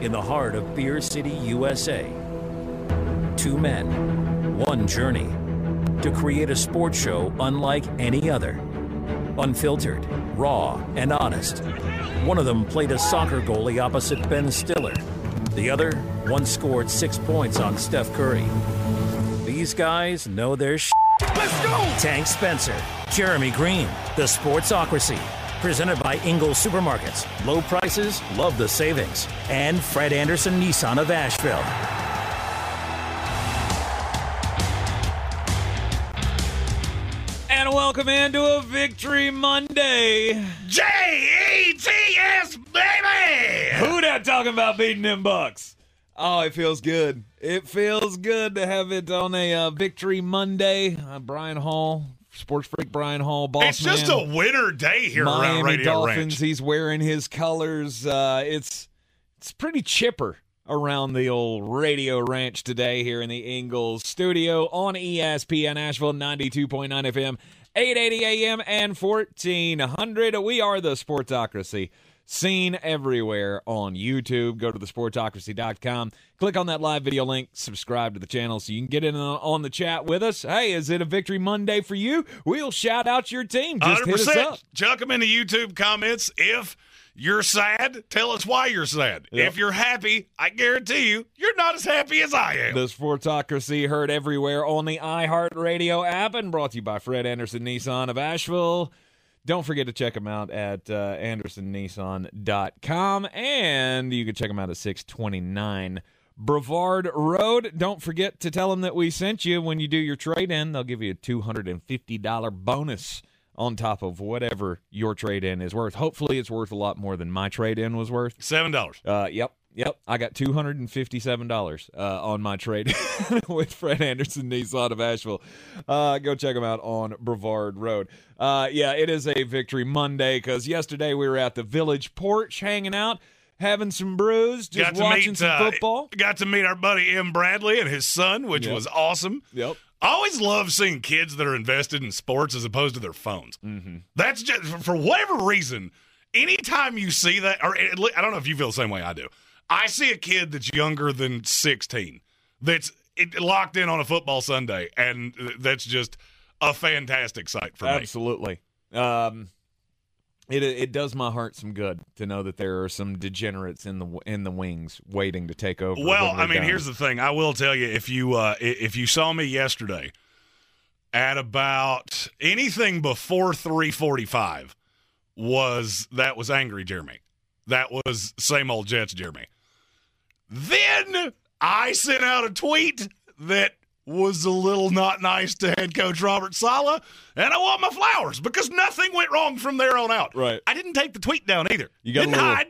in the heart of Beer City, USA. Two men, one journey to create a sports show unlike any other. Unfiltered, raw, and honest. One of them played a soccer goalie opposite Ben Stiller. The other once scored six points on Steph Curry. These guys know their sh. Let's go! Tank Spencer, Jeremy Greene, The Sportsocracy. Presented by Ingles Supermarkets. Low prices, love the savings. And Fred Anderson Nissan of Asheville. And welcome into a Victory Monday. J E T S, baby! Who that talking about beating them Bucks? Oh, it feels good. It feels good to have it on a uh, Victory Monday. Uh, Brian Hall, Sports Freak Brian Hall, boss It's just man. a winter day here around Miami Radio Dolphins. Ranch. He's wearing his colors. Uh, it's it's pretty chipper around the old Radio Ranch today here in the Ingles studio on ESPN Asheville 92.9 FM, 880 AM and 1400. We are the Sportsocracy. Seen everywhere on YouTube. Go to thesportsocracy.com. Click on that live video link. Subscribe to the channel so you can get in on the chat with us. Hey, is it a victory Monday for you? We'll shout out your team. Just hit us up. Chuck them in the YouTube comments. If you're sad, tell us why you're sad. Yep. If you're happy, I guarantee you, you're not as happy as I am. The Sportsocracy heard everywhere on the iHeartRadio app and brought to you by Fred Anderson Nissan of Asheville. Don't forget to check them out at uh, andersonnissan.com and you can check them out at 629 Brevard Road. Don't forget to tell them that we sent you when you do your trade in. They'll give you a $250 bonus on top of whatever your trade in is worth. Hopefully, it's worth a lot more than my trade in was worth. Seven dollars. Uh, yep, yep. I got two hundred and fifty-seven dollars uh, on my trade with Fred Anderson Nissan of Asheville. Uh, go check them out on Brevard Road. Uh, yeah, it is a victory Monday because yesterday we were at the village porch hanging out, having some brews, just watching meet some uh, football. Got to meet our buddy M. Bradley and his son, which Yep. was awesome. Yep. I always love seeing kids that are invested in sports as opposed to their phones. Mm-hmm. That's just for whatever reason. Anytime you see that, or I don't know if you feel the same way I do. I see a kid that's younger than sixteen that's locked in on a football Sunday, and that's just a fantastic sight for me. Absolutely. Um, it it does my heart some good to know that there are some degenerates in the in the wings waiting to take over. Well, I mean, done. here's the thing. I will tell you if you uh, if you saw me yesterday at about anything before 3:45 was that was angry Jeremy. That was same old Jets Jeremy. Then I sent out a tweet that was a little not nice to head coach Robert Saleh, and I want my flowers because nothing went wrong from there on out. Right. I didn't take the tweet down either. You got a didn't little- hide.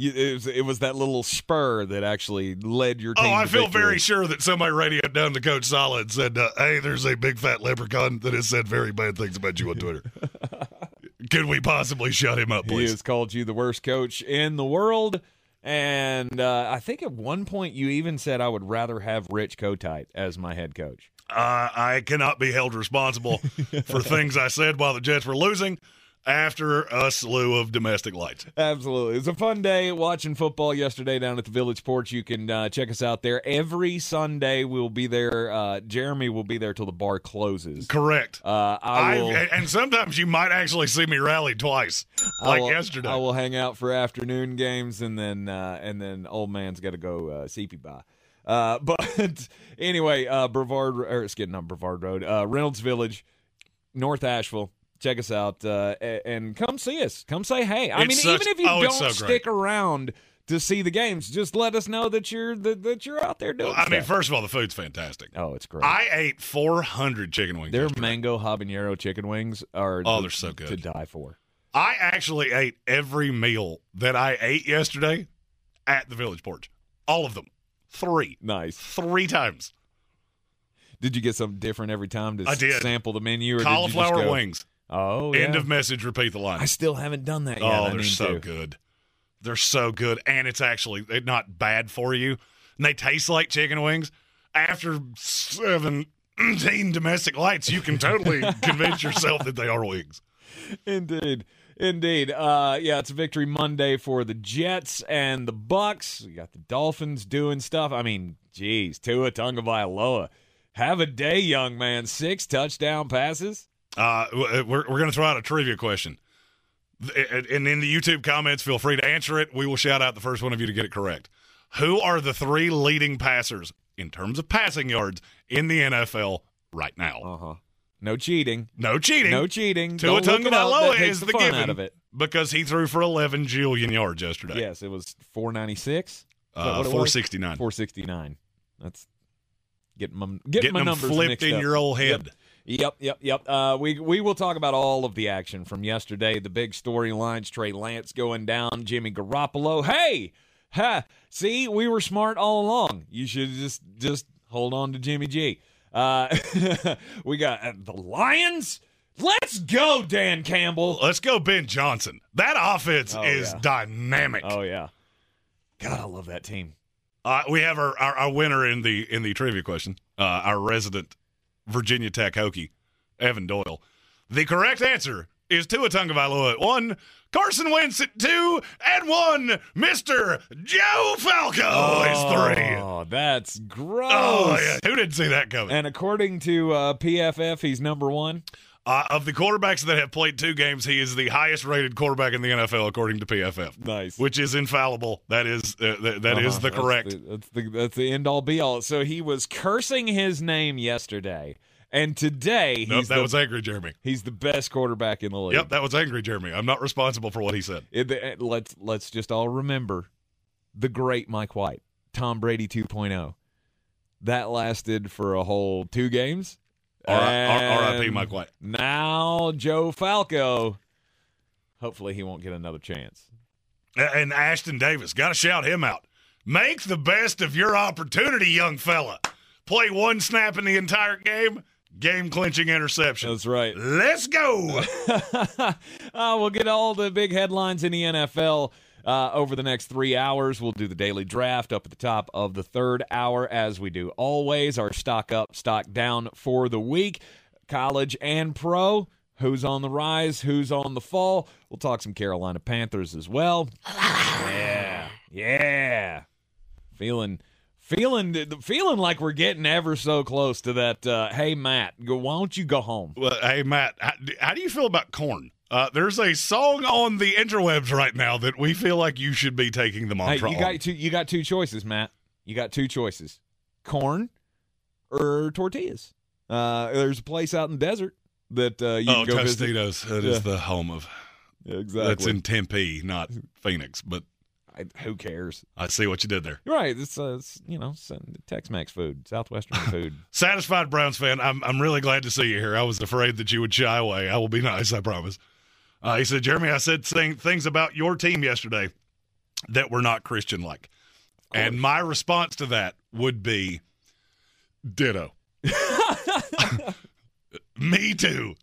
You, it, was, it was that little spur that actually led your team. Oh, I feel victory. very sure that somebody radioed down to Coach Saleh and said, uh, "Hey, there's a big fat leprechaun that has said very bad things about you on Twitter. Could we possibly shut him up, He please?" has called you the worst coach in the world, and uh, I think at one point you even said I would rather have Rich Kotite as my head coach. Uh, I cannot be held responsible for things I said while the Jets were losing after a slew of domestic lights. Absolutely. It's a fun day watching football yesterday down at the Village Porch. You can uh, check us out there. Every Sunday we'll be there. Uh, Jeremy will be there till the bar closes. Correct. Uh, I I will, and and sometimes you might actually see me rally twice, I like will- yesterday. I will hang out for afternoon games, and then uh, and then old man's got to go uh, CP by. Uh, but anyway, uh, Brevard or excuse not Brevard Road, uh, Reynolds Village, North Asheville. Check us out uh, and come see us. Come say hey. I mean, even if you oh, don't so stick around to see the games, just let us know that you're that, that you're out there doing. I mean, first of all, the food's fantastic. oh, it's great. I ate 400 chicken wings. Their yesterday. mango habanero chicken wings are Oh, the- they're so good. to die for. I actually ate every meal that I ate yesterday at the Village Porch. All of them. Three. Nice. Three times. Did you get something different every time to I did. sample the menu? Or did you just Cauliflower wings. Oh, End of message. Repeat the line. I still haven't done that yet. oh, they're so to. good. They're so good. And it's actually not bad for you. And they taste like chicken wings. After 17 domestic lights, you can totally convince yourself that they are wings. Indeed. Indeed. Uh, yeah, it's Victory Monday for the Jets and the Bucks. We got the Dolphins doing stuff. I mean, geez, Tua Tagovailoa. Have a day, young man. Six touchdown passes. Uh, we're we're going to throw out a trivia question. And in the YouTube comments, feel free to answer it. We will shout out the first one of you to get it correct. Who are the three leading passers in terms of passing yards in the NFL right now? Uh huh. No cheating. No cheating. No cheating. Tua Don't look it up. That Tagovailoa is the, the given out of it. because he threw for 11 jillion yards yesterday. Yes, it was 496. Uh, 469. 469. That's getting my getting, Getting my them numbers flipped in up. your old head. Yep, yep, yep. Yep. Uh, we we will talk about all of the action from yesterday. The big storylines: Trey Lance going down, Jimmy Garoppolo. Hey, ha! See, we were smart all along. You should just just hold on to Jimmy G. Uh, we got uh, the Lions. Let's go, Dan Campbell. Let's go, Ben Johnson. That offense Oh, is yeah. dynamic. Oh yeah, God, I love that team. Uh, we have our, our, our winner in the in the trivia question. Uh, our resident Virginia Tech Hokie, Evan Doyle. The correct answer is Tua Tagovailoa at one, Carson Wentz at two, and one, Mister Joe Flacco is three. Oh, that's gross. Oh yeah, who didn't see that coming? And according to uh, PFF, he's number one. Uh, of the quarterbacks that have played two games, he is the highest rated quarterback in the NFL according to PFF. Nice. Which is infallible. That is uh, th- that is Uh-huh. the correct. That's the, that's the that's the end all be all. So he was cursing his name yesterday, and today he's Nope, that the, was angry Jeremy. he's the best quarterback in the league. Yep, that was angry Jeremy. I'm not responsible for what he said. It- it- let's let's just all remember the great Mike White, Tom Brady 2.0. That lasted for a whole two games. R- R- R.I.P. Mike White. Now Joe Flacco. Hopefully he won't get another chance. And Ashtyn Davis, got to shout him out. Make the best of your opportunity, young fella. Play one snap in the entire game, game clinching interception. That's right. Let's go. uh, we'll get all the big headlines in the NFL uh, over the next three hours. We'll do the daily draft up at the top of the third hour, as we do always. Our stock up, stock down for the week, college and pro. Who's on the rise? Who's on the fall? We'll talk some Carolina Panthers as well. Yeah, yeah. Feeling, feeling, feeling like we're getting ever so close to that. Uh, hey, Matt, why don't you go home? well, hey, Matt, how, how do you feel about corn? Uh, there's a song on the interwebs right now that we feel like you should be taking them on Hey, you got two. You got two choices, Matt. You got two choices: corn or tortillas. Uh, there's a place out in the desert that uh, you oh, can go visit. Tostitos. That is Yeah. the home of. Exactly. That's in Tempe, not Phoenix. But I, who cares? I see what you did there. Right. It's, uh, it's you know Tex-Mex food, Southwestern food. Satisfied Browns fan, I'm I'm really glad to see you here. I was afraid that you would shy away. I will be nice, I promise. Uh, he said, Jeremy, I said thing, things about your team yesterday that were not Christian like. And my response to that would be ditto. Me too.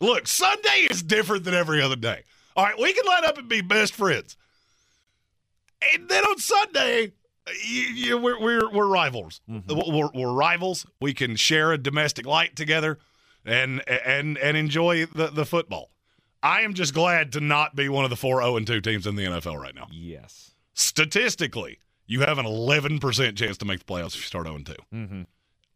Look, Sunday is different than every other day. All right, we can let up and be best friends. And then on Sunday, you, you, we're, we're, we're rivals. We're, we're rivals. We can share a domestic light together and and and enjoy the, the football. I am just glad to not be one of the four 0 and 2 teams in the NFL right now. yes. Statistically, you have an 11% chance to make the playoffs if you start 0 2. Mm-hmm.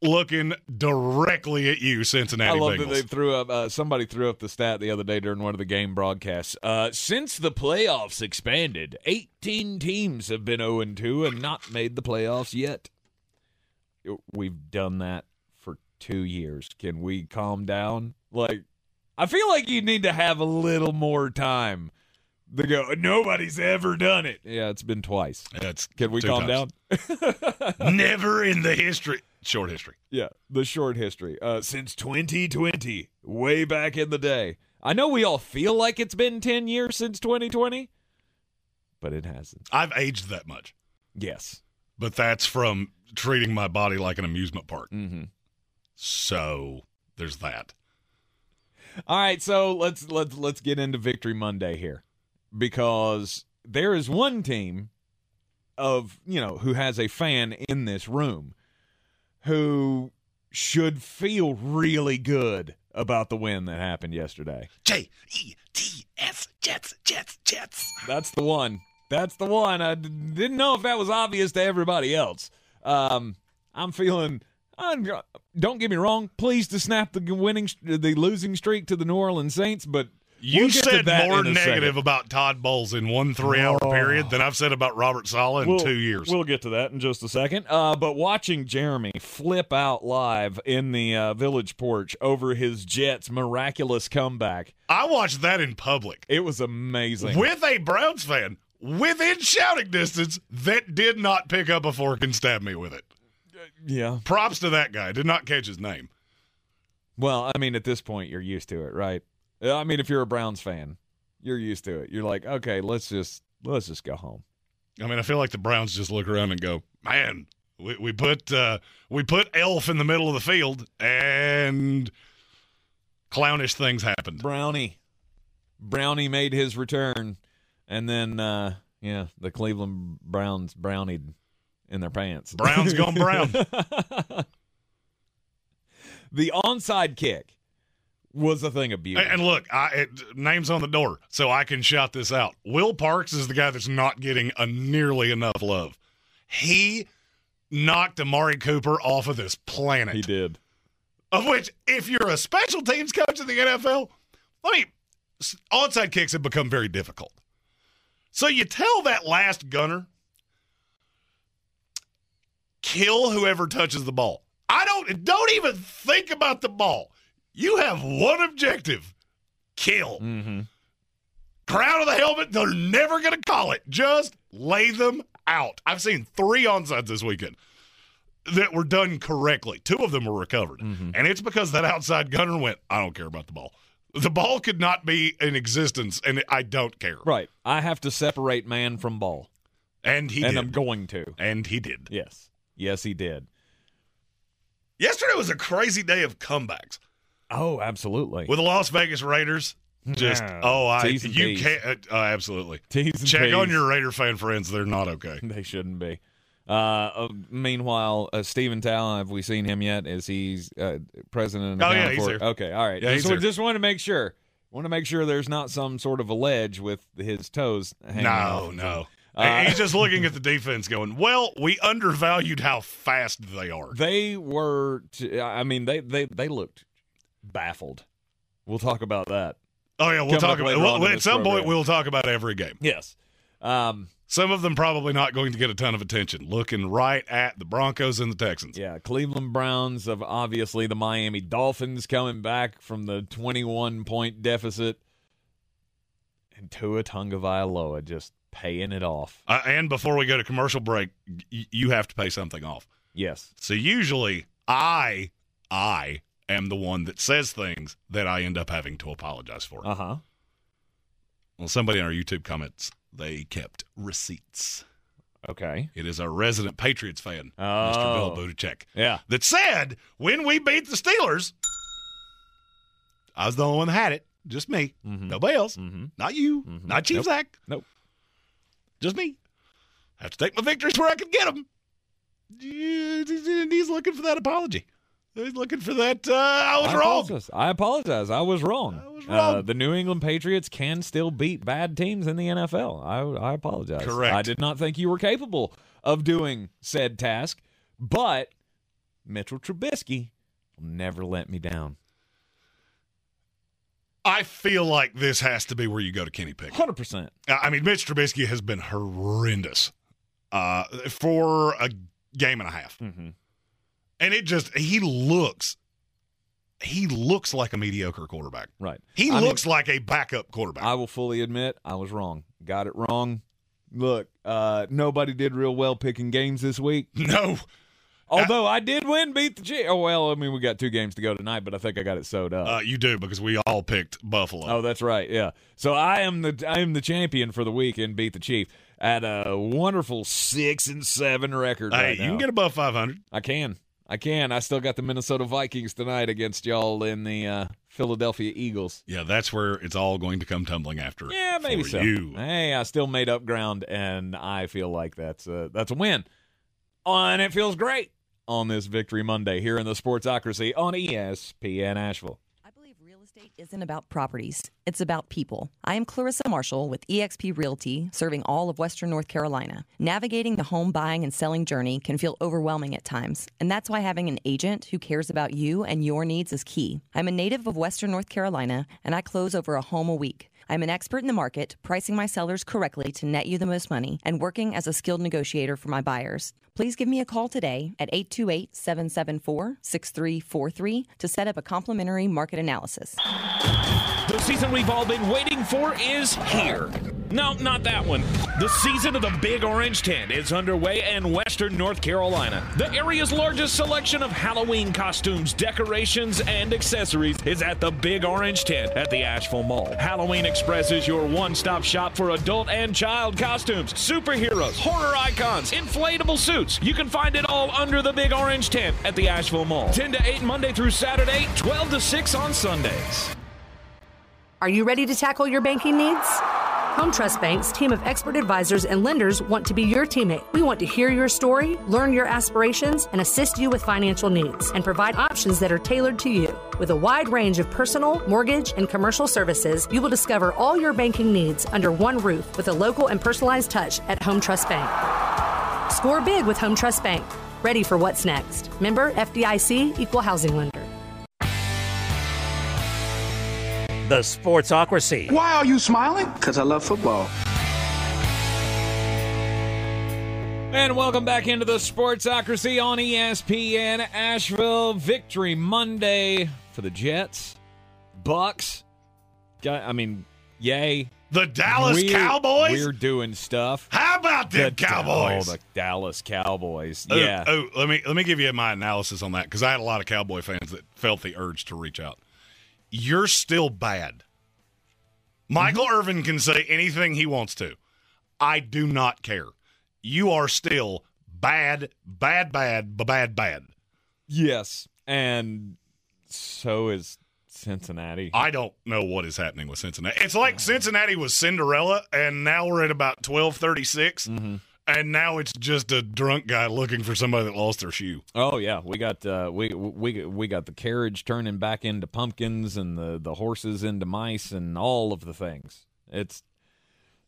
Looking directly at you, Cincinnati I love Bengals. that they threw up. Uh, somebody threw up the stat the other day during one of the game broadcasts. Uh, since the playoffs expanded, 18 teams have been 0 2 and not made the playoffs yet. We've done that for two years. Can we calm down? Like, I feel like you need to have a little more time. to go. Nobody's ever done it. Yeah, it's been twice. That's Can we calm times. down? Never in the history, short history. Yeah, the short history. Uh, since 2020, way back in the day. I know we all feel like it's been 10 years since 2020, but it hasn't. I've aged that much, Yes. but that's from treating my body like an amusement park. Mm-hmm. So there's that. All right, so let's let's let's get into Victory Monday here, because there is one team of you know who has a fan in this room who should feel really good about the win that happened yesterday. J E T S Jets, Jets, Jets. That's the one. That's the one. I d- didn't know if that was obvious to everybody else. Um, I'm feeling. I'm, don't get me wrong. Pleased to snap the winning, the losing streak to the New Orleans Saints, but You we'll said more negative second. about Todd Bowles in one three-hour Oh. period than I've said about Robert Saleh in We'll- two years. We'll get to that in just a second. Uh, but watching Jeremy flip out live in the uh, village porch over his Jets' miraculous comeback, I watched that in public it was amazing. with a Browns fan within shouting distance that did not pick up a fork and stab me with it. Yeah. Props to that guy. Did not catch his name. Well, I mean, at this point, you're used to it, right? I mean, if you're a Browns fan, you're used to it. You're like, okay, let's just let's just go home. I mean, I feel like the Browns just look around and go, "Man, we, we put uh, we put Elf in the middle of the field, and clownish things happened." Brownie, Brownie made his return, and then uh, yeah, the Cleveland Browns brownied in their pants. Brown's gone brown. the onside kick was a thing of beauty. And look, I, it, names on the door, so I can shout this out. Will Parks is the guy that's not getting a nearly enough love. He knocked Amari Cooper off of this planet. he did. Of which, if you're a special teams coach in the NFL, let me, onside kicks have become very difficult. So you tell that last gunner, kill whoever touches the ball. I don't, don't even think about the ball. You have one objective kill. Mm-hmm. Crown of the helmet, they're never going to call it. Just lay them out. I've seen three onsides this weekend that were done correctly. Two of them were recovered. Mhm. And it's because that outside gunner went, I don't care about the ball. The ball could not be in existence, and I don't care. Right. I have to separate man from ball, And he and did. I'm going to. and he did. Yes. Yes, he did. Yesterday was a crazy day of comebacks Oh, absolutely. with the Las Vegas Raiders. Just, Yeah. oh, I, T's you can't, uh, absolutely. T's and Check on your Raider fan friends. They're not okay. They shouldn't be. Uh, uh, meanwhile, uh, Stephen Talon, have we seen him yet? Is he's uh, president? and Oh, yeah, he's there. Okay, all right. Yeah, just, just want to make sure. Want to make sure there's not some sort of a ledge with his toes hanging No, off. no. Uh, He's just looking at the defense going, well, we undervalued how fast they are. They were. T- I mean, they they they looked baffled. We'll talk about that. Oh, yeah, we'll Coming talk about well, At some point, we'll talk about every game. Yes. Um. Some of them probably not going to get a ton of attention, looking right at the Broncos and the Texans. Yeah, Cleveland Browns of obviously the Miami Dolphins coming back from the 21 point deficit. And Tua Tagovailoa just paying it off. Uh, and before we go to commercial break, y- you have to pay something off. Yes. So usually, I, I am the one that says things that I end up having to apologize for. Uh huh. well, somebody in our YouTube comments, they kept receipts. Okay. It is our resident Patriots fan, Mr. Bill Oh. Buttigieg. Yeah. that said when we beat the Steelers, I was the only one that had it. Just me. Mhm. Nobody else. Mm-hmm. Not you. Mhm. Not Chief Nope. Zach. Nope. Just me. Have to take my victories where I can get them. He's looking for that apology. He's looking for that. Uh, I was I wrong. Apologize. I apologize. I was wrong. I was Uh, wrong. the New England Patriots can still beat bad teams in the NFL. I, I apologize. Correct. I did not think you were capable of doing said task, but Mitchell Trubisky will never let me down. I feel like this has to be where you go to Kenny Pickett. 100%. I mean, Mitch Trubisky has been horrendous uh, for a game and a half. Mm-hmm. and it just he looks he looks like a mediocre quarterback. Right. He I mean- looks like a backup quarterback. I will fully admit I was wrong. Got it wrong. Look, uh, nobody did real well picking games this week. no, Although I did win, beat the Chiefs. Oh well, I mean we got two games to go tonight, but I think I got it sewed up. uh, you do because we all picked Buffalo. Oh, that's right. Yeah. So I am the I am the champion for the week and beat the Chief at a wonderful six and seven record. hey, right you now. can get above 500. I can. I can. I still got the Minnesota Vikings tonight against y'all in the uh, Philadelphia Eagles. Yeah, that's where it's all going to come tumbling after. Yeah, maybe so. You. Hey, I still made up ground, and I feel like that's a, that's a win. Oh, and it feels great on this Victory Monday here in the Sportsocracy on ESPN Asheville. I believe real estate isn't about properties, it's about people. I am Clarissa Marshall with eXp Realty, serving all of Western North Carolina. Navigating the home buying and selling journey can feel overwhelming at times, and that's why having an agent who cares about you and your needs is key. I'm a native of Western North Carolina, and I close over a home a week. I'm an expert in the market, pricing my sellers correctly to net you the most money, and working as a skilled negotiator for my buyers. Please give me a call today at 828 774 6343 to set up a complimentary market analysis. The season we've all been waiting for is here. No, not that one. The season of the Big Orange Tent is underway in Western North Carolina. The area's largest selection of Halloween costumes, decorations, and accessories is at the Big Orange Tent at the Asheville Mall. Halloween Express is your one stop shop for adult and child costumes, superheroes, horror icons, inflatable suits. You can find it all under the Big Orange Tent at the Asheville Mall. 10 to 8 Monday through Saturday, 12 to 6 on Sundays. Are you ready to tackle your banking needs? Home Trust Bank's team of expert advisors and lenders want to be your teammate. We want to hear your story, learn your aspirations, and assist you with financial needs and provide options that are tailored to you. With a wide range of personal, mortgage, and commercial services, you will discover all your banking needs under one roof with a local and personalized touch at Home Trust Bank. Score big with Home Trust Bank. Ready for what's next. Member FDIC Equal Housing Lender. The Sportsocracy. Why are you smiling? Because I love football. And welcome back into the Sportsocracy on ESPN Asheville. Victory Monday for the Jets. Bucks. Got- I mean, yay. The Dallas We're- Cowboys? We're doing stuff. How about them The- oh, Cowboys? Oh, the Dallas Cowboys. Oh, Yeah. Oh, let me let me give you my analysis on that because I had a lot of Cowboy fans that felt the urge to reach out. You're still bad. Michael Mm-hmm. Irvin can say anything he wants to. I do not care. You are still bad, bad, bad, bad, bad. Yes. And so is Cincinnati. I don't know what is happening with Cincinnati. It's like Cincinnati was Cinderella, and now we're at about twelve thirty six, Mm-hmm. And now it's just a drunk guy looking for somebody that lost their shoe. Oh yeah, we got uh, we we we got the carriage turning back into pumpkins and the the horses into mice and all of the things. It's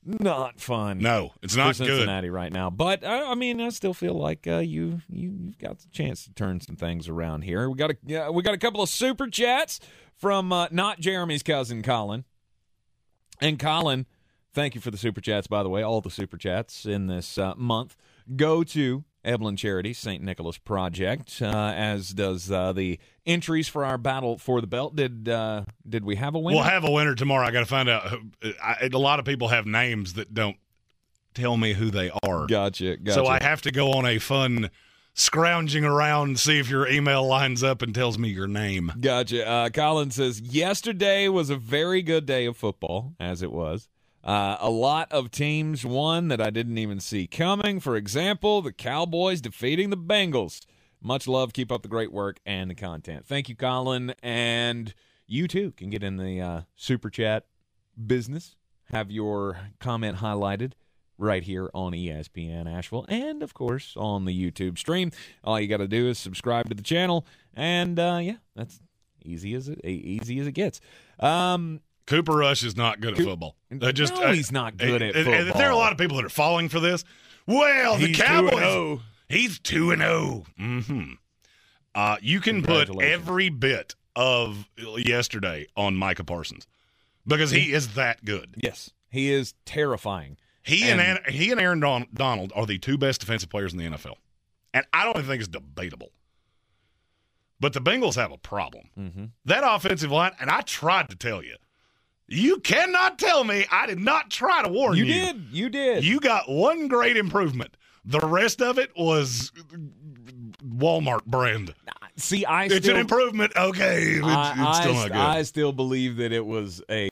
not fun. No, it's for not good. Cincinnati right now. But I, I mean, I still feel like uh, you you you've got the chance to turn some things around here. We got a yeah, we got a couple of super chats from uh, not Jeremy's cousin Colin. And Colin, thank you for the super chats. By the way, all the super chats in this uh, month go to Evelyn Charity St. Nicholas Project, uh, as does uh, the entries for our battle for the belt. Did uh, did we have a winner? We'll have a winner tomorrow. I got to find out. Who, I, a lot of people have names that don't tell me who they are. Gotcha. Gotcha. So I have to go on a fun scrounging around, see if your email lines up and tells me your name. Gotcha. Uh, Colin says yesterday was a very good day of football, as it was. Uh, a lot of teams won that I didn't even see coming. For example, the Cowboys defeating the Bengals. Much love. Keep up the great work and the content. Thank you, Colin. And you too can get in the uh, super chat business. Have your comment highlighted right here on ESPN Asheville and, of course, on the YouTube stream. All you got to do is subscribe to the channel. And, uh, yeah, that's easy as it easy as it gets. Um, Cooper Rush is not good at football. They just No, he's not good at football. and There are a lot of people that are falling for this. Well, the He's 2 and Cowboys. 0. He's two and zero. Mm-hmm. Uh, you can put every bit of yesterday on Micah Parsons because he is that good. yes, he is terrifying. He and, And- Aaron, he and Aaron Don- Donald are the two best defensive players in the NFL, and I don't even think it's debatable. But the Bengals have a problem. Mm-hmm. That offensive line, and I tried to tell you, you cannot tell me I did not try to warn You you. did. You did. You got one great improvement. The rest of it was Walmart brand. See, I It's still, an improvement. Okay, it's, I, it's still I- not good. I still believe that it was a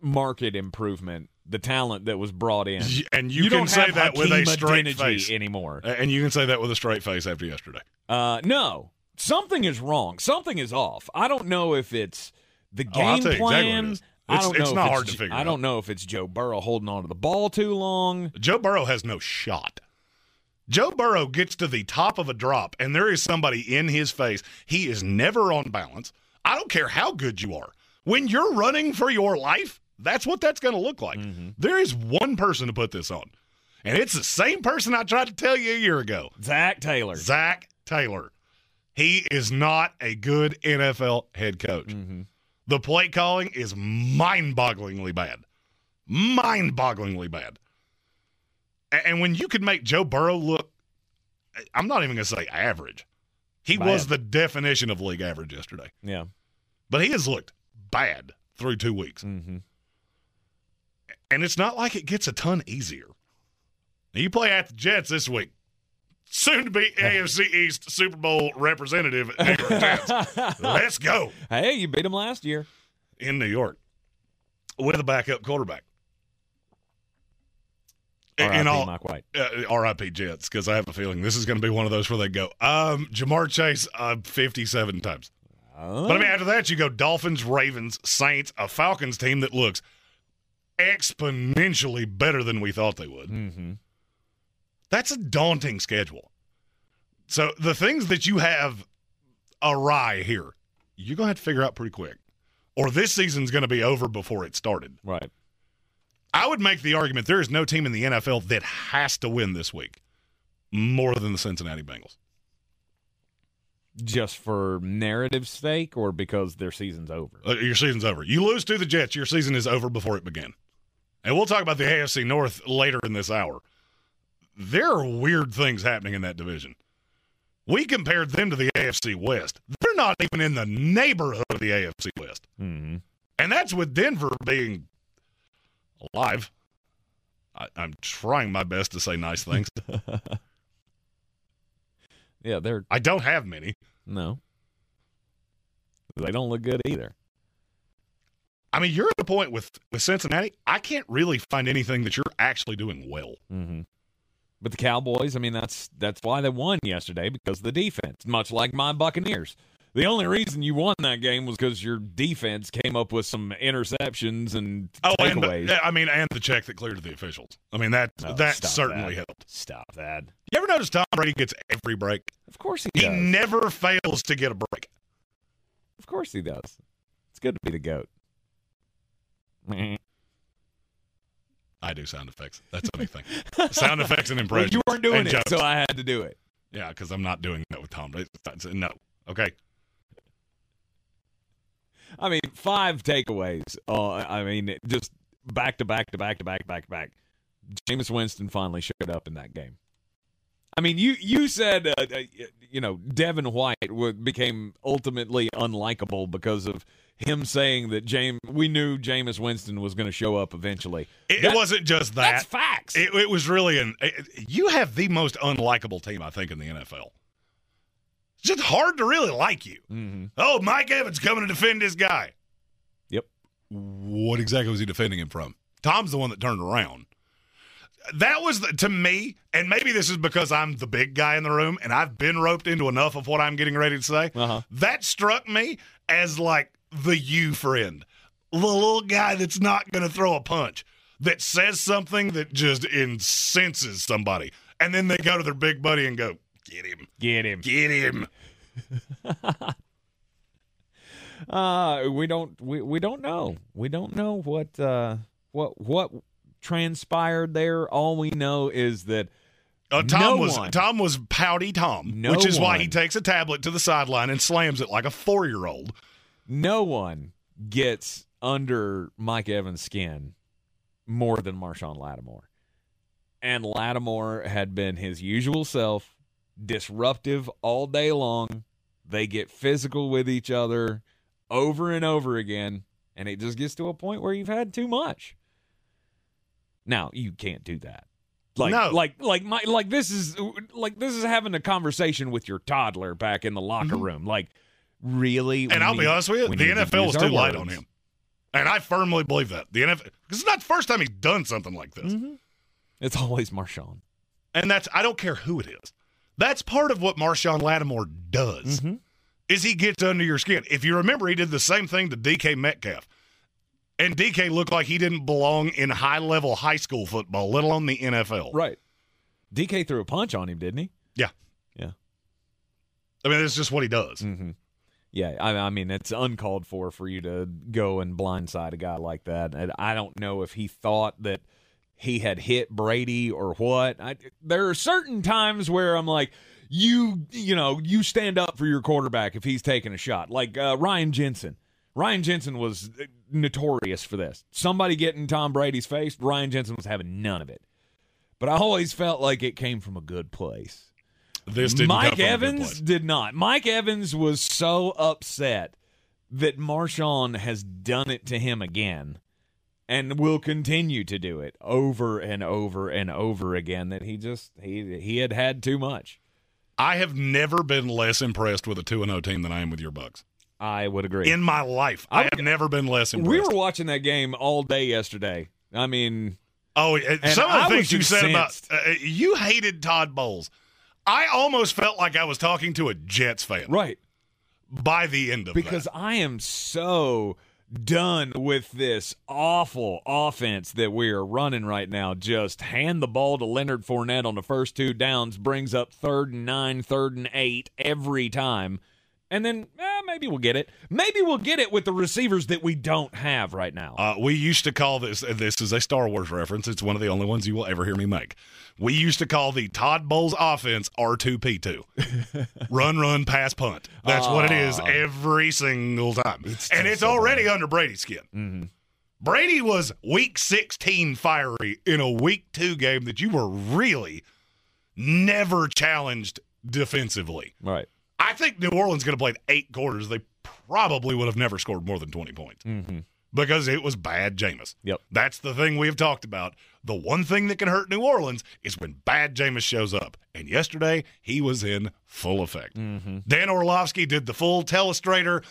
market improvement. The talent that was brought in, and you, can don't say that with a straight Adeniji face anymore. And you can say that with a straight face after yesterday. Uh, no, something is wrong. Something is off. I don't know if it's the Oh, game tell you exactly what it plan. is. I It's- don't know. it's if not it's hard to figure I out. don't know if it's Joe Burrow holding on to the ball too long. Joe Burrow has no shot. Joe Burrow gets to the top of a drop, and there is somebody in his face. He is never on balance. I don't care how good you are. When you're running for your life, that's what that's going to look like. Mm-hmm. There is one person to put this on, and it's the same person I tried to tell you a year ago Zac Taylor. Zac Taylor. He is not a good NFL head coach. Mm-hmm. The play calling is mind bogglingly bad. Mind bogglingly bad. And when you could make Joe Burrow look, I'm not even going to say average. He Bad. was the definition of league average yesterday. Yeah. But he has looked bad through two weeks. Mm-hmm. And it's not like it gets a ton easier. You play at the Jets this week. Soon to be AFC East Super Bowl representative New York Jets. Let's go Hey, you beat them last year. in New York with a backup quarterback. R.I.P. all, Mike White. uh, RIP Jets, because I have a feeling this is going to be one of those where they go, um, Ja'Marr Chase uh, 57 times. Oh. But I mean, after that, you go Dolphins, Ravens, Saints, a Falcons team that looks exponentially better than we thought they would. Mm-hmm. That's a daunting schedule. So the things that you have awry here, you're going to have to figure out pretty quick. Or this season's going to be over before it started. Right. I would make the argument there is no team in the NFL that has to win this week more than the Cincinnati Bengals. Just for narrative sake or because their season's over? Uh, your season's over. You lose to the Jets, your season is over before it began. And we'll talk about the AFC North later in this hour. There are weird things happening in that division. We compared them to the AFC West. They're not even in the neighborhood of the AFC West. Mm-hmm. And that's with Denver being alive. I, I'm trying my best to say nice things. Yeah, they're I don't have many. no. They don't look good either. I mean, you're at a point with, with Cincinnati, I can't really find anything that you're actually doing well. Mm-hmm. But the Cowboys, I mean, that's that's why they won yesterday because of the defense. Much like my Buccaneers, the only reason you won that game was because your defense came up with some interceptions and Oh, and takeaways. the, I mean, and the check that cleared to the officials. I mean, that No, that certainly that. helped. Stop that. You ever notice Tom Brady gets every break? Of course he He does. He never fails to get a break. of course he does. It's good to be the goat. I do sound effects. That's anything. sound effects and Well, impressions. you weren't doing it, jokes. so I had to do it. yeah, because I'm not doing that with Tom No. Okay. I mean, five takeaways. Uh, I mean, just back to back to back to back to back to back. Jameis Winston finally showed up in that game. I mean, you you said uh, uh, you know Devin White became ultimately unlikable because of him saying that James. We knew Jameis Winston was going to show up eventually. It, That- it wasn't just that. That's facts. It, it was really an. It, you have the most unlikable team, I think, in the NFL. It's just hard to really like you. Mhm. Oh, Mike Evans coming to defend this guy. Yep. What exactly was he defending him from? Tom's the one that turned around. That was the, to me, and maybe this is because I'm the big guy in the room and I've been roped into enough of what I'm getting ready to say. Uh-huh. That struck me as like the you friend, the little guy that's not going to throw a punch, that says something that just incenses somebody, and then they go to their big buddy and go, "Get him, Get him. get him." Uh, we don't we, we don't know. We don't know what uh what what transpired there. All we know is that Uh, Tom No was one. Tom was pouty Tom, No which is why he takes a tablet to the sideline and slams it like a four year old. no one gets under Mike Evans' skin more than Marshon Lattimore. And Lattimore had been his usual self, disruptive all day long. They get physical with each other over and over again, and it just gets to a point where you've had too much. Now, you can't do that. Like No. like like my like this is like this is having a conversation with your toddler back in the locker room. Like really? Mm-hmm. And I'll be honest with you, the NFL was our too light on him. And I firmly believe that. The NFL because it's not the first time he's done something like this. Mm-hmm. It's always Marshon. And that's I don't care who it is. That's part of what Marshon Lattimore does. Mm-hmm. Is he gets under your skin. If you remember, he did the same thing to DK Metcalf. And DK looked like he didn't belong in high level high school football, let alone the NFL. Right. DK threw a punch on him, didn't he? Yeah. Yeah. I mean, that's just what he does. Mm-hmm. Yeah, I, I mean it's uncalled for for you to go and blindside a guy like that. And I don't know if he thought that he had hit Brady or what. I, there are certain times where I'm like, you you know you stand up for your quarterback if he's taking a shot, like uh, Ryan Jensen. Ryan Jensen was notorious for this. Somebody getting Tom Brady's face, Ryan Jensen was having none of it. But I always felt like it came from a good place. This didn't come Mike from a good Evans did not. Mike Evans was so upset that Marshon has done it to him again and will continue to do it over and over and over again that he just he he had had too much. I have never been less impressed with a 2 and 0 team than I am with your Bucks. I would agree. In my life, I, have never been less impressed. we were watching that game all day yesterday. I mean, Oh, uh, some of the I things you said about uh, you hated Todd Bowles. I almost felt like I was talking to a Jets fan right. by the end of it. because that. I am so done with this awful offense that we are running right now. Just hand the ball to Leonard Fournette on the first two downs, brings up third and nine, third and eight every time. And then eh, maybe we'll get it. Maybe we'll get it with the receivers that we don't have right now. Uh, we used to call this. This is a Star Wars reference. It's one of the only ones you will ever hear me make. We used to call the Todd Bowles offense R two P two, run, run, pass, punt. That's what it is every single time, and it's already under Brady's skin. Brady was week sixteen fiery in a week two game that you were really never challenged defensively. right. I think New Orleans could have played eight quarters. They probably would have never scored more than 20 points mm-hmm. because it was bad Jameis. Yep. That's the thing we have talked about. The one thing that can hurt New Orleans is when bad Jameis shows up. And yesterday, he was in full effect. Mm-hmm. Dan Orlovsky did the full telestrator.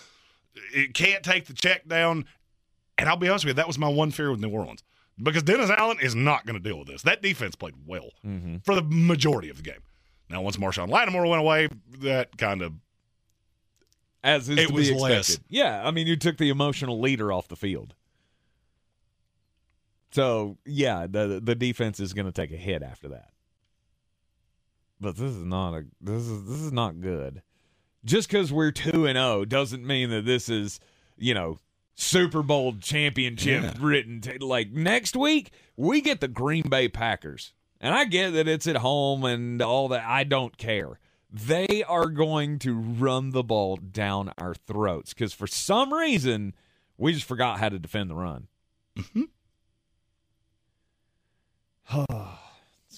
It can't take the check down. And I'll be honest with you, that was my one fear with New Orleans because Dennis Allen is not going to deal with this. That defense played well mm-hmm. for the majority of the game. Now, once Marshon Lattimore went away, that kind of As is It to was be expected. less. Yeah, I mean, you took the emotional leader off the field. So yeah, the the defense is going to take a hit after that. But this is not a this is this is not good. Just because we're two and zero doesn't mean that this is you know Super Bowl championship Yeah. written. T- like next week, we get the Green Bay Packers, and I get that it's at home and all that. I don't care. They are going to run the ball down our throats because for some reason we just forgot how to defend the run. Mm-hmm. it's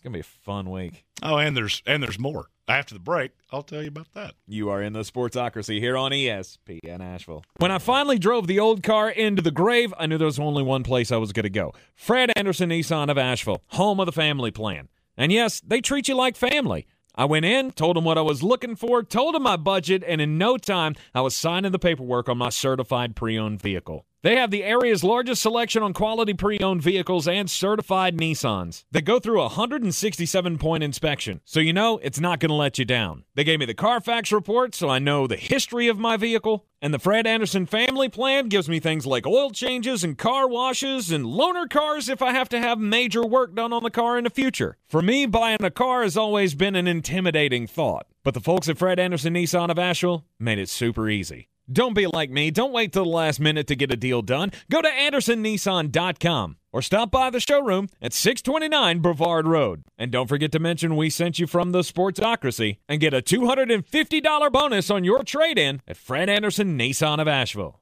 gonna be a fun week. oh, and there's and there's more after the break. I'll tell you about that. You are in the Sportsocracy here on ESPN Asheville. When I finally drove the old car into the grave, I knew there was only one place I was going to go. Fred Anderson Nissan of Asheville, home of the family plan. And yes, they treat you like family. I went in, told them what I was looking for, told them my budget, and in no time, I was signing the paperwork on my certified pre owned vehicle. They have the area's largest selection on quality pre owned vehicles and certified Nissans. They go through a 167 point inspection, so you know it's not going to let you down. They gave me the Carfax report, so I know the history of my vehicle. And the Fred Anderson family plan gives me things like oil changes and car washes and loaner cars if I have to have major work done on the car in the future. For me, buying a car has always been an intimidating thought. But the folks at Fred Anderson Nissan of Asheville made it super easy. Don't be like me. Don't wait till the last minute to get a deal done. Go to AndersonNissan.com or stop by the showroom at 629 Brevard Road. And don't forget to mention we sent you from the Sportsocracy and get a $250 bonus on your trade in at Fred Anderson Nissan of Asheville.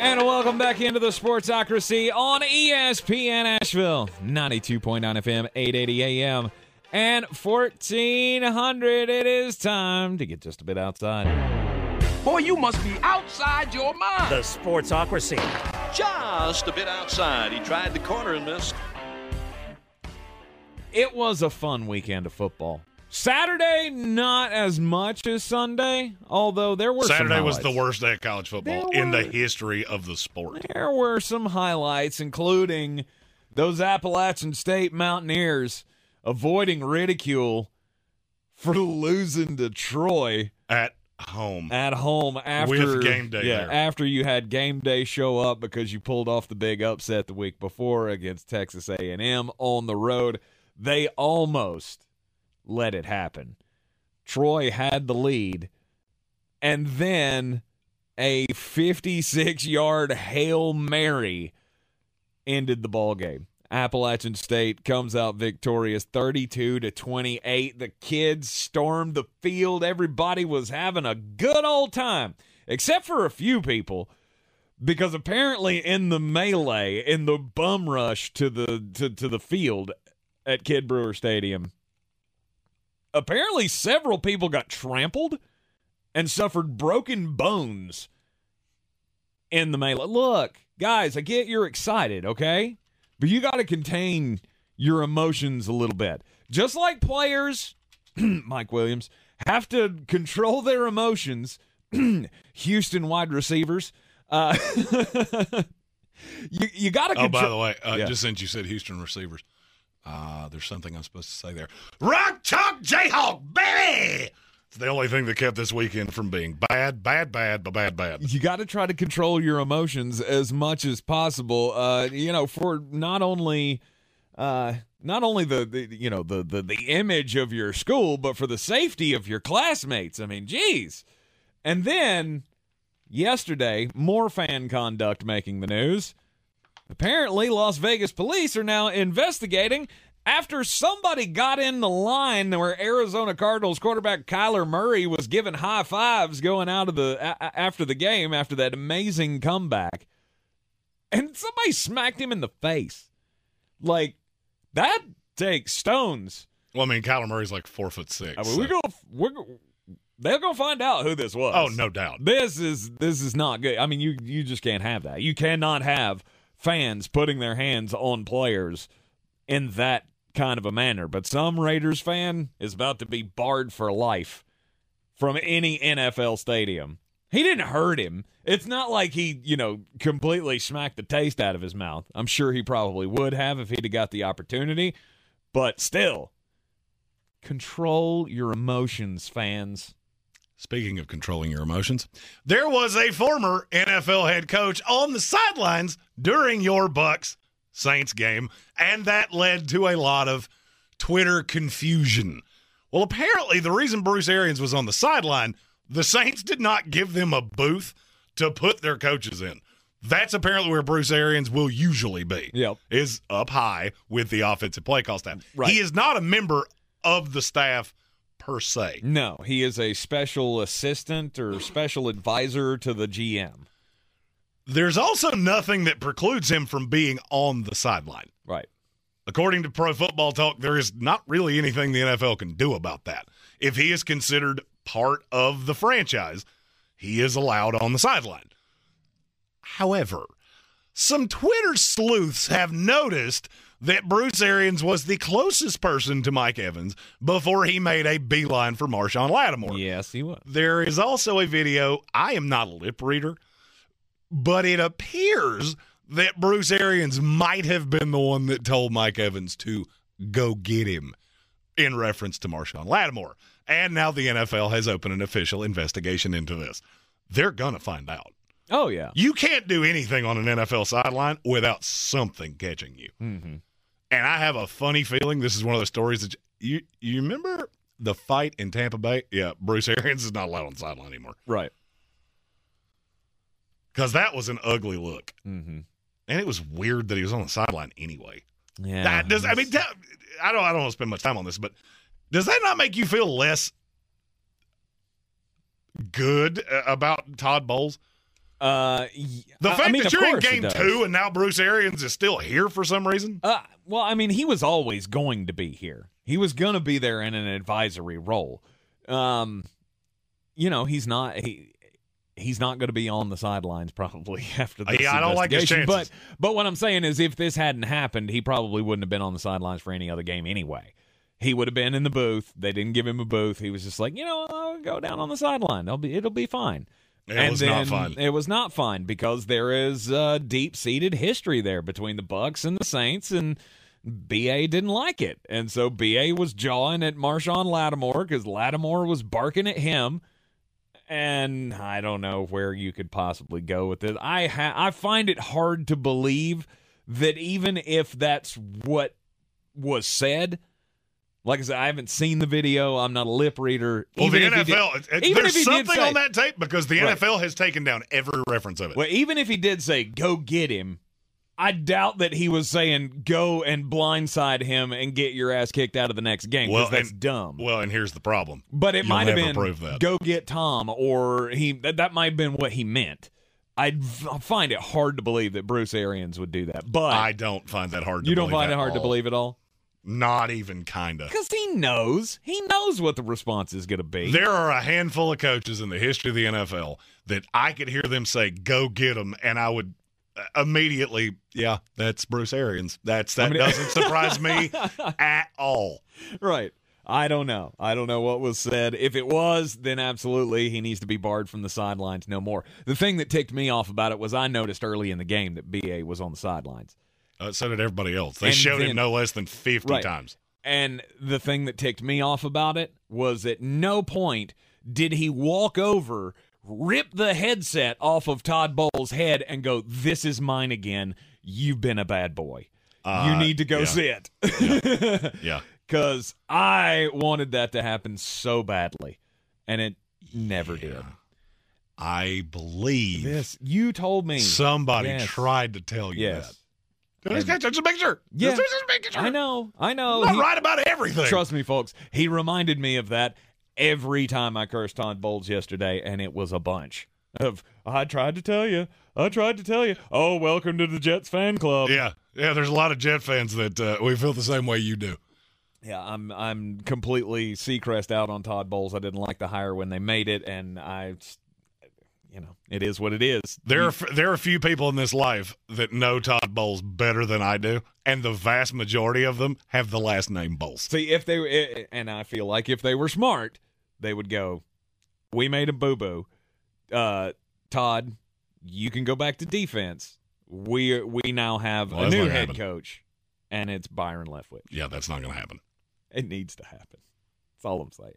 And welcome back into the Sportsocracy on ESPN Asheville, 92.9 FM, 880 AM, and 1400. It is time to get just a bit outside. Boy, you must be outside your mind. The Sportsocracy. Just a bit outside. He tried the corner and missed. It was a fun weekend of football. Saturday, not as much as Sunday, although there were some Saturday was the worst day of college football in the history of the sport. There were some highlights, including those Appalachian State Mountaineers avoiding ridicule for losing to Troy. At home. at home after With game day Yeah, there. after you had game day show up because you pulled off the big upset the week before against Texas A&M on the road. They almost let it happen. Troy had the lead, and then a 56-yard hail mary ended the ball game. Appalachian State comes out victorious 32 to 28. The kids stormed the field. Everybody was having a good old time, except for a few people because apparently in the melee, in the bum rush to the to, to the field at Kidd Brewer Stadium, apparently several people got trampled and suffered broken bones in the melee. Look, guys, I get you're excited, okay? But you got to contain your emotions a little bit. Just like players, Mike Williams, have to control their emotions. Houston wide receivers, uh, you you got to. Oh, by the way, uh, Yeah. just since you said Houston receivers, uh, there's something I'm supposed to say there. Rock Chalk Jayhawk, baby! It's the only thing that kept this weekend from being bad, bad, bad, bad, bad. you got to try to control your emotions as much as possible. Uh, you know, for not only, uh, not only the, the you know the, the the image of your school, but for the safety of your classmates. I mean, geez. And then yesterday, more fan conduct making the news. Apparently, Las Vegas police are now investigating after somebody got in the line where Arizona Cardinals quarterback Kyler Murray was giving high fives going out of the a- after the game after that amazing comeback, and somebody smacked him in the face. Like that takes stones. Well, I mean, Kyler Murray's like four foot six. I mean, so- we're gonna we're they're gonna find out who this was. Oh, no doubt. This is this is not good. I mean, you you just can't have that. You cannot have fans putting their hands on players in that kind of a manner. But some Raiders fan is about to be barred for life from any NFL stadium. He didn't hurt him. It's not like he, you know, completely smacked the taste out of his mouth. I'm sure he probably would have if he'd have got the opportunity. But still, control your emotions, fans. Speaking of controlling your emotions, there was a former NFL head coach on the sidelines during your Bucks Saints game, and that led to a lot of Twitter confusion. Well, apparently, the reason Bruce Arians was on the sideline, the Saints did not give them a booth to put their coaches in. That's apparently where Bruce Arians will usually be. Yep. Is up high with the offensive play call staff. Right. He is not a member of the staff per se. No, he is a special assistant or special advisor to the GM. There's also nothing that precludes him from being on the sideline. Right. According to Pro Football Talk, there is not really anything the NFL can do about that. If he is considered part of the franchise, he is allowed on the sideline. However, some Twitter sleuths have noticed that Bruce Arians was the closest person to Mike Evans before he made a beeline for Marshon Lattimore. Yes, he was. There is also a video. I am not a lip reader, but it appears that Bruce Arians might have been the one that told Mike Evans to go get him in reference to Marshon Lattimore. And now the NFL has opened an official investigation into this. They're going to find out. Oh yeah. You can't do anything on an NFL sideline without something catching you. Mm-hmm. And I have a funny feeling this is one of those stories that you you remember the fight in Tampa Bay? Yeah, Bruce Arians is not allowed on the sideline anymore Right. because that was an ugly look, Mm-hmm. and it was weird that he was on the sideline anyway. Yeah. That does. I mean, that, I don't. I don't want to spend much time on this, but does that not make you feel less good uh, about Todd Bowles? Uh, The I- I fact mean, that you're in game two and now Bruce Arians is still here for some reason. Uh, well, I mean, he was always going to be here. He was going to be there in an advisory role. Um, you know, he's not he he's not going to be on the sidelines probably after this. Yeah, I don't like his chances. But but what I'm saying is, if this hadn't happened, he probably wouldn't have been on the sidelines for any other game anyway. He would have been in the booth. They didn't give him a booth. He was just like, you know, I'll go down on the sideline. It'll be it'll be fine. It and was then not fun. It was not fun because there is uh, deep seated history there between the Bucks and the Saints, and BA didn't like it, and so BA was jawing at Marshon Lattimore because Lattimore was barking at him, and I don't know where you could possibly go with it. I ha- I find it hard to believe that even if that's what was said, like I said, I haven't seen the video. I'm not a lip reader. Well, Even the he did- NFL, it- there's something say- on that tape because the Right. NFL has taken down every reference of it. Well, even if he did say "go get him," I doubt that he was saying "go and blindside him and get your ass kicked out of the next game." Well, that's and- dumb. Well, and here's the problem. But it You'll might have been prove that. "go get Tom," or he that, that might have been what he meant. I'd find it hard to believe that Bruce Arians would do that, but I don't find that hard. to you don't find it hard to believe at all Not even kinda. because he knows he knows what the response is going to be. There are a handful of coaches in the history of the NFL that I could hear them say, "Go get them," and I would uh, immediately, yeah, that's Bruce Arians. That's that I mean- doesn't surprise me at all. Right. I don't know. I don't know what was said. If it was, then absolutely he needs to be barred from the sidelines no more. The thing that ticked me off about it was I noticed early in the game that BA was on the sidelines. Uh, so did everybody else. They And showed then- him no less than fifty Right. times. And the thing that ticked me off about it was at no point did he walk over, rip the headset off of Todd Bowles' head, and go, This is mine again. You've been a bad boy. you Uh, need to go yeah. sit. Yeah. Because I wanted that to happen so badly. And it never did. I believe This you told me. somebody Yes. tried to tell you Yes. that. Just, just, just make sure. Yeah. Make sure. I know. I know. I'm not He- right about everything. Trust me, folks. He reminded me of that every time I cursed Todd Bowles yesterday, and it was a bunch of I tried to tell you. I tried to tell you. Oh, welcome to the Jets fan club. Yeah, yeah. There's a lot of Jet fans that uh, we feel the same way you do. Yeah, I'm I'm completely Seacrest out on Todd Bowles. I didn't like the hire when they made it, and I, you know, it is what it is. There are f- there are a few people in this life that know Todd Bowles better than I do, and the vast majority of them have the last name Bowles. See, if they were, and I feel like if they were smart, they would go, "We made a boo boo, uh, Todd. You can go back to defense. We we now have Well, a new head coach, and it's Byron Leftwich. Yeah, that's not going to happen. It needs to happen. That's all I'm saying.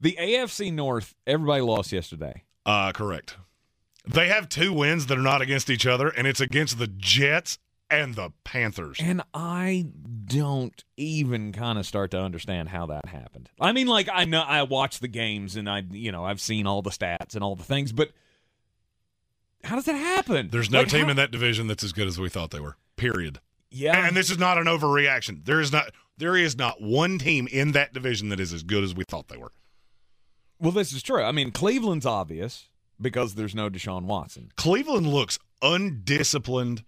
The AFC North, everybody lost yesterday. Uh, correct. They have two wins that are not against each other, and it's against the Jets and the Panthers. And I don't even kind of start to understand how that happened. I mean, like I know I watch the games and I, you know, I've seen all the stats and all the things, but how does that happen? There's no Like, team how- in that division that's as good as we thought they were. Period. Yeah, And this is not an overreaction. There is not there is not one team in that division that is as good as we thought they were. Well, this is true. I mean, Cleveland's obvious because there's no Deshaun Watson. Cleveland looks undisciplined.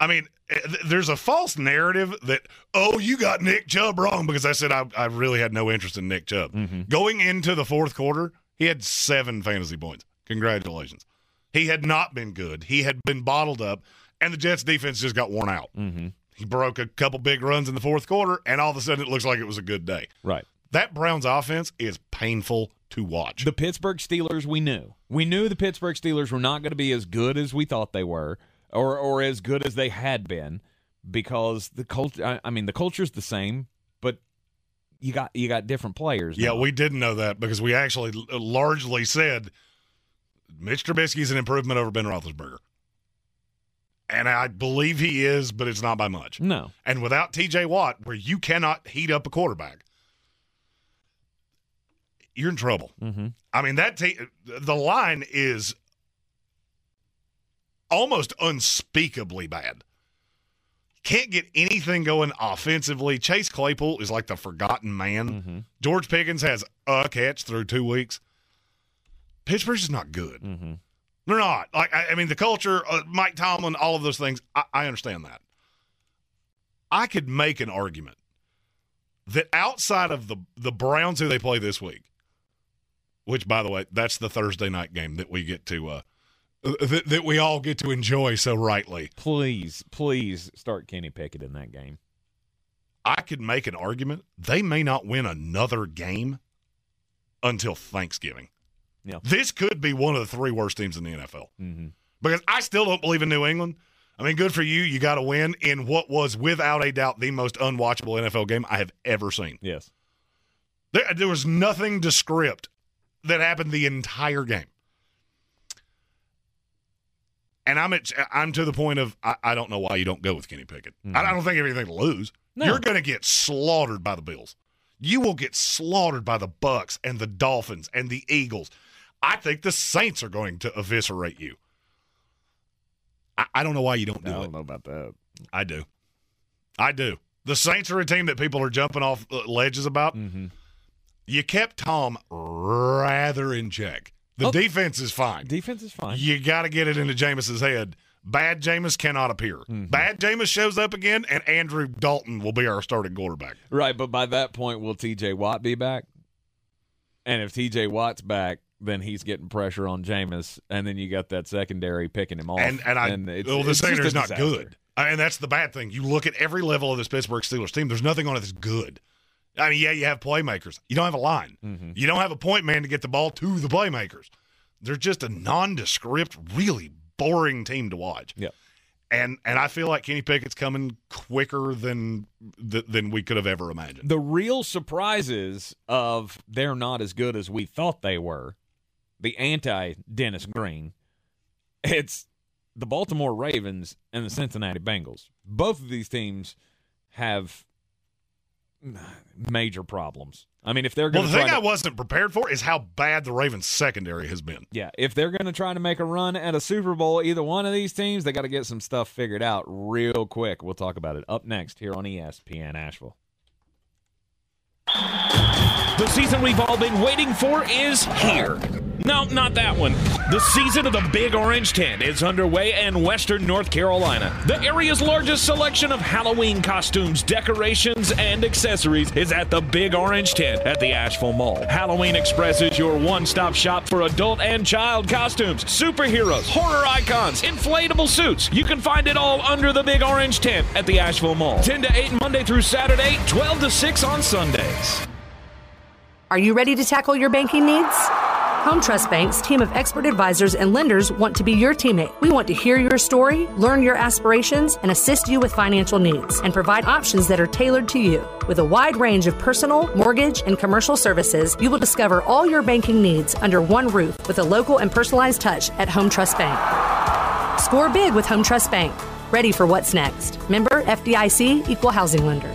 I mean, eh, th- there's a false narrative that oh, you got Nick Chubb wrong because I said I, I really had no interest in Nick Chubb. Going into the fourth quarter, he had seven fantasy points. Congratulations. He had not been good. He had been bottled up, and the Jets defense just got worn out. Mm-hmm. He broke a couple big runs in the fourth quarter, and all of a sudden it looks like it was a good day. Right. That Browns offense is painful to watch. The Pittsburgh Steelers, we knew. We knew the Pittsburgh Steelers were not going to be as good as we thought they were, or or as good as they had been, because the culture. I, I mean, the culture's the same, but you got you got different players. Yeah, we didn't know that because we actually largely said Mitch Trubisky's an improvement over Ben Roethlisberger. And I believe he is, but it's not by much. no. And without TJ Watt, where you cannot heat up a quarterback, you're in trouble. Mm-hmm. I mean, that te- the line is almost unspeakably bad. Can't get anything going offensively. Chase Claypool is like the forgotten man. Mm-hmm. George Pickens has a catch through two weeks. Pittsburgh's just not good. Mm-hmm. They're not. Like I, I mean, the culture, uh, Mike Tomlin, all of those things. I, I understand that. I could make an argument that outside of the the Browns who they play this week, which by the way, that's the Thursday night game that we get to uh, that, that we all get to enjoy so rightly. Please, please start Kenny Pickett in that game. I could make an argument they may not win another game until Thanksgiving. Yeah. This could be one of the three worst teams in the NFL. Mm-hmm. because I still don't believe in New England. I mean, good for you. You got to win in what was, without a doubt, the most unwatchable NFL game I have ever seen. Yes. There, there was nothing to script that happened the entire game. And I'm at, I'm to the point of I, I don't know why you don't go with Kenny Pickett. I, I don't think anything to lose. No. You're going to get slaughtered by the Bills. You will get slaughtered by the Bucks and the Dolphins and the Eagles. I think the Saints are going to eviscerate you. I, I don't know why you don't do it. I don't know about that. I do. I do. The Saints are a team that people are jumping off uh, ledges about. Mm-hmm. You kept Tom Brady in check. The Oh. defense is fine. Defense is fine. You got to get it into Jameis's head. Bad Jameis cannot appear. Mm-hmm. Bad Jameis shows up again, and Andrew Dalton will be our starting quarterback. Right, but by that point, will T.J. Watt be back? And if T.J. Watt's back, then he's getting pressure on Jameis, and then you got that secondary picking him off. And and I it's, well, the it's just a secondary's not good. I and that's the bad thing. You look at every level of this Pittsburgh Steelers team. There's nothing on it that's good. I mean, yeah, you have playmakers. You don't have a line. Mm-hmm. You don't have a point man to get the ball to the playmakers. They're just a nondescript, really boring team to watch. Yep. And and I feel like Kenny Pickett's coming quicker than than we could have ever imagined. The real surprises of they're not as good as we thought they were, the anti Dennis Green, it's the Baltimore Ravens and the Cincinnati Bengals. Both of these teams have major problems. I mean, if they're going Well, the to thing try I wasn't prepared for is how bad the Ravens secondary has been. yeah, if they're going to try to make a run at a Super Bowl, either one of these teams, they got to get some stuff figured out real quick. We'll talk about it up next here on ESPN Asheville. The season we've all been waiting for is here. No, not that one. The season of the Big Orange Tent is underway in Western North Carolina. The area's largest selection of Halloween costumes, decorations, and accessories is at the Big Orange Tent at the Asheville Mall. Halloween Express is your one stop shop for adult and child costumes, superheroes, horror icons, inflatable suits. You can find it all under the Big Orange Tent at the Asheville Mall. 10 to 8 Monday through Saturday, 12 to 6 on Sundays. Are you ready to tackle your banking needs? Home Trust Bank's team of expert advisors and lenders want to be your teammate. We want to hear your story, learn your aspirations, and assist you with financial needs and provide options that are tailored to you. With a wide range of personal, mortgage, and commercial services, you will discover all your banking needs under one roof with a local and personalized touch at Home Trust Bank. Score big with Home Trust Bank. Ready for what's next. Member FDIC Equal Housing Lender.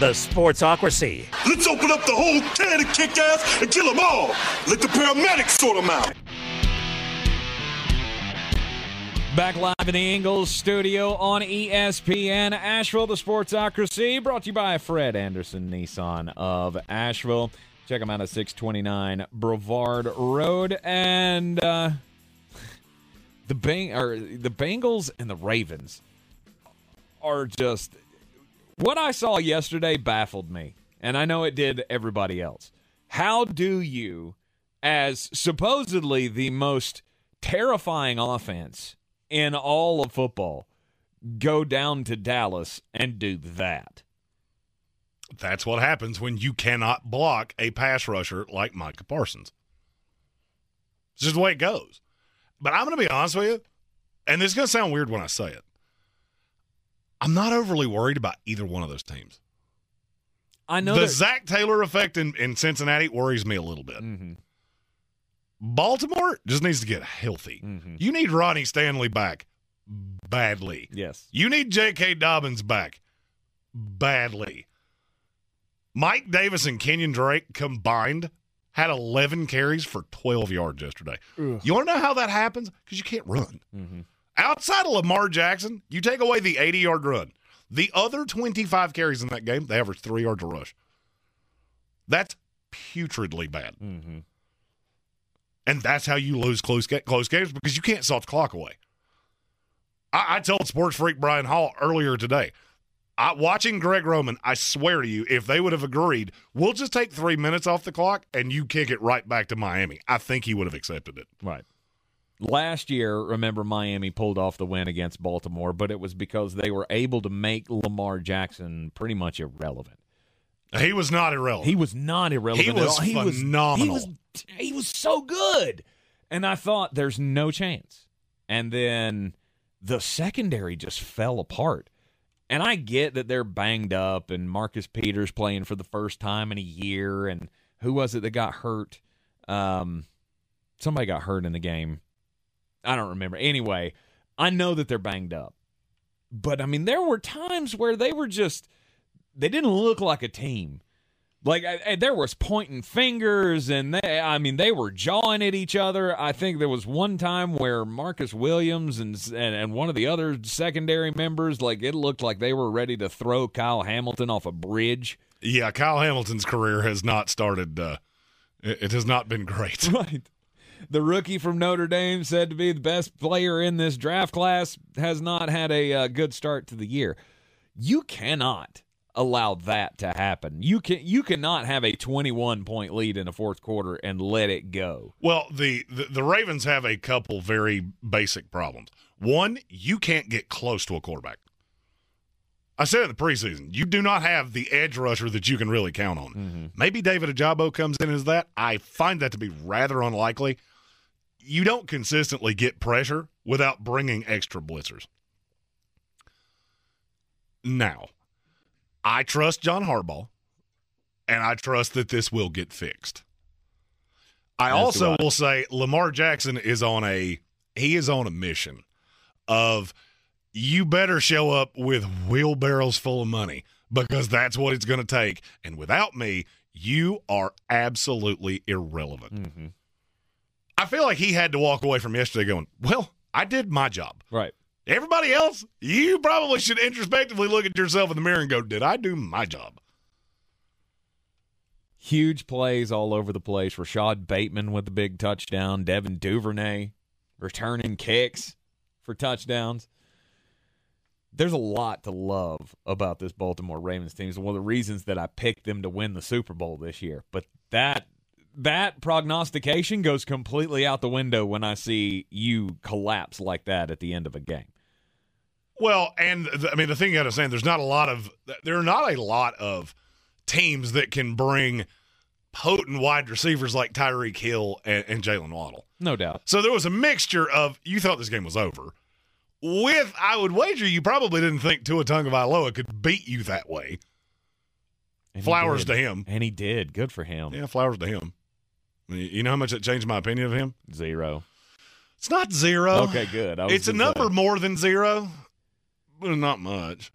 The Sportsocracy. Let's open up the whole can of kick ass and kill them all. Let the paramedics sort them out. Back live in the Ingles studio on ESPN Asheville, the Sportsocracy, brought to you by Fred Anderson Nissan of Asheville. Check them out at 629 Brevard Road. And uh, the, Bang- or the Bengals and the Ravens are just. What I saw yesterday baffled me, and I know it did everybody else. How do you, as supposedly the most terrifying offense in all of football, go down to Dallas and do that? That's what happens when you cannot block a pass rusher like Micah Parsons. It's just the way it goes. But I'm going to be honest with you, and this is going to sound weird when I say it. I'm not overly worried about either one of those teams. I know the that- Zac Taylor effect in, in Cincinnati worries me a little bit. Mm-hmm. Baltimore just needs to get healthy. Mm-hmm. You need Ronnie Stanley back badly. Yes. You need J.K. Dobbins back badly. Mike Davis and Kenyon Drake combined had 11 carries for 12 yards yesterday. Ugh. You want to know how that happens? Because you can't run. Mm-hmm. Outside of Lamar Jackson, you take away the 80 yard run. The other 25 carries in that game, they averaged three yards a rush. That's putridly bad. Mm-hmm. And that's how you lose close, close games because you can't salt the clock away. I, I told sports freak Brian Hall earlier today, I, watching Greg Roman, I swear to you, if they would have agreed, we'll just take three minutes off the clock and you kick it right back to Miami, I think he would have accepted it. Right. Last year, remember Miami pulled off the win against Baltimore, but it was because they were able to make Lamar Jackson pretty much irrelevant. He was not irrelevant. He was not irrelevant. He was all. He was phenomenal. he was he was so good, and I thought there's no chance. And then the secondary just fell apart. And I get that they're banged up, and Marcus Peters playing for the first time in a year, and who was it that got hurt? Um, somebody got hurt in the game. I don't remember. Anyway, I know that they're banged up, but I mean, there were times where they were just they didn't look like a team. Like I, I- there was pointing fingers, and they, I mean, they were jawing at each other. I think there was one time where Marcus Williams and and, and one of the other secondary members, like it looked like they were ready to throw Kyle Hamilton off a bridge. Yeah, Kyle Hamilton's career has not started. Uh, it, it has not been great. Right. The rookie from Notre Dame, said to be the best player in this draft class, has not had a uh, good start to the year. You cannot allow that to happen. You can you cannot have a 21 point lead in the fourth quarter and let it go. Well, the, the the Ravens have a couple very basic problems. One, you can't get close to a quarterback. I said in the preseason, you do not have the edge rusher that you can really count on. Mm-hmm. Maybe David Ojabo comes in as that. I find that to be rather unlikely. You don't consistently get pressure without bringing extra blitzers. Now, I trust John Harbaugh, and I trust that this will get fixed. I do also will say Lamar Jackson is on a he is on a mission of you better show up with wheelbarrows full of money because that's what it's going to take. And without me, you are absolutely irrelevant. Mm-hmm. I feel like he had to walk away from yesterday going, Well, I did my job. Right. Everybody else, you probably should introspectively look at yourself in the mirror and go, Did I do my job? Huge plays all over the place. Rashod Bateman with the big touchdown. Devin Duvernay returning kicks for touchdowns. There's a lot to love about this Baltimore Ravens team. It's one of the reasons that I picked them to win the Super Bowl this year. But that that prognostication goes completely out the window when I see you collapse like that at the end of a game. Well, and th- I mean, the thing you got to say, there's not a lot of, there are not a lot of teams that can bring potent wide receivers like Tyreek Hill and, and Jaylen Waddle. No doubt. So there was a mixture of, you thought this game was over. With, I would wager you probably didn't think Tua Tagovailoa could beat you that way. And Flowers to him. And he did. Good for him. Yeah, flowers to him. You know how much that changed my opinion of him? Zero. It's not zero. Okay, good. It's a number say. more than zero, but not much.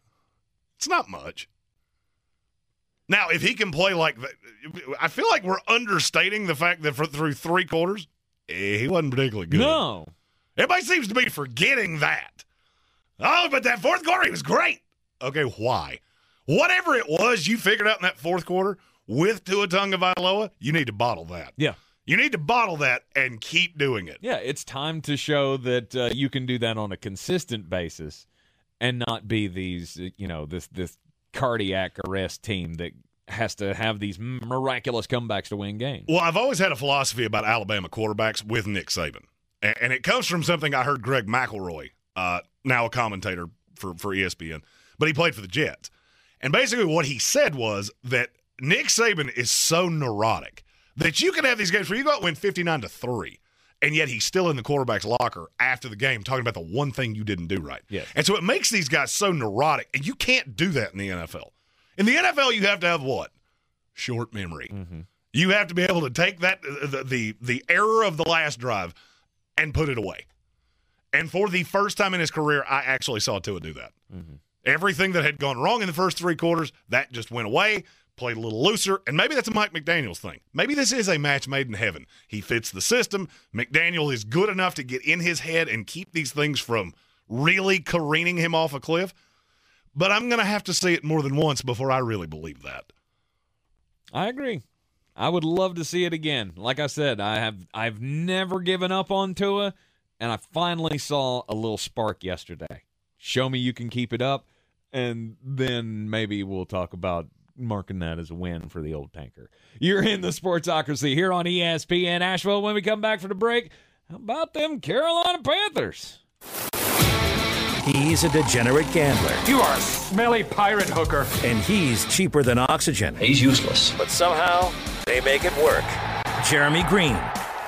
It's not much. Now, if he can play like that, I feel like we're understating the fact that for through three quarters, eh, he wasn't particularly good. No. Everybody seems to be forgetting that. Oh, but that fourth quarter, he was great. Okay, why? Whatever it was you figured out in that fourth quarter with Tua Tagovailoa, you need to bottle that. Yeah. You need to bottle that and keep doing it. Yeah, it's time to show that uh, you can do that on a consistent basis and not be these, uh, you know, this this cardiac arrest team that has to have these miraculous comebacks to win games. Well, I've always had a philosophy about Alabama quarterbacks with Nick Saban, and, it comes from something I heard Greg McElroy, uh, now a commentator for for ESPN, but he played for the Jets, and basically what he said was that Nick Saban is so neurotic that you can have these games where you go out and win fifty nine to three. And yet he's still in the quarterback's locker after the game talking about the one thing you didn't do right. Yes. And so it makes these guys so neurotic, and you can't do that in the NFL. In the NFL, you have to have what? Short memory. You have to be able to take that the, the the error of the last drive and put it away. And for the first time in his career, I actually saw Tua do that. Mm-hmm. Everything that had gone wrong in the first three quarters, that just went away. played a little looser, and maybe that's a Mike McDaniels thing. Maybe this is a match made in heaven. He fits the system. McDaniel is good enough to get in his head and keep these things from really careening him off a cliff. But I'm going to have to see it more than once before I really believe that. I agree. I would love to see it again. Like I said, I have I've never given up on Tua, and I finally saw a little spark yesterday. Show me you can keep it up, and then maybe we'll talk about marking that as a win for the old tanker. You're in the Sportsocracy here on ESPN Asheville. When we come back for the break, how about them Carolina Panthers? He's a degenerate gambler. You are a smelly pirate hooker. And he's cheaper than oxygen. He's useless. But somehow, they make it work. Jeremy Greene,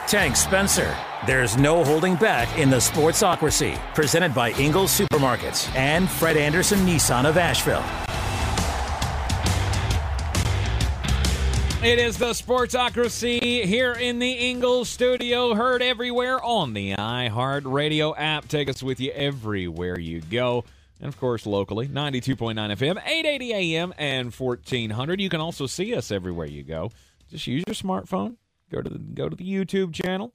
Tank Spencer. There's no holding back in the Sportsocracy. Presented by Ingles Supermarkets and Fred Anderson Nissan of Asheville. It is the Sportsocracy here in the Ingles studio, heard everywhere on the iHeartRadio app. Take us with you everywhere you go. And of course, locally, 92.9 FM, 880 AM, and 1400. You can also see us everywhere you go. Just use your smartphone, go to the, go to the YouTube channel,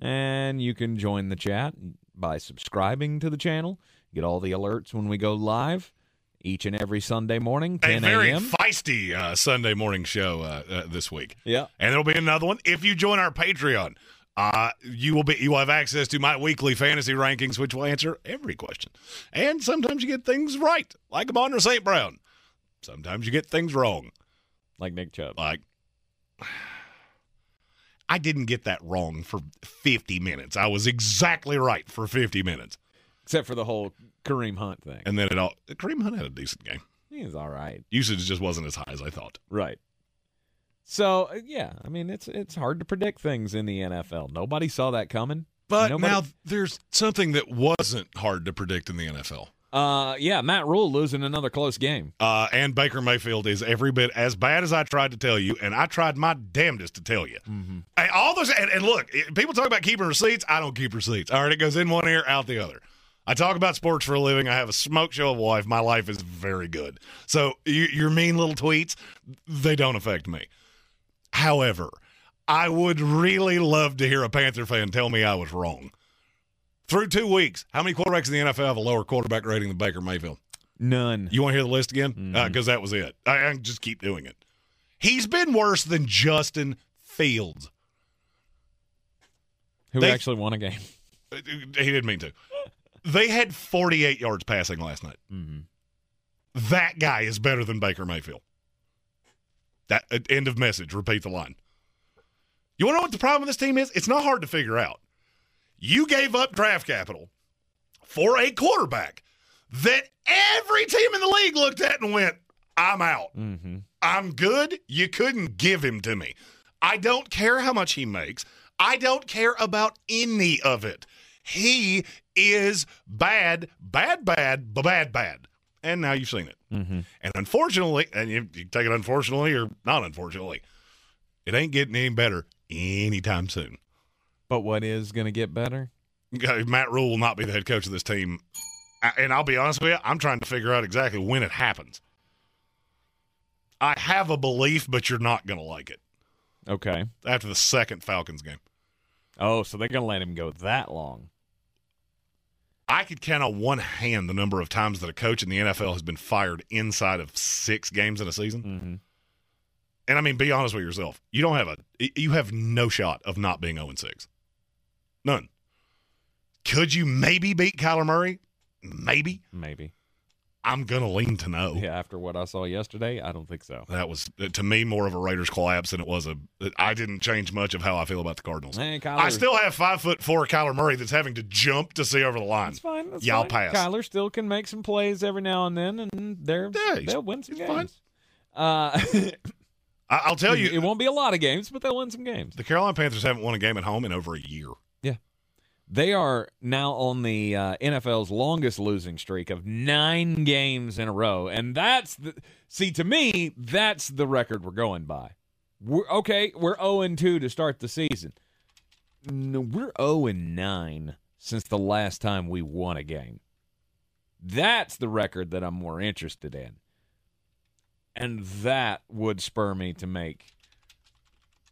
and you can join the chat by subscribing to the channel. Get all the alerts when we go live each and every Sunday morning, 10 a very a.m. feisty uh, Sunday morning show uh, uh, this week. Yeah. and there'll be another one if you join our Patreon. Uh, you will be you will have access to my weekly fantasy rankings, which will answer every question. And sometimes you get things right, like Amon St. Brown. Sometimes you get things wrong, like Nick Chubb. Like I didn't get that wrong for 50 minutes. I was exactly right for 50 minutes. Except for the whole Kareem Hunt thing. And then it all Kareem Hunt had a decent game. He was all right. Usage just wasn't as high as I thought. Right. So uh, yeah, I mean it's it's hard to predict things in the NFL. Nobody saw that coming. But Nobody- now there's something that wasn't hard to predict in the NFL. uh, yeah, Matt Rhule losing another close game. Uh, and Baker Mayfield is every bit as bad as I tried to tell you, and I tried my damnedest to tell you. Hey, all those, and, and look, it- people talk about keeping receipts. I don't keep receipts. All right, it goes in one ear, out the other. I talk about sports for a living. I have a smoke show of a wife. My life is very good. So you, your mean little tweets, they don't affect me. However, I would really love to hear a Panther fan tell me I was wrong. Through two weeks, how many quarterbacks in the NFL have a lower quarterback rating than Baker Mayfield? None. You want to hear the list again? Mm-hmm. Uh, because that was it. I, I just keep doing it. He's been worse than Justin Fields. Who They- actually won a game? He didn't mean to. They had 48 yards passing last night. That guy is better than Baker Mayfield. That uh, end of message. Repeat the line. You want to know what the problem with this team is? It's not hard to figure out. You gave up draft capital for a quarterback that every team in the league looked at and went, "I'm out. Mm-hmm. I'm good. You couldn't give him to me. I don't care how much he makes. I don't care about any of it. He is bad, bad, bad, bad, bad. And now you've seen it. Mm-hmm. And unfortunately, and you, you take it unfortunately or not unfortunately, it ain't getting any better anytime soon. But what is going to get better? Matt Rhule will not be the head coach of this team. And I'll be honest with you, I'm trying to figure out exactly when it happens. I have a belief, but you're not going to like it Okay. after the second Falcons game. Oh, so they're going to let him go that long. I could count on one hand the number of times that a coach in the NFL has been fired inside of six games in a season. Mm-hmm. And I mean, be honest with yourself. You don't have a, you have no shot of not being 0 6. None. Could you maybe beat Kyler Murray? Maybe. Maybe. I'm going to lean to no. Yeah, after what I saw yesterday, I don't think so. That was, to me, more of a Raiders collapse than it was a. I didn't change much of how I feel about the Cardinals. Hey, I still have five foot four Kyler Murray that's having to jump to see over the line. That's fine. That's yeah, I'll fine. pass. Kyler still can make some plays every now and then, and they're Yeah, they'll win some games. Uh, I'll tell you, it won't be a lot of games, but they'll win some games. the Carolina Panthers haven't won a game at home in over a year. They are now on the uh, NFL's longest losing streak of nine games in a row, and that's the see to me that's the record we're going by. We're okay. We're zero and two to start the season. No, we're zero and nine since the last time we won a game. That's the record that I'm more interested in. And that would spur me to make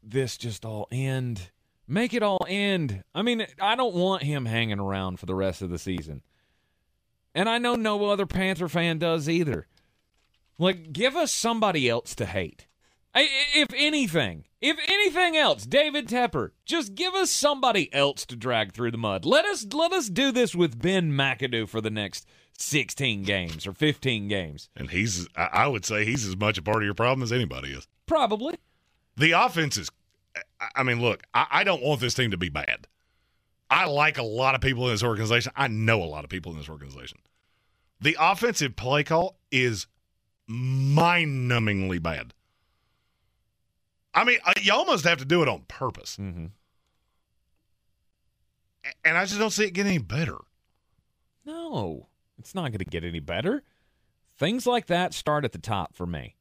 this just all end. Make it all end. I mean, I don't want him hanging around for the rest of the season. And I know no other Panther fan does either. Like, give us somebody else to hate. I, if anything, if anything else, David Tepper, just give us somebody else to drag through the mud. Let us let us do this with Ben McAdoo for the next 16 games or 15 games. And he's, I would say, he's as much a part of your problem as anybody is. Probably. The offense is, I mean, look, I, I don't want this team to be bad. I like a lot of people in this organization. I know a lot of people in this organization. The offensive play call is mind numbingly bad. I mean, you almost have to do it on purpose. Mm-hmm. And I just don't see it getting any better. No, it's not going to get any better. Things like that start at the top for me.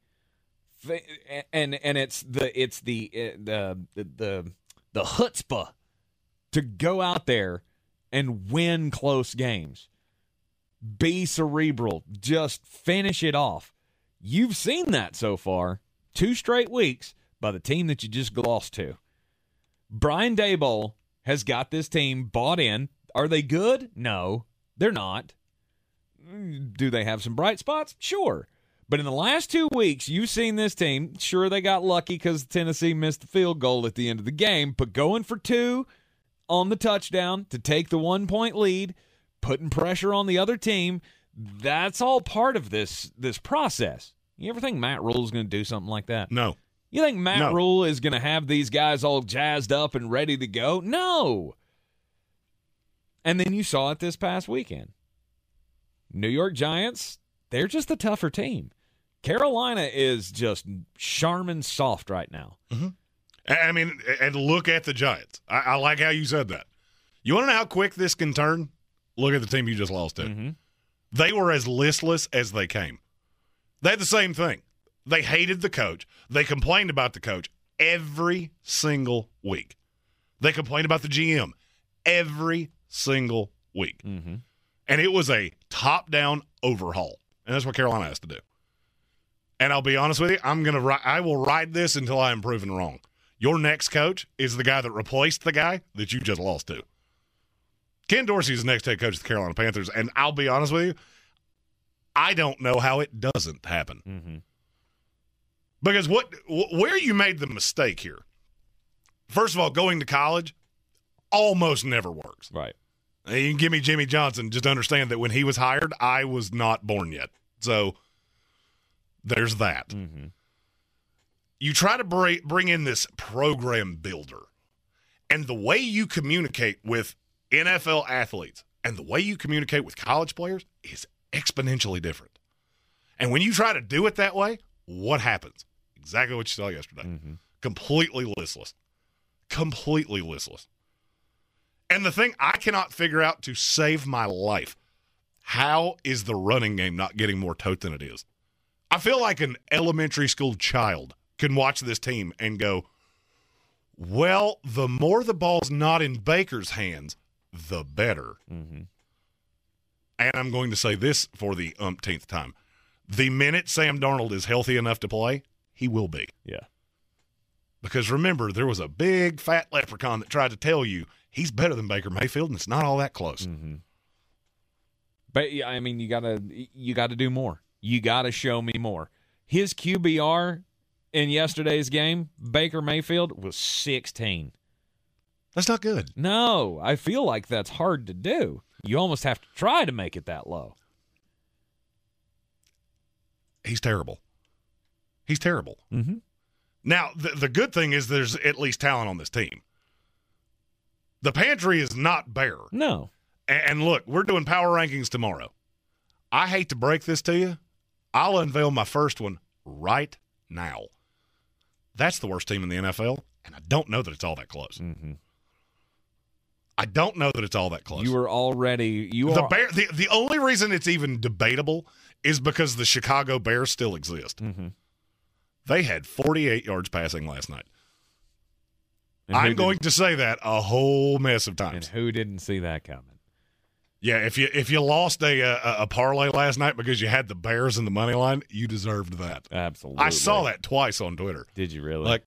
And and it's the it's the uh, the the the chutzpah to go out there and win close games. Be cerebral, just finish it off. You've seen that so far. Two straight weeks by the team that you just lost to. Brian Daboll has got this team bought in. Are they good? No, they're not. Do they have some bright spots? Sure. But in the last two weeks, you've seen this team. Sure, they got lucky because Tennessee missed the field goal at the end of the game, but going for two on the touchdown to take the one point lead, putting pressure on the other team, that's all part of this this process. You ever think Matt Rhule is going to do something like that? No. You think Matt No. Rhule is going to have these guys all jazzed up and ready to go? No. And then you saw it this past weekend. New York Giants, they're just the tougher team. Carolina is just Charmin soft right now. Mm-hmm. I I mean, and look at the Giants. I, I like how you said that. You want to know how quick this can turn? Look at the team you just lost to. Mm-hmm. They were as listless as they came. They had the same thing. They hated the coach. They complained about the coach every single week. They complained about the GM every single week. Mm-hmm. And it was a top down overhaul. And that's what Carolina has to do. And I'll be honest with you, I'm gonna ri- I will ride this until I am proven wrong. Your next coach is the guy that replaced the guy that you just lost to. Ken Dorsey is the next head coach of the Carolina Panthers, and I'll be honest with you, I don't know how it doesn't happen. Mm-hmm. Because what wh- where you made the mistake here? First of all, going to college almost never works. Right. You can give me Jimmy Johnson. Just understand that when he was hired, I was not born yet. So there's that. Mm-hmm. You try to bring, bring in this program builder, and the way you communicate with NFL athletes and the way you communicate with college players is exponentially different. And when you try to do it that way, what happens? Exactly what you saw yesterday. Mm-hmm. Completely listless. Completely listless. And the thing I cannot figure out to save my life how is the running game not getting more tote than it is? I feel like an elementary school child can watch this team and go, well, the more the ball's not in Baker's hands, the better. Mm-hmm. And I'm going to say this for the umpteenth time. The minute Sam Darnold is healthy enough to play, he will be. Yeah. Because remember, there was a big fat leprechaun that tried to tell you he's better than Baker Mayfield, and it's not all that close. Mm-hmm. But yeah, I mean, you gotta you gotta do more. You gotta show me more. His QBR in yesterday's game, Baker Mayfield was 16. That's not good. No, I feel like that's hard to do. You almost have to try to make it that low. He's terrible. He's terrible. Mhm. Now, the, the good thing is there's at least talent on this team. The pantry is not bare. No. And, and look, we're doing power rankings tomorrow. I hate to break this to you. I'll unveil my first one right now. That's the worst team in the NFL, and I don't know that it's all that close. I don't know that it's all that close. You were already you the are bear the, the only reason it's even debatable is because the Chicago Bears still exist. Mm-hmm. They had 48 yards passing last night. And I'm going to say that a whole mess of and times. who didn't see that coming? Yeah, if you if you lost a, a a parlay last night because you had the Bears in the money line, you deserved that. Absolutely. I saw that twice on Twitter. Did you really? Like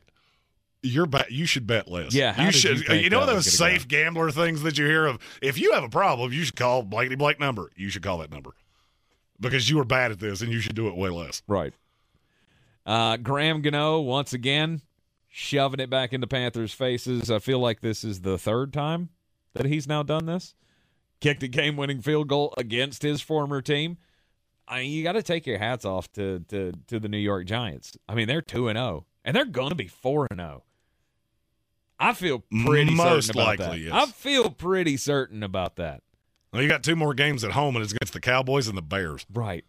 you're bet you should bet less. Yeah, how you should. you think know those safe gambler things that you hear of. If you have a problem, you should call Blakeney Blake number. You should call that number because you were bad at this and you should do it way less. Right. Uh, Graham Gano once again shoving it back into Panthers' faces. I feel like this is the third time that he's now done this. Kicked a game-winning field goal against his former team. I mean, you got to take your hats off to, to to the New York Giants. I mean, they're two and zero, and they're going to be four and zero. I feel pretty Most certain about likely, that. yes. I feel pretty certain about that. Well, you got two more games at home, and it's against the Cowboys and the Bears. Right.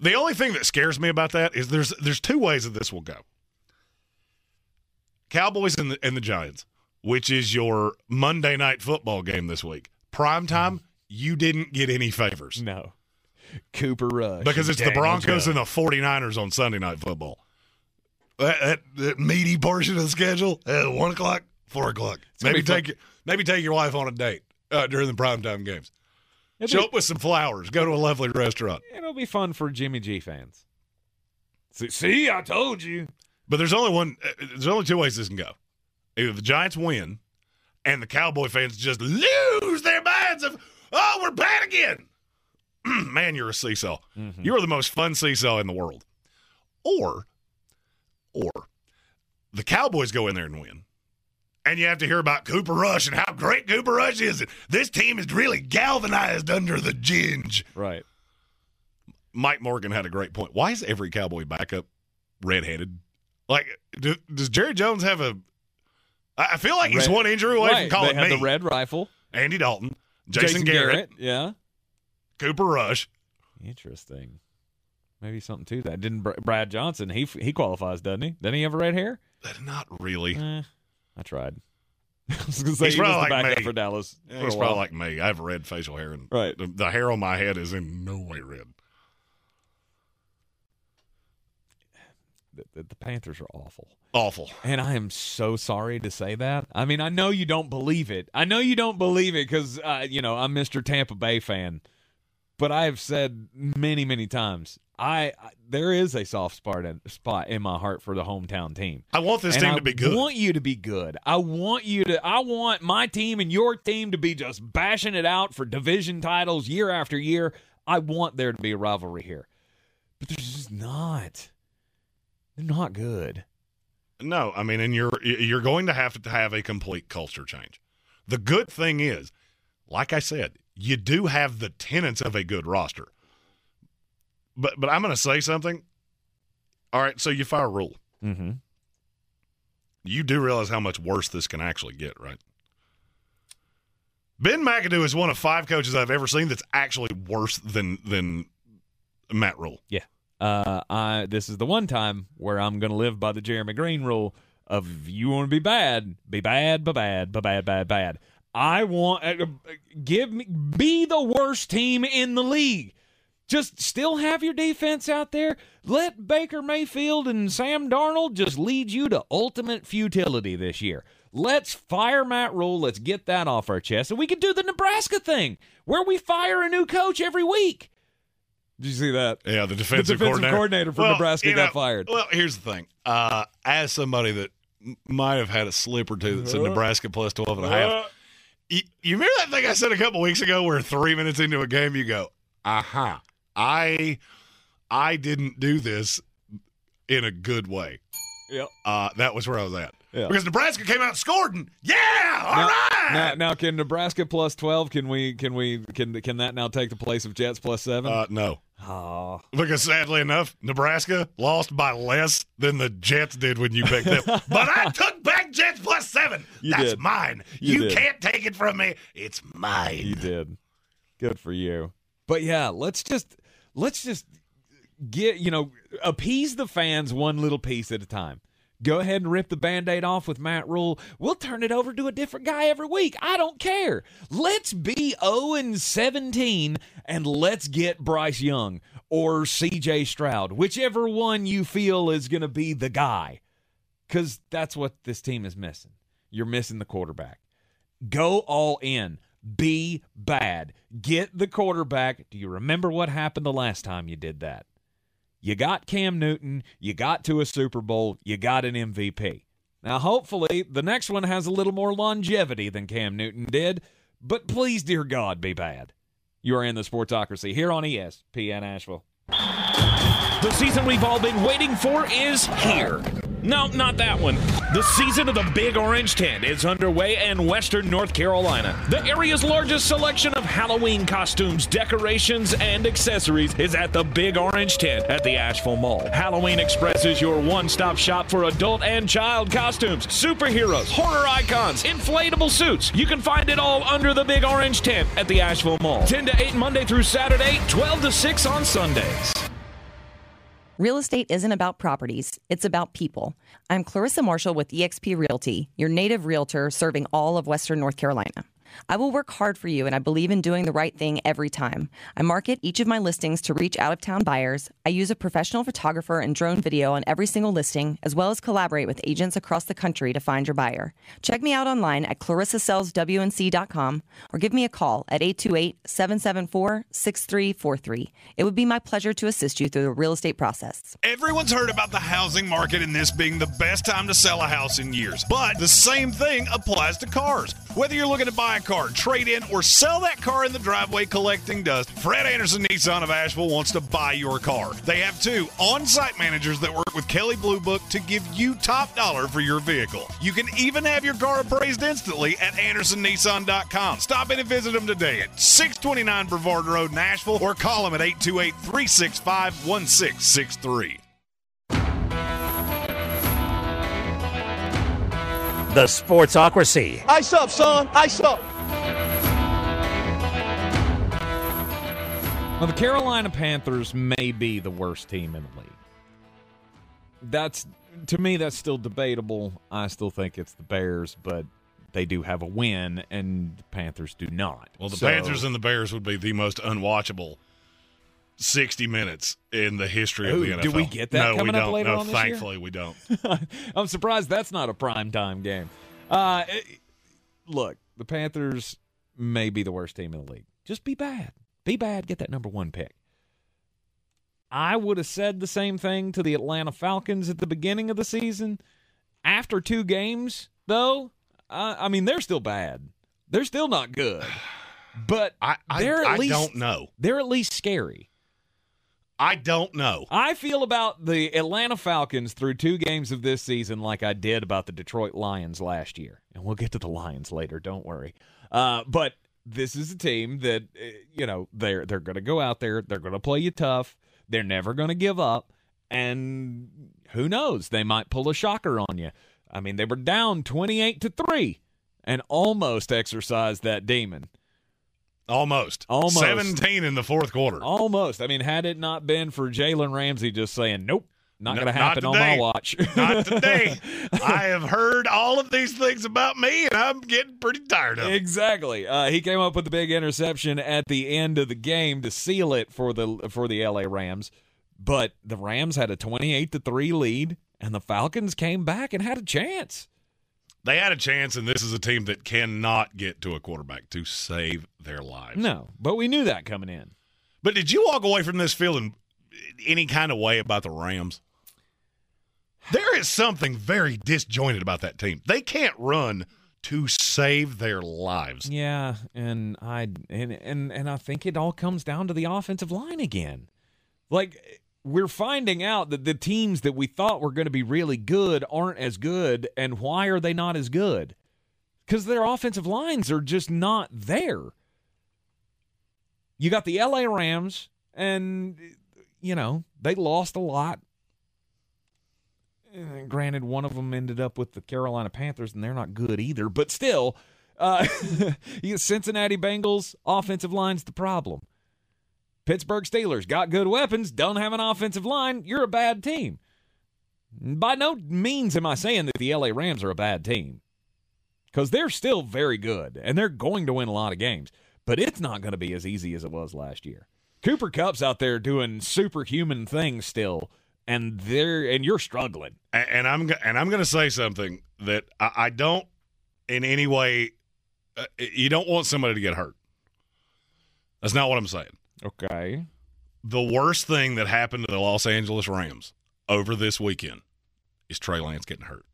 The only thing that scares me about that is there's there's two ways that this will go. Cowboys and the and the Giants, which is your Monday night football game this week. Prime time, you didn't get any favors. No. Cooper Rush. Because it's the Broncos Jones. and the 49ers on Sunday night football. That, that, that meaty portion of the schedule at one o'clock, four o'clock. gonna Maybe take your, maybe take your wife on a date uh, during the primetime games. It'll Show be- up with some flowers. Go to a lovely restaurant. It'll be fun for Jimmy G fans. See, see I told you. But there's only one. uh, There's only two ways this can go. Either the Giants win, and the Cowboy fans just lose their minds of, oh, we're bad again. Man, you're a seesaw. Mm-hmm. You are the most fun seesaw in the world. Or, or the Cowboys go in there and win. And you have to hear about Cooper Rush and how great Cooper Rush is. And this team is really galvanized under the ginge. Right. Mike Morgan had a great point. Why is every Cowboy backup redheaded? Like, do, does Jerry Jones have a? I feel like he's Red- one injury away right. from calling they had me. the red rifle. Andy Dalton, Jason, Garrett, Yeah. Cooper Rush. Interesting. Maybe something to that. Didn't Br- Brad Johnson? He he qualifies, doesn't he? Doesn't he have red hair? Not really. Eh, I tried. I was gonna say He's he was probably like me. for Dallas. Yeah, for he's probably like me. I have red facial hair, and Right. the, the hair on my head is in no way red. The, the, the Panthers are awful. Awful. And I am so sorry to say that. I mean, I know you don't believe it. I know you don't believe it because, uh, you know, I'm Mr. Tampa Bay fan. But I have said many, many times, I, I there is a soft spot in, spot in my heart for the hometown team. I want this And team I to be good. I want you to be good. I want you to. I want my team and your team to be just bashing it out for division titles year after year. I want there to be a rivalry here, but there's just not. They're not good. No, I mean, and you're you're going to have to have a complete culture change. The good thing is, like I said, you do have the tenets of a good roster. But but I'm going to say something. All right, so you fire Rhule. Mm-hmm. You do realize how much worse this can actually get, right? Ben McAdoo is one of five coaches I've ever seen that's actually worse than than Matt Rhule. Yeah. Uh, I this is the one time where I'm going to live by the Jeremy Greene rule of you want to be bad, be bad, be bad, be bad, bad, bad. I want uh, uh, give me be the worst team in the league. Just still have your defense out there. Let Baker Mayfield and Sam Darnold just lead you to ultimate futility this year. Let's fire Matt Rhule. Let's get that off our chest. And we could do the Nebraska thing where we fire a new coach every week. Did you see that? Yeah, the defensive, defensive coordinator. coordinator for Well, Nebraska got know, fired. Well, here's the thing. Uh, as somebody that might have had a slip or two that said Uh-huh. Nebraska plus 12 and a half, you, you remember that thing I said a couple weeks ago where three minutes into a game you go, uh-huh, I, I didn't do this in a good way. Yep. Uh, that was where I was at. Yeah. Because Nebraska came out and scored, and yeah, all right. now, Now, now, can Nebraska plus twelve? Can we? Can we? Can can that now take the place of Jets plus seven? Uh, no. oh, Because sadly enough, Nebraska lost by less than the Jets did when you picked them. but I took back Jets plus seven. You That's did. mine. You You, can't take it from me. It's mine. you did. Good for you. But yeah, let's just let's just get you know appease the fans one little piece at a time. Go ahead and rip the band-aid off with Matt Rhule. We'll turn it over to a different guy every week. I don't care. Let's be 0 and 17 and let's get Bryce Young or CJ Stroud, whichever one you feel is going to be the guy. Cuz that's what this team is missing. You're missing the quarterback. Go all in. Be bad. Get the quarterback. Do you remember what happened the last time you did that? You got Cam Newton, you got to a Super Bowl, you got an MVP. Now, hopefully, the next one has a little more longevity than Cam Newton did, but please, dear God, be bad. You are in the Sportsocracy here on ESPN Asheville. The season we've all been waiting for is here. No, not that one. The season of the Big Orange Tent is underway in Western North Carolina. The area's largest selection of Halloween costumes, decorations, and accessories is at the Big Orange Tent at the Asheville Mall. Halloween Express is your one stop shop for adult and child costumes, superheroes, horror icons, inflatable suits. You can find it all under the Big Orange Tent at the Asheville Mall. 10 to 8 Monday through Saturday, 12 to 6 on Sundays. Real estate isn't about properties, it's about people. I'm Clarissa Marshall with eXp Realty, your native realtor serving all of Western North Carolina. I will work hard for you, and I believe in doing the right thing every time. I market each of my listings to reach out of town buyers. I use a professional photographer and drone video on every single listing, as well as collaborate with agents across the country to find your buyer. Check me out online at clarissasellswnc.com or give me a call at 828 774 6343. It would be my pleasure to assist you through the real estate process. Everyone's heard about the housing market and this being the best time to sell a house in years. But the same thing applies to cars. Whether you're looking to buy a car, trade in, or sell that car in the driveway collecting dust, Fred Anderson Nissan of Asheville wants to buy your car. They have two on site managers that work with Kelley Blue Book to give you top dollar for your vehicle. You can even have your car appraised instantly at AndersonNissan.com. Stop in and visit them today at 629 Brevard Road, Nashville, or call them at 828 365 1663. The Sportsocracy. Ice up, son. Ice up. Well, the Carolina Panthers may be the worst team in the league. That's to me that's still debatable. I still think it's the Bears, but they do have a win and the Panthers do not. Well, the So- Panthers and the Bears would be the most unwatchable 60 minutes in the history of Ooh, the NFL. do we get that no, coming we up don't. later no, on this year? thankfully we don't. I'm surprised that's not a prime time game. Uh, it- look, the Panthers may be the worst team in the league. Just be bad. Be bad. Get that number one pick. I would have said the same thing to the Atlanta Falcons at the beginning of the season. After two games, though, uh, I mean they're still bad. They're still not good, but I, I, they're at I least don't know. they're at least scary. I don't know. I feel about the Atlanta Falcons through two games of this season like I did about the Detroit Lions last year. And we'll get to the Lions later, don't worry. Uh, but this is a team that uh, you know, they're they're going to go out there, they're going to play you tough. They're never going to give up and who knows, they might pull a shocker on you. I mean, they were down 28 to 3 and almost exercised that demon. Almost. Almost. 17 in the fourth quarter. Almost. I mean, had it not been for Jalen Ramsey just saying, "Nope, not No, going to happen on my watch." Not today. I have heard all of these things about me, and I'm getting pretty tired of it. exactly. Uh, he came up with the big interception at the end of the game to seal it for the for the LA Rams, but the Rams had a twenty-eight to three lead, and the Falcons came back and had a chance. They had a chance, and this is a team that cannot get to a quarterback to save their lives. No, but we knew that coming in. But did you walk away from this feeling any kind of way about the Rams? There is something very disjointed about that team. They can't run to save their lives. Yeah, and I and and and I think it all comes down to the offensive line again. Like we're finding out that the teams that we thought were going to be really good aren't as good, and why are they not as good? Because their offensive lines are just not there. You got the LA Rams, and you know they lost a lot. Uh, granted, one of them ended up with the Carolina Panthers, and they're not good either. But still, uh, Cincinnati Bengals offensive line's the problem. Pittsburgh Steelers got good weapons, don't have an offensive line. You're a bad team. By no means am I saying that the LA Rams are a bad team, because they're still very good and they're going to win a lot of games. But it's not going to be as easy as it was last year. Cooper Kupp's out there doing superhuman things still, and they're and you're struggling. And, and I'm and I'm going to say something that I, I don't in any way uh, you don't want somebody to get hurt. That's not what I'm saying. Okay. The worst thing that happened to the Los Angeles Rams over this weekend is Trey Lance getting hurt.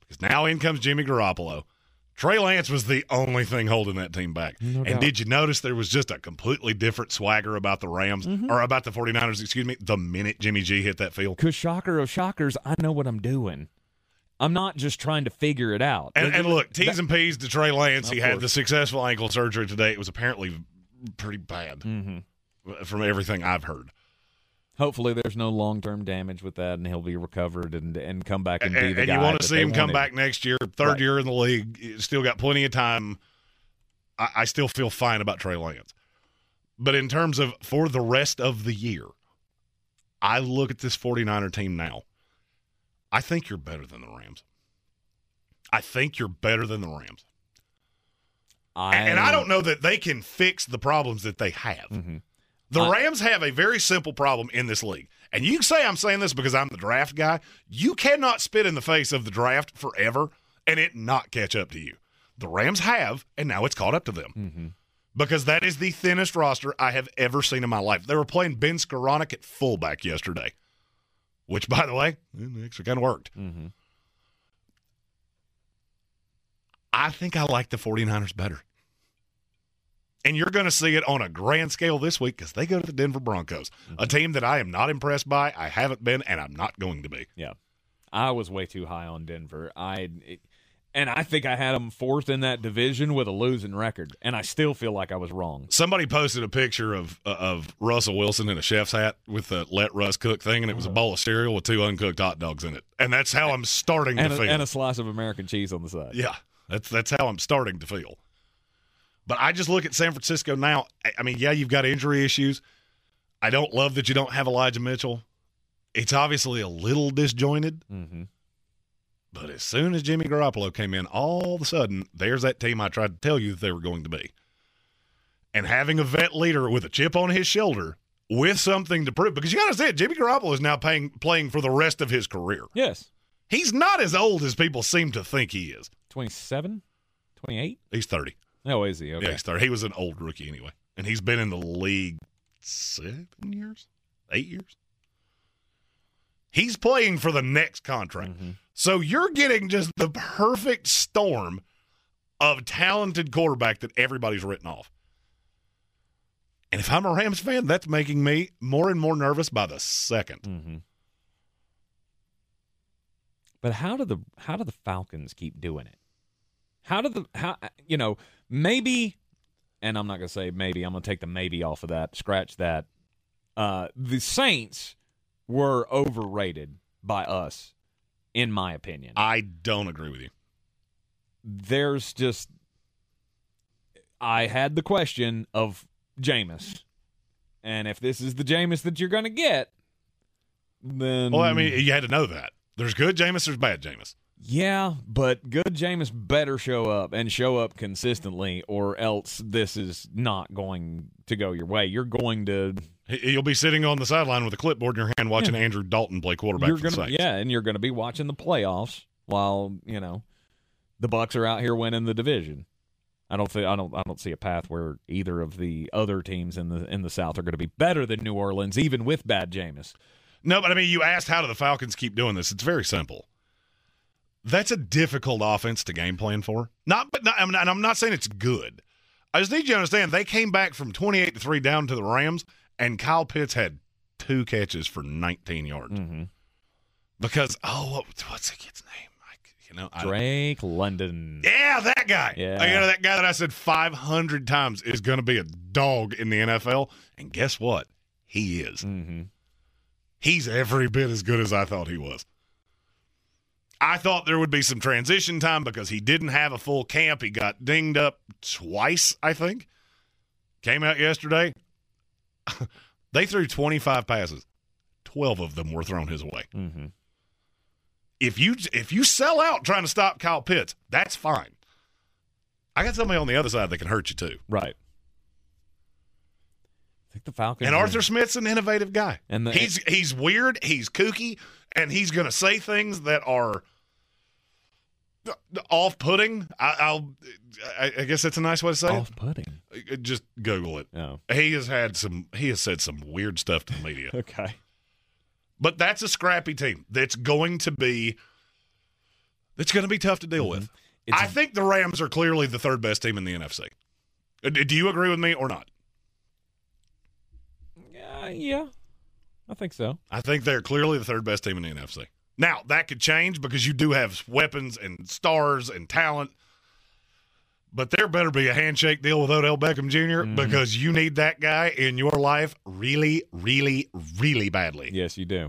Because now in comes Jimmy Garoppolo. Trey Lance was the only thing holding that team back. No and doubt. did you notice there was just a completely different swagger about the Rams Mm-hmm. or about the 49ers, excuse me, the minute Jimmy G hit that field? Because shocker of shockers, I know what I'm doing. I'm not just trying to figure it out. And, and look, T's That- and P's to Trey Lance. He had the successful ankle surgery today. It was apparently pretty bad Mhm. from everything I've heard. Hopefully, there's no long term damage with that, and he'll be recovered and and come back and be And, the and guy. you want to see him come back next year, third Right. year in the league. Still got plenty of time. I, I still feel fine about Trey Lance. But in terms of for the rest of the year, I look at this 49er team now. I think you're better than the Rams. I think you're better than the Rams. I, and I don't know that they can fix the problems that they have. Mm-hmm. The I- Rams have a very simple problem in this league. And you can say I'm saying this because I'm the draft guy. You cannot spit in the face of the draft forever and it not catch up to you. The Rams have, and now it's caught up to them. Mm-hmm. Because that is the thinnest roster I have ever seen in my life. They were playing Ben Skowronek at fullback yesterday, which, by the way, it actually kind of worked. Mm-hmm. I think I like the 49ers better. And you're going to see it on a grand scale this week because they go to the Denver Broncos, a team that I am not impressed by. I haven't been, and I'm not going to be. Yeah, I was way too high on Denver. I it, and I think I had them fourth in that division with a losing record, and I still feel like I was wrong. Somebody posted a picture of uh, of Russell Wilson in a chef's hat with the "Let Russ Cook" thing, and it was a bowl of cereal with two uncooked hot dogs in it, and that's how I'm starting And to a, feel. and a slice of American cheese on the side. Yeah, that's that's how I'm starting to feel. But I just look at San Francisco now. I- mean, yeah, you've got injury issues. I don't love that you don't have Elijah Mitchell. It's obviously a little disjointed. Mm-hmm. But as soon as Jimmy Garoppolo came in, all of a sudden, there's that team I tried to tell you that they were going to be. And having a vet leader with a chip on his shoulder with something to prove, because you got to say it, Jimmy Garoppolo is now paying, playing for the rest of his career. Yes, He's not as old as people seem to think he is. 27, 28? He's 30. Oh, is he? Okay. Yeah, he's 30. He was an old rookie anyway. And he's been in the league seven years, eight years. He's playing for the next contract. Mm-hmm. So you're getting just the perfect storm of talented quarterback that everybody's written off. And if I'm a Rams fan, that's making me more and more nervous by the 2nd Mm-hmm. But how do the how do the Falcons keep doing it? How do the how you know maybe, and I'm not gonna say maybe. I'm gonna take the maybe off of that. Scratch that. Uh, the Saints were overrated by us, in my opinion. I don't agree with you. There's just I had the question of Jameis, and if this is the Jameis that you're gonna get, then Well, I mean, you had to know that. There's good Jameis, there's bad Jameis. Yeah, but good Jameis better show up and show up consistently, or else this is not going to go your way. You're going to You'll be sitting on the sideline with a clipboard in your hand watching Andrew Dalton play quarterback you're for gonna Saints. yeah, and you're going to be watching the playoffs while you know the Bucs are out here winning the division. I don't think I don't I don't see a path where either of the other teams in the in the South are going to be better than New Orleans, even with bad Jameis. No, but I mean, you asked how do the Falcons keep doing this? It's very simple. That's a difficult offense to game plan for. Not, but not, I'm not, and I'm not saying it's good. I just need you to understand they came back from 28 to three down to the Rams, and Kyle Pitts had two catches for 19 yards Mm-hmm. because oh, what, what's the kid's name? I, you know, I, Drake London. yeah, that guy. Yeah. you know that guy that I said 500 times is going to be a dog in the NFL, and guess what? He is. Mm-hmm. He's every bit as good as I thought he was. I thought there would be some transition time because he didn't have a full camp. He got dinged up twice, I think. Came out yesterday. they threw 25 passes. 12 of them were thrown his way. Mm-hmm. If you if you sell out trying to stop Kyle Pitts, that's fine. I got somebody on the other side that can hurt you too. Right. I think the Falcons And Arthur Smith's an innovative guy. And the- he's he's weird, he's kooky, and he's going to say things that are off-putting. I, I'll. I, I guess that's a nice way to say Off putting. it. Just Google it. Oh. He has had some. He has said some weird stuff to the media. Okay. But that's a scrappy team. That's going to be. That's going to be tough to deal with. It's- I think the Rams are clearly the third best team in the NFC. Uh, Do you agree with me or not? Uh, yeah. I think so. I think they're clearly the third best team in the NFC. Now, that could change because you do have weapons and stars and talent. But there better be a handshake deal with Odell Beckham junior Mm-hmm. because you need that guy in your life really, really, really badly. Yes, you do.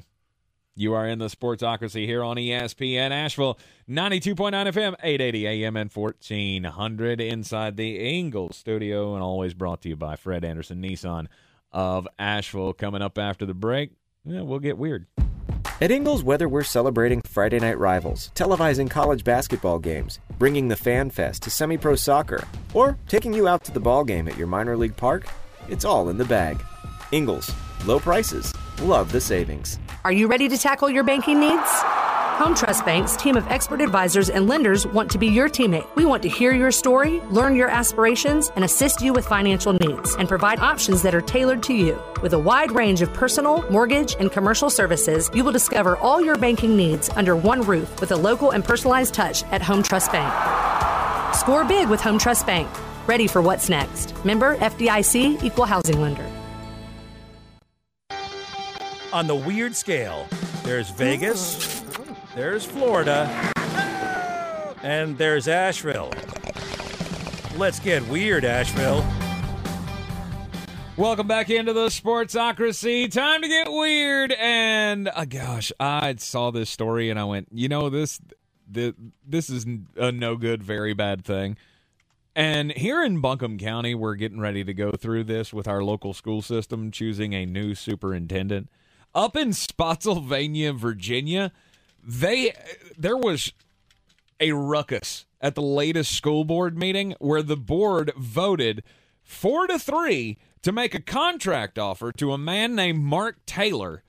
You are in the Sportsocracy here on ESPN Asheville, 92.9 FM, 880 AM, and 1400 inside the Ingles studio, and always brought to you by Fred Anderson Nissan of Asheville. Coming up after the break, yeah, we'll get weird. At Ingles, whether we're celebrating Friday night rivals, televising college basketball games, bringing the Fan Fest to semi pro soccer, or taking you out to the ball game at your minor league park, it's all in the bag. Ingles, low prices, love the savings. Are you ready to tackle your banking needs? Home Trust Bank's team of expert advisors and lenders want to be your teammate. We want to hear your story, learn your aspirations, and assist you with financial needs and provide options that are tailored to you. With a wide range of personal, mortgage, and commercial services, you will discover all your banking needs under one roof with a local and personalized touch at Home Trust Bank. Score big with Home Trust Bank. Ready for what's next. Member FDIC Equal Housing Lender. On the weird scale, there's Vegas, there's Florida, and there's Asheville. Let's get weird, Asheville. Welcome back into the Sportsocracy. Time to get weird. And uh, gosh, I saw this story and I went, you know, this, this, this is a no good, very bad thing. And here in Buncombe County, we're getting ready to go through this with our local school system choosing a new superintendent. Up in Spotsylvania, Virginia, they there was a ruckus at the latest school board meeting where the board voted four to three to make a contract offer to a man named Mark Taylor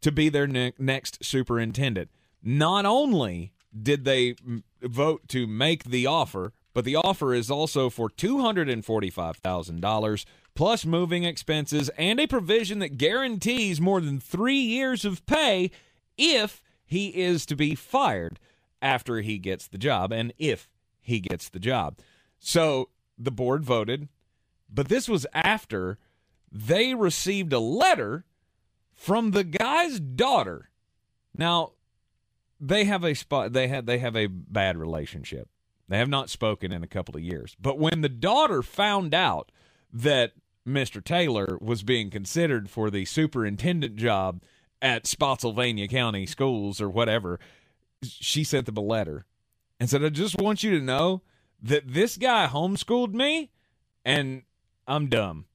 to be their ne- next superintendent. Not only did they m- vote to make the offer, but the offer is also for $245,000 plus moving expenses and a provision that guarantees more than three years of pay if he is to be fired after he gets the job and if he gets the job. So the board voted, but this was after they received a letter from the guy's daughter. Now, they have a spot they had they have a bad relationship. They have not spoken in a couple of years. But when the daughter found out that Mr. Taylor was being considered for the superintendent job at Spotsylvania County Schools or whatever, she sent them a letter and said, I just want you to know that this guy homeschooled me and I'm dumb.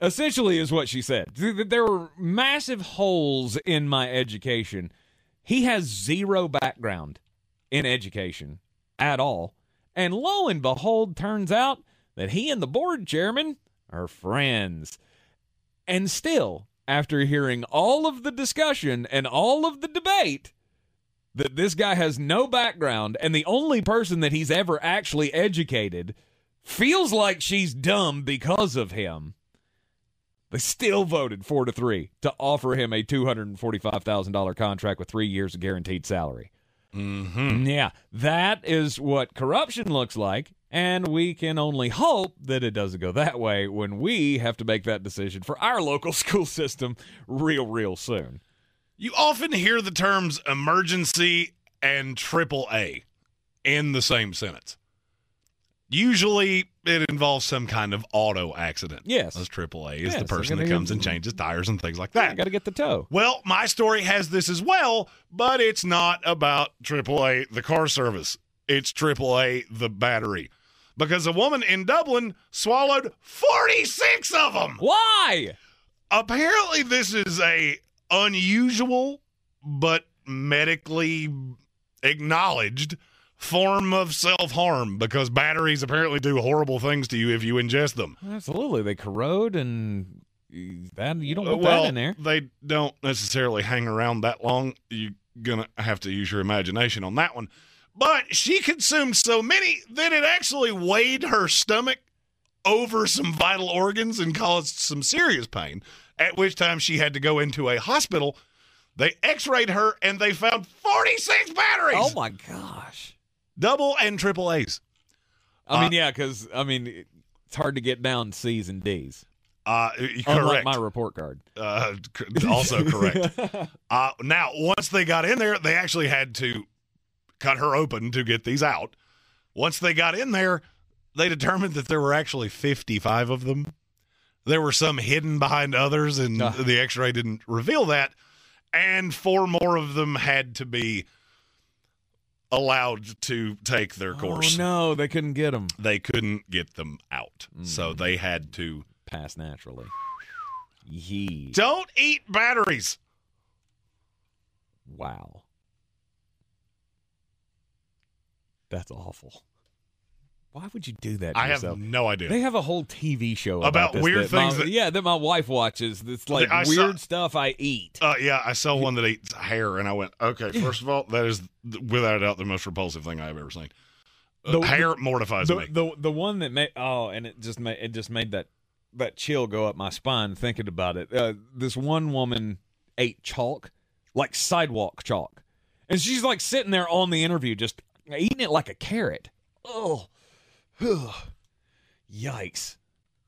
Essentially, is what she said. There were massive holes in my education. He has zero background in education at all. And lo and behold, turns out that he and the board chairman are friends. And still, after hearing all of the discussion and all of the debate, that this guy has no background and the only person that he's ever actually educated feels like she's dumb because of him. They still voted four to three to offer him a two hundred and forty-five thousand dollar contract with three years of guaranteed salary. Mm-hmm. Yeah, that is what corruption looks like, and we can only hope that it doesn't go that way when we have to make that decision for our local school system real, real soon. You often hear the terms emergency and triple A in the same sentence. Usually it involves some kind of auto accident. Yes. As AAA is Yes, the person that comes and changes tires and things like that. Got to get the tow. Well, my story has this as well, but it's not about AAA, the car service. It's AAA, the battery. Because a woman in Dublin swallowed 46 of them. Why? Apparently, this is a unusual but medically acknowledged form of self-harm because batteries apparently do horrible things to you if you ingest them. Absolutely, they corrode, and that you don't want well, that in there. They don't necessarily hang around that long. You're gonna have to use your imagination on that one. But she consumed so many that it actually weighed her stomach over some vital organs and caused some serious pain, at which time she had to go into a hospital. They x rayed her and they found 46 batteries. Oh my gosh. Double and triple A's. I mean, Uh, yeah, because I mean, it's hard to get down C's and D's. Uh, Unlike correct. my report card. Uh, also correct. uh, now, once they got in there, they actually had to cut her open to get these out. Once they got in there, they determined that there were actually 55 of them. There were some hidden behind others, and the x ray didn't reveal that. And four more of them had to be allowed to take their oh, course. Oh no, they couldn't get them. They couldn't get them out. So mm. they had to pass naturally. Yee. Don't eat batteries. Wow. That's awful. Why would you do that? To I have no idea. They have a whole TV show About about, this weird that my- things that- yeah, that my wife watches. It's like I saw- weird stuff I eat. Uh, yeah, I saw one that eats hair, and I went, okay. First of all, that is without a doubt the most repulsive thing I've ever seen. Uh, The- hair mortifies the, me. The the one that made oh, and it just made it just made that that chill go up my spine thinking about it. Uh, this one woman ate chalk, like sidewalk chalk, and she's like sitting there on the interview, just eating it like a carrot. Oh, yikes!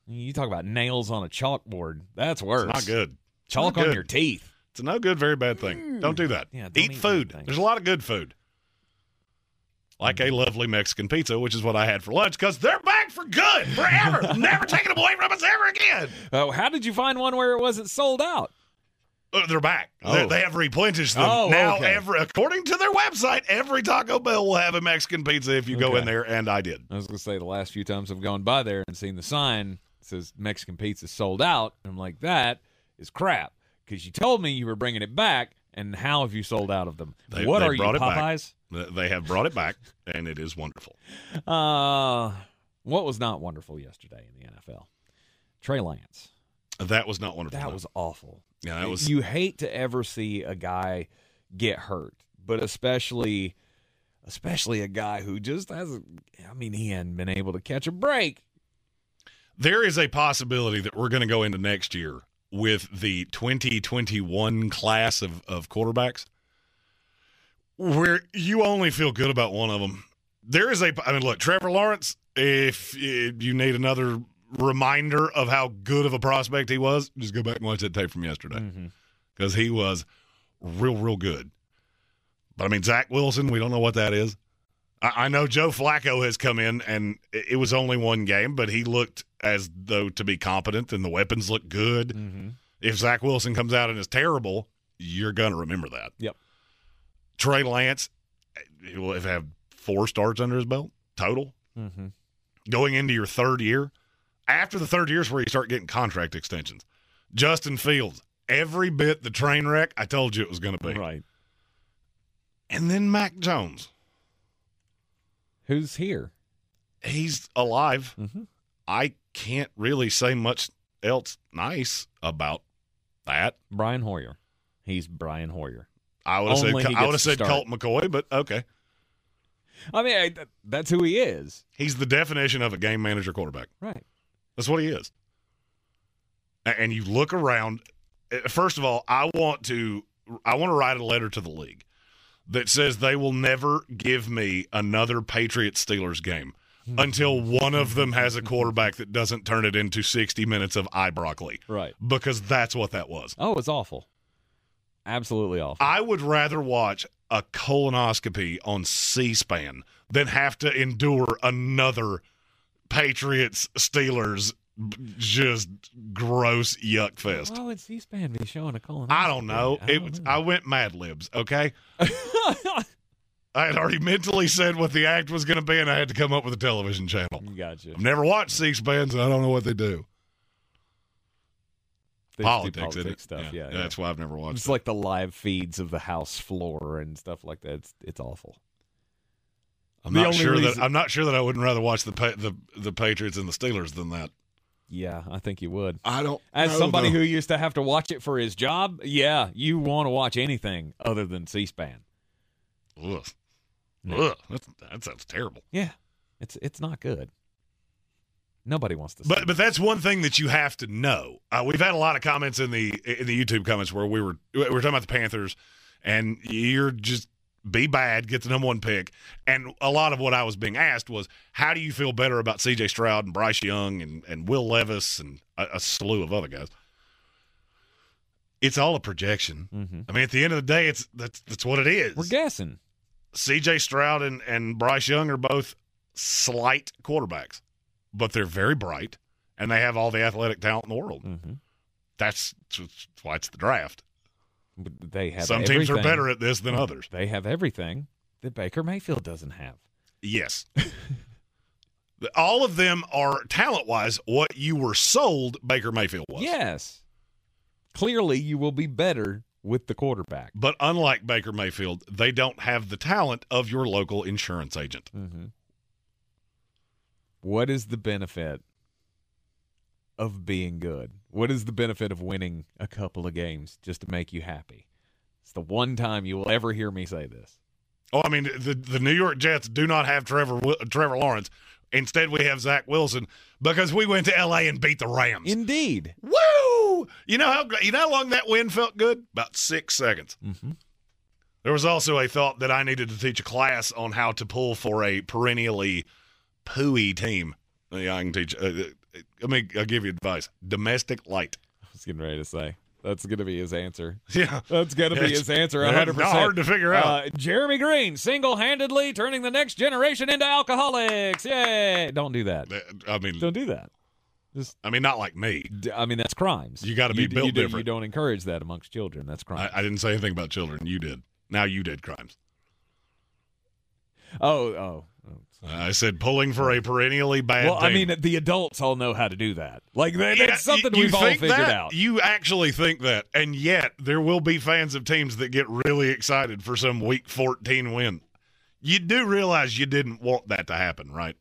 You talk about nails on a chalkboard. That's worse. It's not good. Chalk not on good. your teeth. It's a no good, very bad thing. Mm. Don't do that. Yeah, eat eat food. There's a lot of good food. Like a lovely Mexican pizza, which is what I had for lunch, because they're back for good, forever. Never taken away from us ever again. Oh, how did you find one where it wasn't sold out? Uh, they're back. Oh. They, they have replenished them. Oh, now, okay. every according to their website, every Taco Bell will have a Mexican pizza if you go in there, and I did. I was gonna say the last few times I've gone by there and seen the sign that says Mexican pizza sold out, and I'm like, that is crap because you told me you were bringing it back, and how have you sold out of them? They, what they are you. Popeyes? They- They have brought it back, and it is wonderful. Uh, what was not wonderful yesterday in the NFL? Trey Lance. That was not wonderful. That no. was awful. Yeah, that was- You hate to ever see a guy get hurt, but especially, especially a guy who just hasn't. I mean, he hadn't been able to catch a break. There is a possibility that we're going to go into next year with the 2021 class of, of quarterbacks where you only feel good about one of them. There is a, I mean, look, Trevor Lawrence, if you need another reminder of how good of a prospect he was, just go back and watch that tape from yesterday mm-hmm. because he was real, real good. But I mean, Zach Wilson, we don't know what that is. I, I know Joe Flacco has come in, and it was only one game, but he looked as though to be competent, and the weapons look good. Mm-hmm. If Zach Wilson comes out and is terrible, you're going to remember that. Yep. Trey Lance, eh, he will have four starts under his belt total Mm-hmm. going into your third year. After the third year is where you start getting contract extensions. Justin Fields, every bit the train wreck I told you it was going to be. Right. And then Mac Jones. Who's here? He's alive. Mm-hmm. I can't really say much else nice about that. Brian Hoyer. He's Brian Hoyer. I would have said Only I would have said start. Colt McCoy, but okay. I mean, I, that's who he is. He's the definition of a game manager quarterback. Right. That's what he is. And you look around. uh, First of all, I want to I want to write a letter to the league that says they will never give me another Patriots Steelers game until one of them has a quarterback that doesn't turn it into 60 minutes of eye broccoli. Right. Because that's what that was. Oh, it's awful. Absolutely awful. I would rather watch a colonoscopy on C-SPAN than have to endure another Patriots Steelers just gross yuck fest. Why would C-SPAN be showing a colon? I don't know. I It don't was, know. I went Mad Libs, okay? I had already mentally said what the act was going to be, and I had to come up with a television channel. Gotcha. I've never watched C-SPAN, so I don't know what they do. They just do Politics, politics stuff. Yeah, yeah. that's why I've never watched It's it. like the live feeds of the house floor and stuff like that. It's it's awful. I'm the not sure reason- that I'm not sure that I wouldn't rather watch the pa- the the Patriots and the Steelers than that. Yeah, I think you would. I don't. As know, somebody though. who used to have to watch it for his job, yeah, you want to watch anything other than C-SPAN. Ugh. Ugh, that's, that sounds terrible. Yeah, it's it's not good. Nobody wants to. But but that's one thing that you have to know. Uh, we've had a lot of comments in the in the YouTube comments where we were we were talking about the Panthers, and you're just be bad, get the number one pick, and a lot of what I was being asked was, how do you feel better about C.J. Stroud and Bryce Young and and Will Levis and a, a slew of other guys? It's all a projection. Mm-hmm. I mean, at the end of the day, it's that's that's what it is. We're guessing. C.J. Stroud and, and Bryce Young are both slight quarterbacks, but they're very bright and they have all the athletic talent in the world. Mm-hmm. That's, that's why it's the draft. They have Some teams are better at this than others. They have everything that Baker Mayfield doesn't have. Yes. All of them are talent wise what you were sold Baker Mayfield was. Yes. Clearly, you will be better with the quarterback. But unlike Baker Mayfield, they don't have the talent of your local insurance agent. Mm-hmm. What is the benefit of being good? What is the benefit of winning a couple of games just to make you happy? It's the one time you will ever hear me say this. Oh, I mean, the the New York Jets do not have Trevor Trevor Lawrence. Instead, we have Zach Wilson because we went to L.A. and beat the Rams. Indeed. Woo! You know how you know how long that win felt good? About six seconds. Mm-hmm. There was also a thought that I needed to teach a class on how to pull for a perennially pooey team. Yeah, I can teach. Uh, let me. I'll give you advice. Domestic light. I was getting ready to say. That's going to be his answer. Yeah, That's going to be It's- his answer. it's 100%. not hard to figure out. Uh, Jeremy Greene, single handedly turning the next generation into alcoholics. Yay. Don't do that. I mean, Don't do that. Just, I mean, not like me. I mean, that's crimes. You gotta be You- built you, different. You don't encourage that amongst children. That's crime. I, I didn't say anything about children. You did. Now you did crimes. oh, oh. I said pulling for a perennially bad. well, I mean, the adults all know how to do that. Like, Yeah, that's something you- we've all figured that? out. You actually think that, and yet there will be fans of teams that get really excited for some Week 14 win. You do realize you didn't want that to happen, right?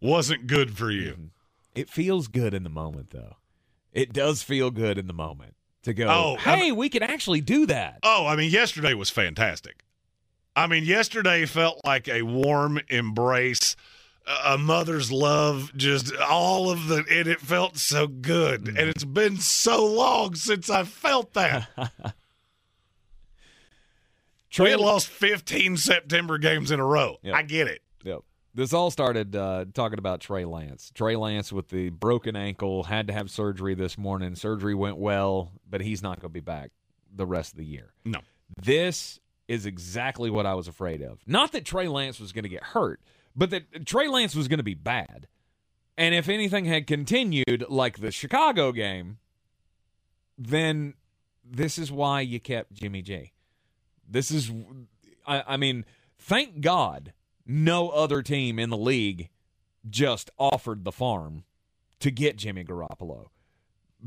Wasn't good for you. Mm-hmm. It feels good in the moment, though. It does feel good in the moment to go, Oh, hey, we can actually do that. Oh, I mean, yesterday was fantastic. I mean, yesterday felt like a warm embrace, a mother's love, just all of the, and it felt so good. And it's been so long since I felt that. we had lost 15 September games in a row. Yep. I get it. Yep. This all started uh, talking about Trey Lance. Trey Lance with the broken ankle had to have surgery this morning. Surgery went well, but he's not going to be back the rest of the year. No. This is exactly what I was afraid of. Not that Trey Lance was going to get hurt, but that Trey Lance was going to be bad. And if anything had continued like the Chicago game, then this is why you kept Jimmy G. This is, I, I mean, thank God no other team in the league just offered the farm to get Jimmy Garoppolo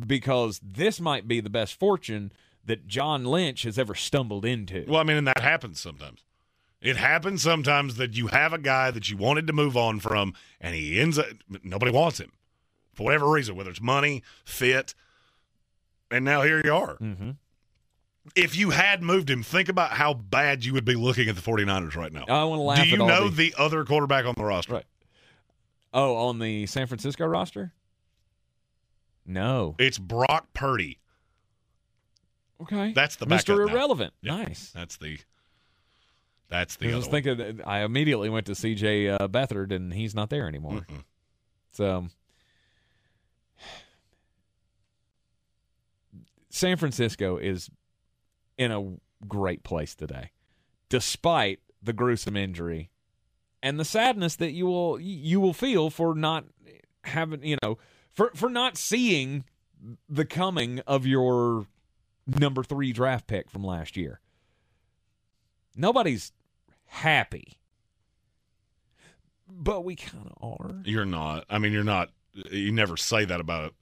because this might be the best fortune that John Lynch has ever stumbled into. Well, I mean, and that happens sometimes. It happens sometimes that you have a guy that you wanted to move on from, and he ends up nobody wants him for whatever reason, whether it's money, fit, and now here you are. Mm-hmm. If you had moved him, think about how bad you would be looking at the 49ers right now. I want to laugh Do you know the- the other quarterback on the roster? Right. Oh, on the San Francisco roster? No. It's Brock Purdy. Okay. That's the Mr. Irrelevant. Yeah, Nice. That's the. That's the I was thinking, that I immediately went to CJ uh, Beathard, and he's not there anymore. Mm-mm. So, San Francisco is in a great place today, despite the gruesome injury and the sadness that you will you will feel for not having you know for for not seeing the coming of your number three draft pick from last year. Nobody's happy, but we kind of are. You're not. I mean, you're not. You never say that about it.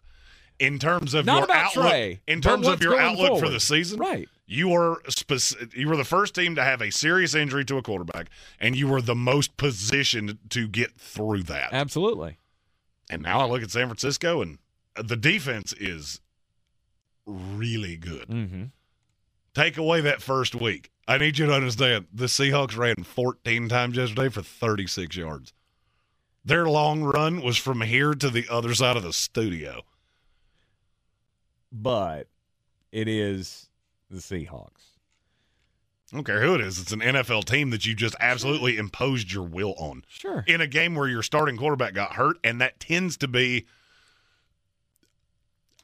In terms of Not your about outlook, Trey, in terms of your outlook for the season, Right. You were spec- you were the first team to have a serious injury to a quarterback, and you were the most positioned to get through that. Absolutely. And now I look at San Francisco, and the defense is really good. Mm-hmm. Take away that first week, I need you to understand the Seahawks ran 14 times yesterday for 36 yards. Their long run was from here to the other side of the studio. But it is the Seahawks. I don't care who it is. It's an NFL team that you just absolutely imposed your will on. Sure. In a game where your starting quarterback got hurt, and that tends to be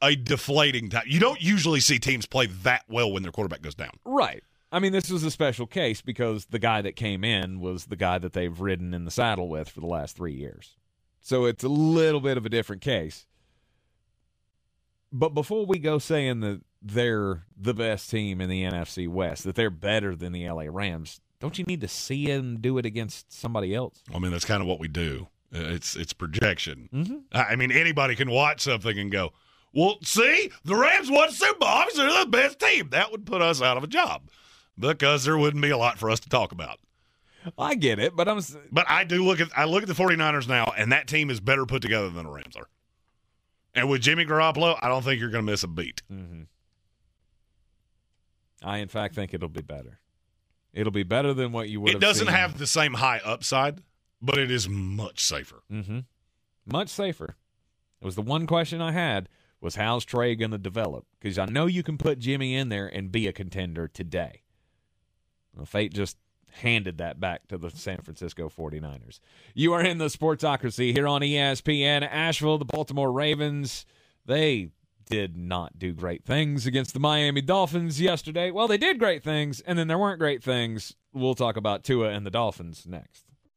a deflating time. You don't usually see teams play that well when their quarterback goes down. Right. I mean, this was a special case because the guy that came in was the guy that they've ridden in the saddle with for the last three years. So it's a little bit of a different case. But before we go saying that they're the best team in the NFC West, that they're better than the LA Rams, don't you need to see them do it against somebody else? I mean, that's kind of what we do. Uh, It's it's projection. Mm-hmm. I I mean, anybody can watch something and go, "Well, see, the Rams won Super Bowl. Obviously, They're the best team." That would put us out of a job because there wouldn't be a lot for us to talk about. I get it, but I'm. But I do look at I look at the 49ers now, and that team is better put together than the Rams are. And with Jimmy Garoppolo, I don't think you're going to miss a beat. Mm-hmm. I, in fact, think it'll be better. It'll be better than what you would. It doesn't seen. have the same high upside, but it is much safer. Mm-hmm. Much safer. It was the one question I had was how's Trey going to develop? Because I know you can put Jimmy in there and be a contender today. Well, fate just handed that back to the San Francisco 49ers. You are in the Sportsocracy here on ESPN. Asheville, the Baltimore Ravens, they did not do great things against the Miami Dolphins yesterday. Well, they did great things, and then there weren't great things. We'll talk about Tua and the Dolphins next.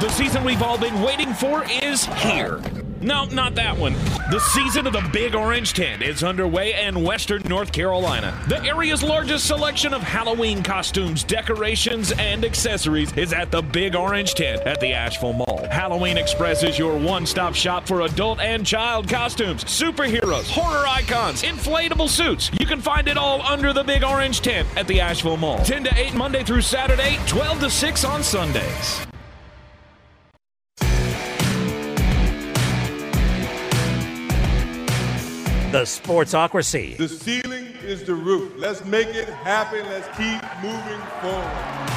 The season we've all been waiting for is here. No, not that one. The season of the Big Orange Tent is underway in Western North Carolina. The area's largest selection of Halloween costumes, decorations, and accessories is at the Big Orange Tent at the Asheville Mall. Halloween Express is your one stop shop for adult and child costumes, superheroes, horror icons, inflatable suits. You can find it all under the Big Orange Tent at the Asheville Mall. 10 to 8 Monday through Saturday, 12 to 6 on Sundays. The Sportsocracy. The ceiling is the roof. Let's make it happen. Let's keep moving forward.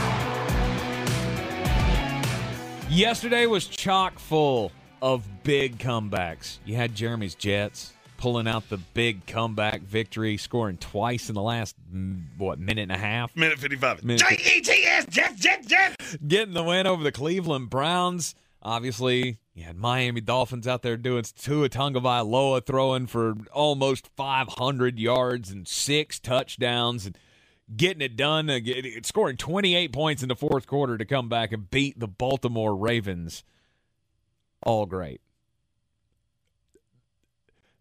Yesterday was chock full of big comebacks. You had Jeremy's Jets pulling out the big comeback victory, scoring twice in the last what minute and a half. Minute 55. Minute- J-E-T-S, Jets, Jets, Jets. getting the win over the Cleveland Browns. Obviously, you had Miami Dolphins out there doing Tua Tagovailoa throwing for almost 500 yards and six touchdowns and getting it done, uh, scoring 28 points in the fourth quarter to come back and beat the Baltimore Ravens. All great.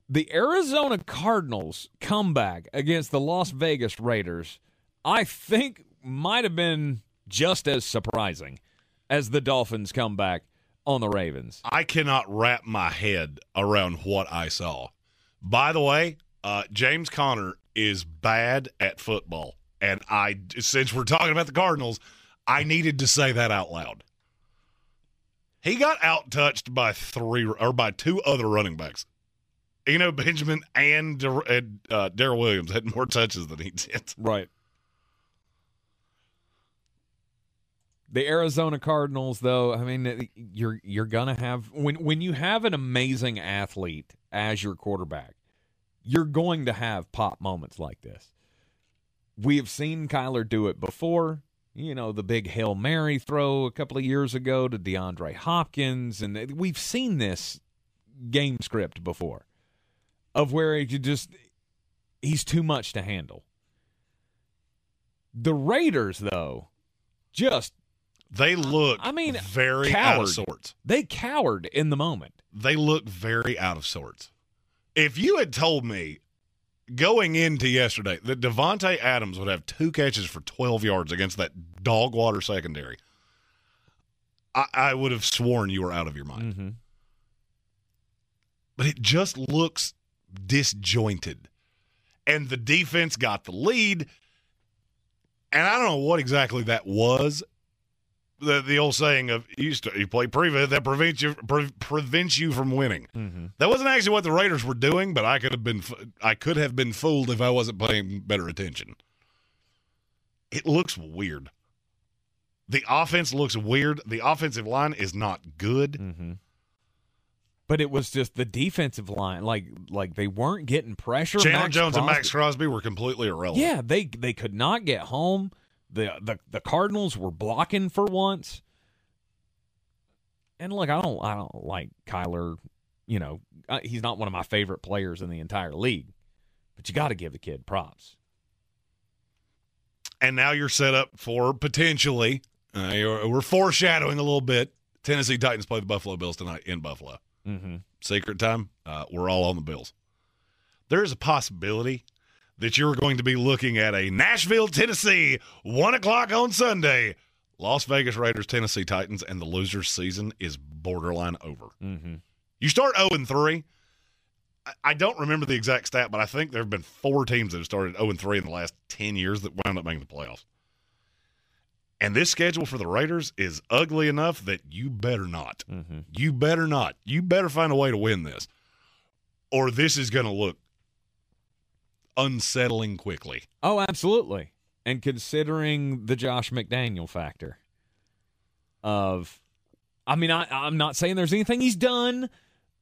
The Arizona Cardinals comeback against the Las Vegas Raiders, I think, might have been just as surprising as the Dolphins comeback on the Ravens. I cannot wrap my head around what I saw. By the way, uh, James Conner is bad at football, and I since we're talking about the Cardinals, I needed to say that out loud. He got out touched by three or by two other running backs. Eno Benjamin and and, uh, Darrel Williams had more touches than he did. Right. The Arizona Cardinals, though, I mean, uh, you're you're gonna have when when you have an amazing athlete as your quarterback, you're going to have pop moments like this. We have seen Kyler do it before. You know, the big Hail Mary throw a couple of years ago to DeAndre Hopkins, and uh, we've seen this game script before of where he just he's too much to handle. The Raiders, though, just They look I mean, very out of sorts. They cowered in the moment. They look very out of sorts. If you had told me going into yesterday that Davante Adams would have two catches for 12 yards against that dog water secondary. I, I would have sworn you were out of your mind. Mm-hmm. But it just looks disjointed. And the defense got the lead. And I don't know what exactly that was. The the old saying of you, st- you play prevent that prevents you pre- prevents you from winning. Mm-hmm. That wasn't actually what the Raiders were doing, but I could have been I could have been fooled if I wasn't paying better attention. It looks weird. The offense looks weird. The offensive line is not good. Mm-hmm. But it was just the defensive line, like like they weren't getting pressure. Chandler Max Jones and Maxx Crosby were completely irrelevant. Yeah, they they could not get home. The the the Cardinals were blocking for once. And look, I don't I don't like Kyler, you know, he's not one of my favorite players in the entire league. But you got to give the kid props. and now you're set up for potentially. Uh, you're, we're foreshadowing a little bit. Tennessee Titans play the Buffalo Bills tonight in Buffalo. Mm-hmm. Secret time. Uh, we're all on the Bills. There is a possibility that you're going to be looking at a Nashville, Tennessee, one o'clock on Sunday. Las Vegas Raiders, Tennessee Titans, and the losers' season is borderline over. Mm-hmm. You start 0 and 3. I- don't remember the exact stat, but I think there have been four teams that have started 0 and 3 in the last 10 years that wound up making the playoffs. And this schedule for the Raiders is ugly enough that you better not. Mm-hmm. You better not. You better find a way to win this, or this is going to look unsettling quickly. Oh, absolutely. And considering the Josh McDaniel factor of I mean, I I'm not saying there's anything he's done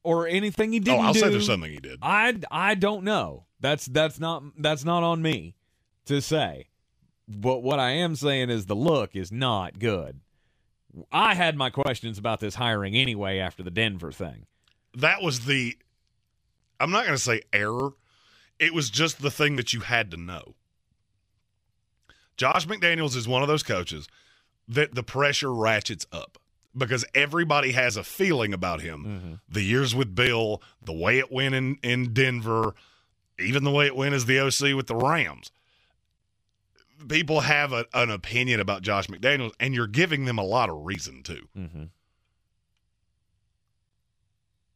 or anything he oh, didn't oh, I'll do. say there's something he did. I I don't know. That's that's not that's not on me to say. But what I am saying is the look is not good. I had my questions about this hiring anyway after the Denver thing. That was the. I'm not going to say error. It was just the thing that you had to know. Josh McDaniels is one of those coaches that the pressure ratchets up because everybody has a feeling about him. The years with Bill, the way it went in, in Denver, even the way it went as the OC with the Rams. People have a, an opinion about Josh McDaniels, and you're giving them a lot of reason to. Mm-hmm.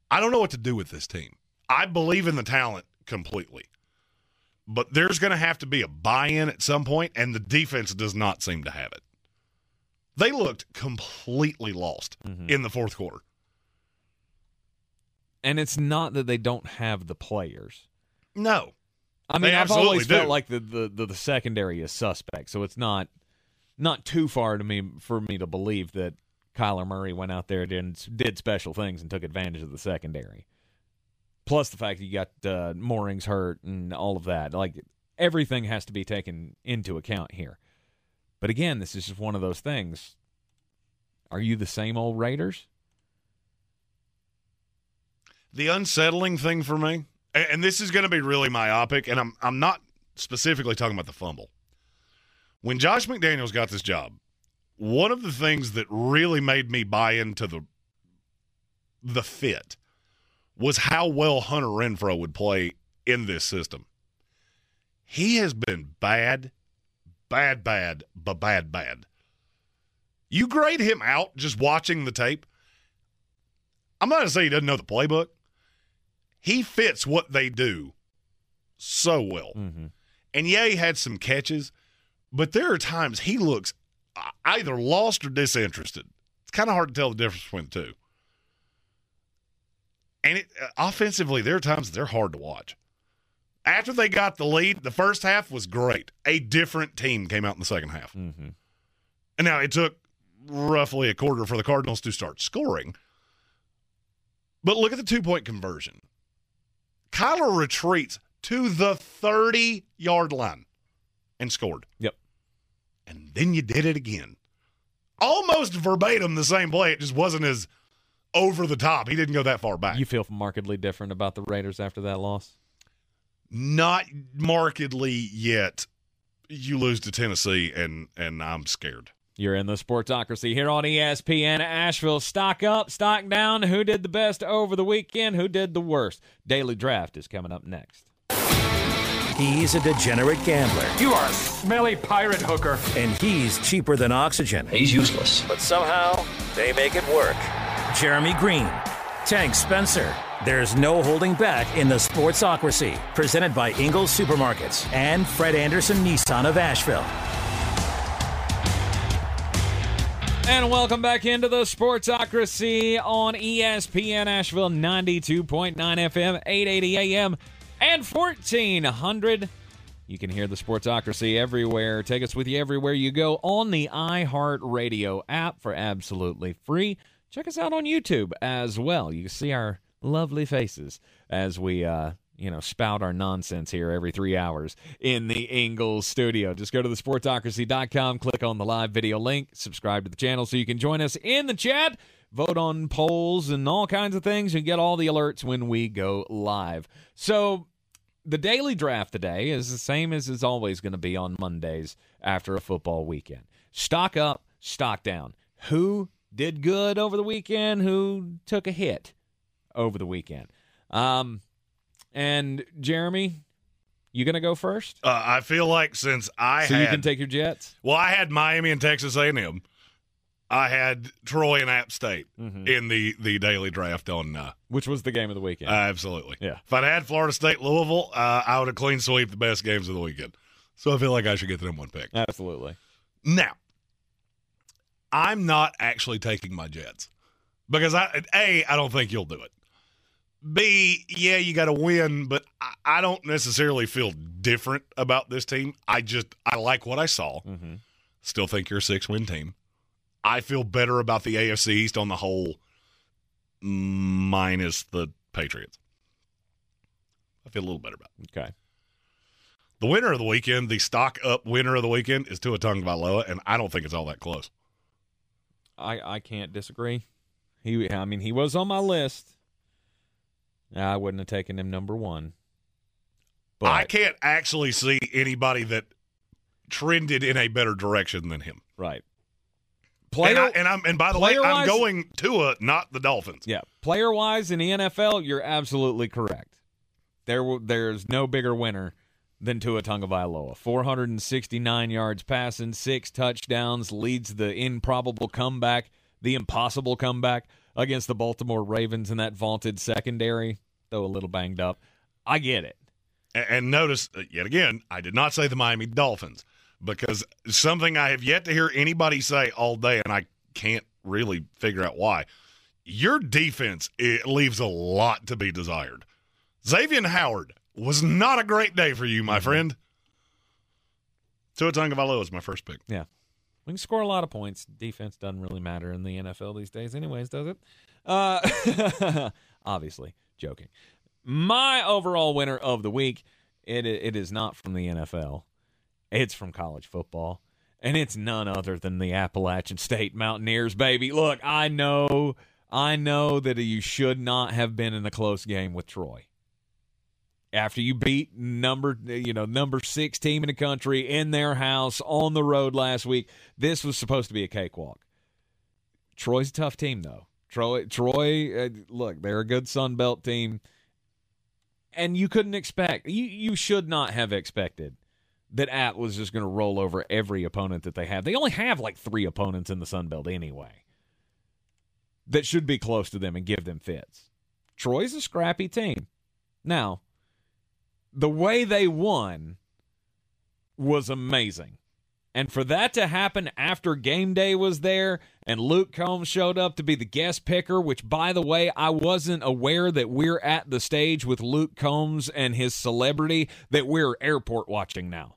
I don't know what to do with this team. I believe in the talent completely. But there's going to have to be a buy in at some point, and the defense does not seem to have it. They looked completely lost Mhm. in the fourth quarter. And it's not that they don't have the players. No. I mean, I've always felt like the, the, the, the secondary is suspect, so it's not not too far to me for me to believe that Kyler Murray went out there and did special things and took advantage of the secondary. Plus the fact that you got uh, Moorings hurt and all of that, like everything has to be taken into account here. But again, this is just one of those things. Are you the same old Raiders? The unsettling thing for me, and, this is going to be really myopic, and I'm I'm not specifically talking about the fumble. When Josh McDaniels got this job, one of the things that really made me buy into the the fit was how well Hunter Renfrow would play in this system. He has been bad, bad, bad, but bad, bad. You grade him out just watching the tape. I'm not going to say he doesn't know the playbook. He fits what they do so well. Mm-hmm. And yeah, he had some catches, but there are times he looks either lost or disinterested. It's kind of hard to tell the difference between the two. And it, uh, offensively, there are times they're hard to watch. After they got the lead, the first half was great. A different team came out in the second half. Mm-hmm. And now it took roughly a quarter for the Cardinals to start scoring. But look at the two point conversion. Kyler retreats to the 30 yard line and scored. Yep. And then you did it again. Almost verbatim the same play. It just wasn't as over the top. He didn't go that far back. You feel markedly different about the Raiders after that loss? Not markedly yet. You lose to Tennessee, and and I'm scared. You're in the Sportsocracy here on ESPN Asheville. Stock up, stock down. Who did the best over the weekend? Who did the worst? Daily Draft is coming up next. He's a degenerate gambler. You are a smelly pirate hooker. And he's cheaper than oxygen. He's useless. But somehow, they make it work. Jeremy Greene, Tank Spencer. There's no holding back in the Sportsocracy, presented by Ingles Supermarkets and Fred Anderson Nissan of Asheville. And welcome back into the Sportsocracy on ESPN Asheville 92.9 FM, 880 AM, and 1400. You can hear the Sportsocracy everywhere. Take us with you everywhere you go on the iHeartRadio app for absolutely free. Check us out on YouTube as well. You can see our lovely faces as we uh, you know, spout our nonsense here every three hours in the Ingles studio. Just go to the sportsocracy.com, click on the live video link, subscribe to the channel so you can join us in the chat, vote on polls and all kinds of things, and get all the alerts when we go live. So, the daily draft today is the same as it's always going to be on Mondays after a football weekend. Stock up, stock down. Who did good over the weekend? Who took a hit over the weekend? Um, and Jeremy, you gonna go first? Uh, I feel like since I so had, you can take your Jets. well, I had Miami and Texas A&M. I had Troy and App State Mhm. in the the daily draft on. Uh, Which was the game of the weekend? absolutely. Yeah. If I'd had Florida State, Louisville, uh, I would have clean sweep the best games of the weekend. So I feel like I should get them one pick. Absolutely. Now, I'm not actually taking my Jets because I a I don't think you'll do it. B, yeah, you got to win, but I, I don't necessarily feel different about this team. I just I like what I saw. Mm-hmm. Still think you're a six win team. I feel better about the AFC East on the whole, minus the Patriots. I feel a little better about. It. Okay. The winner of the weekend, the stock up winner of the weekend, is Tua Tagovailoa, and I don't think it's all that close. I I can't disagree. He, I mean, he was on my list. I wouldn't have taken him number one. But I can't actually see anybody that trended in a better direction than him. right. and, Player I, and I'm and by the way, I'm going Tua, not the Dolphins. Yeah, player wise in the NFL, you're absolutely correct. There, there's no bigger winner than Tua Tagovailoa. 469 yards passing, six touchdowns, leads the improbable comeback, the impossible comeback against the Baltimore Ravens in that vaunted secondary. Though a little banged up, I get it. And, and notice uh, yet again, I did not say the Miami Dolphins because something I have yet to hear anybody say all day, and I can't really figure out why. Your defense it leaves a lot to be desired. Xavien Howard was not a great day for you, my friend. Tua Tagovailoa is my first pick. Yeah. We can score a lot of points. Defense doesn't really matter in the NFL these days, anyways, does it? Uh, obviously, joking. My overall winner of the week, it it is not from the NFL. It's from college football. And it's none other than the Appalachian State Mountaineers, baby. Look, I know, I know that you should not have been in a close game with Troy after you beat number you know number six team in the country in their house on the road last week this was supposed to be a cakewalk. Troy's a tough team though. Troy troy uh, look they're a good sun belt team. And you couldn't expect you you should not have expected that app was just going to roll over every opponent that they have. They only have like three opponents in the sun belt anyway that should be close to them and give them fits. Troy's a scrappy team. Now the way they won was amazing. And for that to happen after game day was there and Luke Combs showed up to be the guest picker, which, by the way, I wasn't aware that we're at the stage with Luke Combs and his celebrity that we're airport watching now.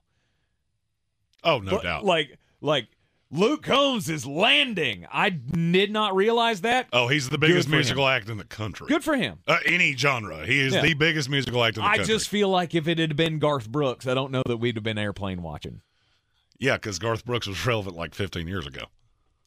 Oh, no But, doubt. Like, like Luke Combs is landing. I did not realize that. oh, he's the biggest musical him. act in the country. Good for him. Uh, any genre. He is Yeah. the biggest musical act in the I country. I just feel like if it had been Garth Brooks, I don't know that we'd have been airplane watching. Yeah, because Garth Brooks was relevant like 15 years ago.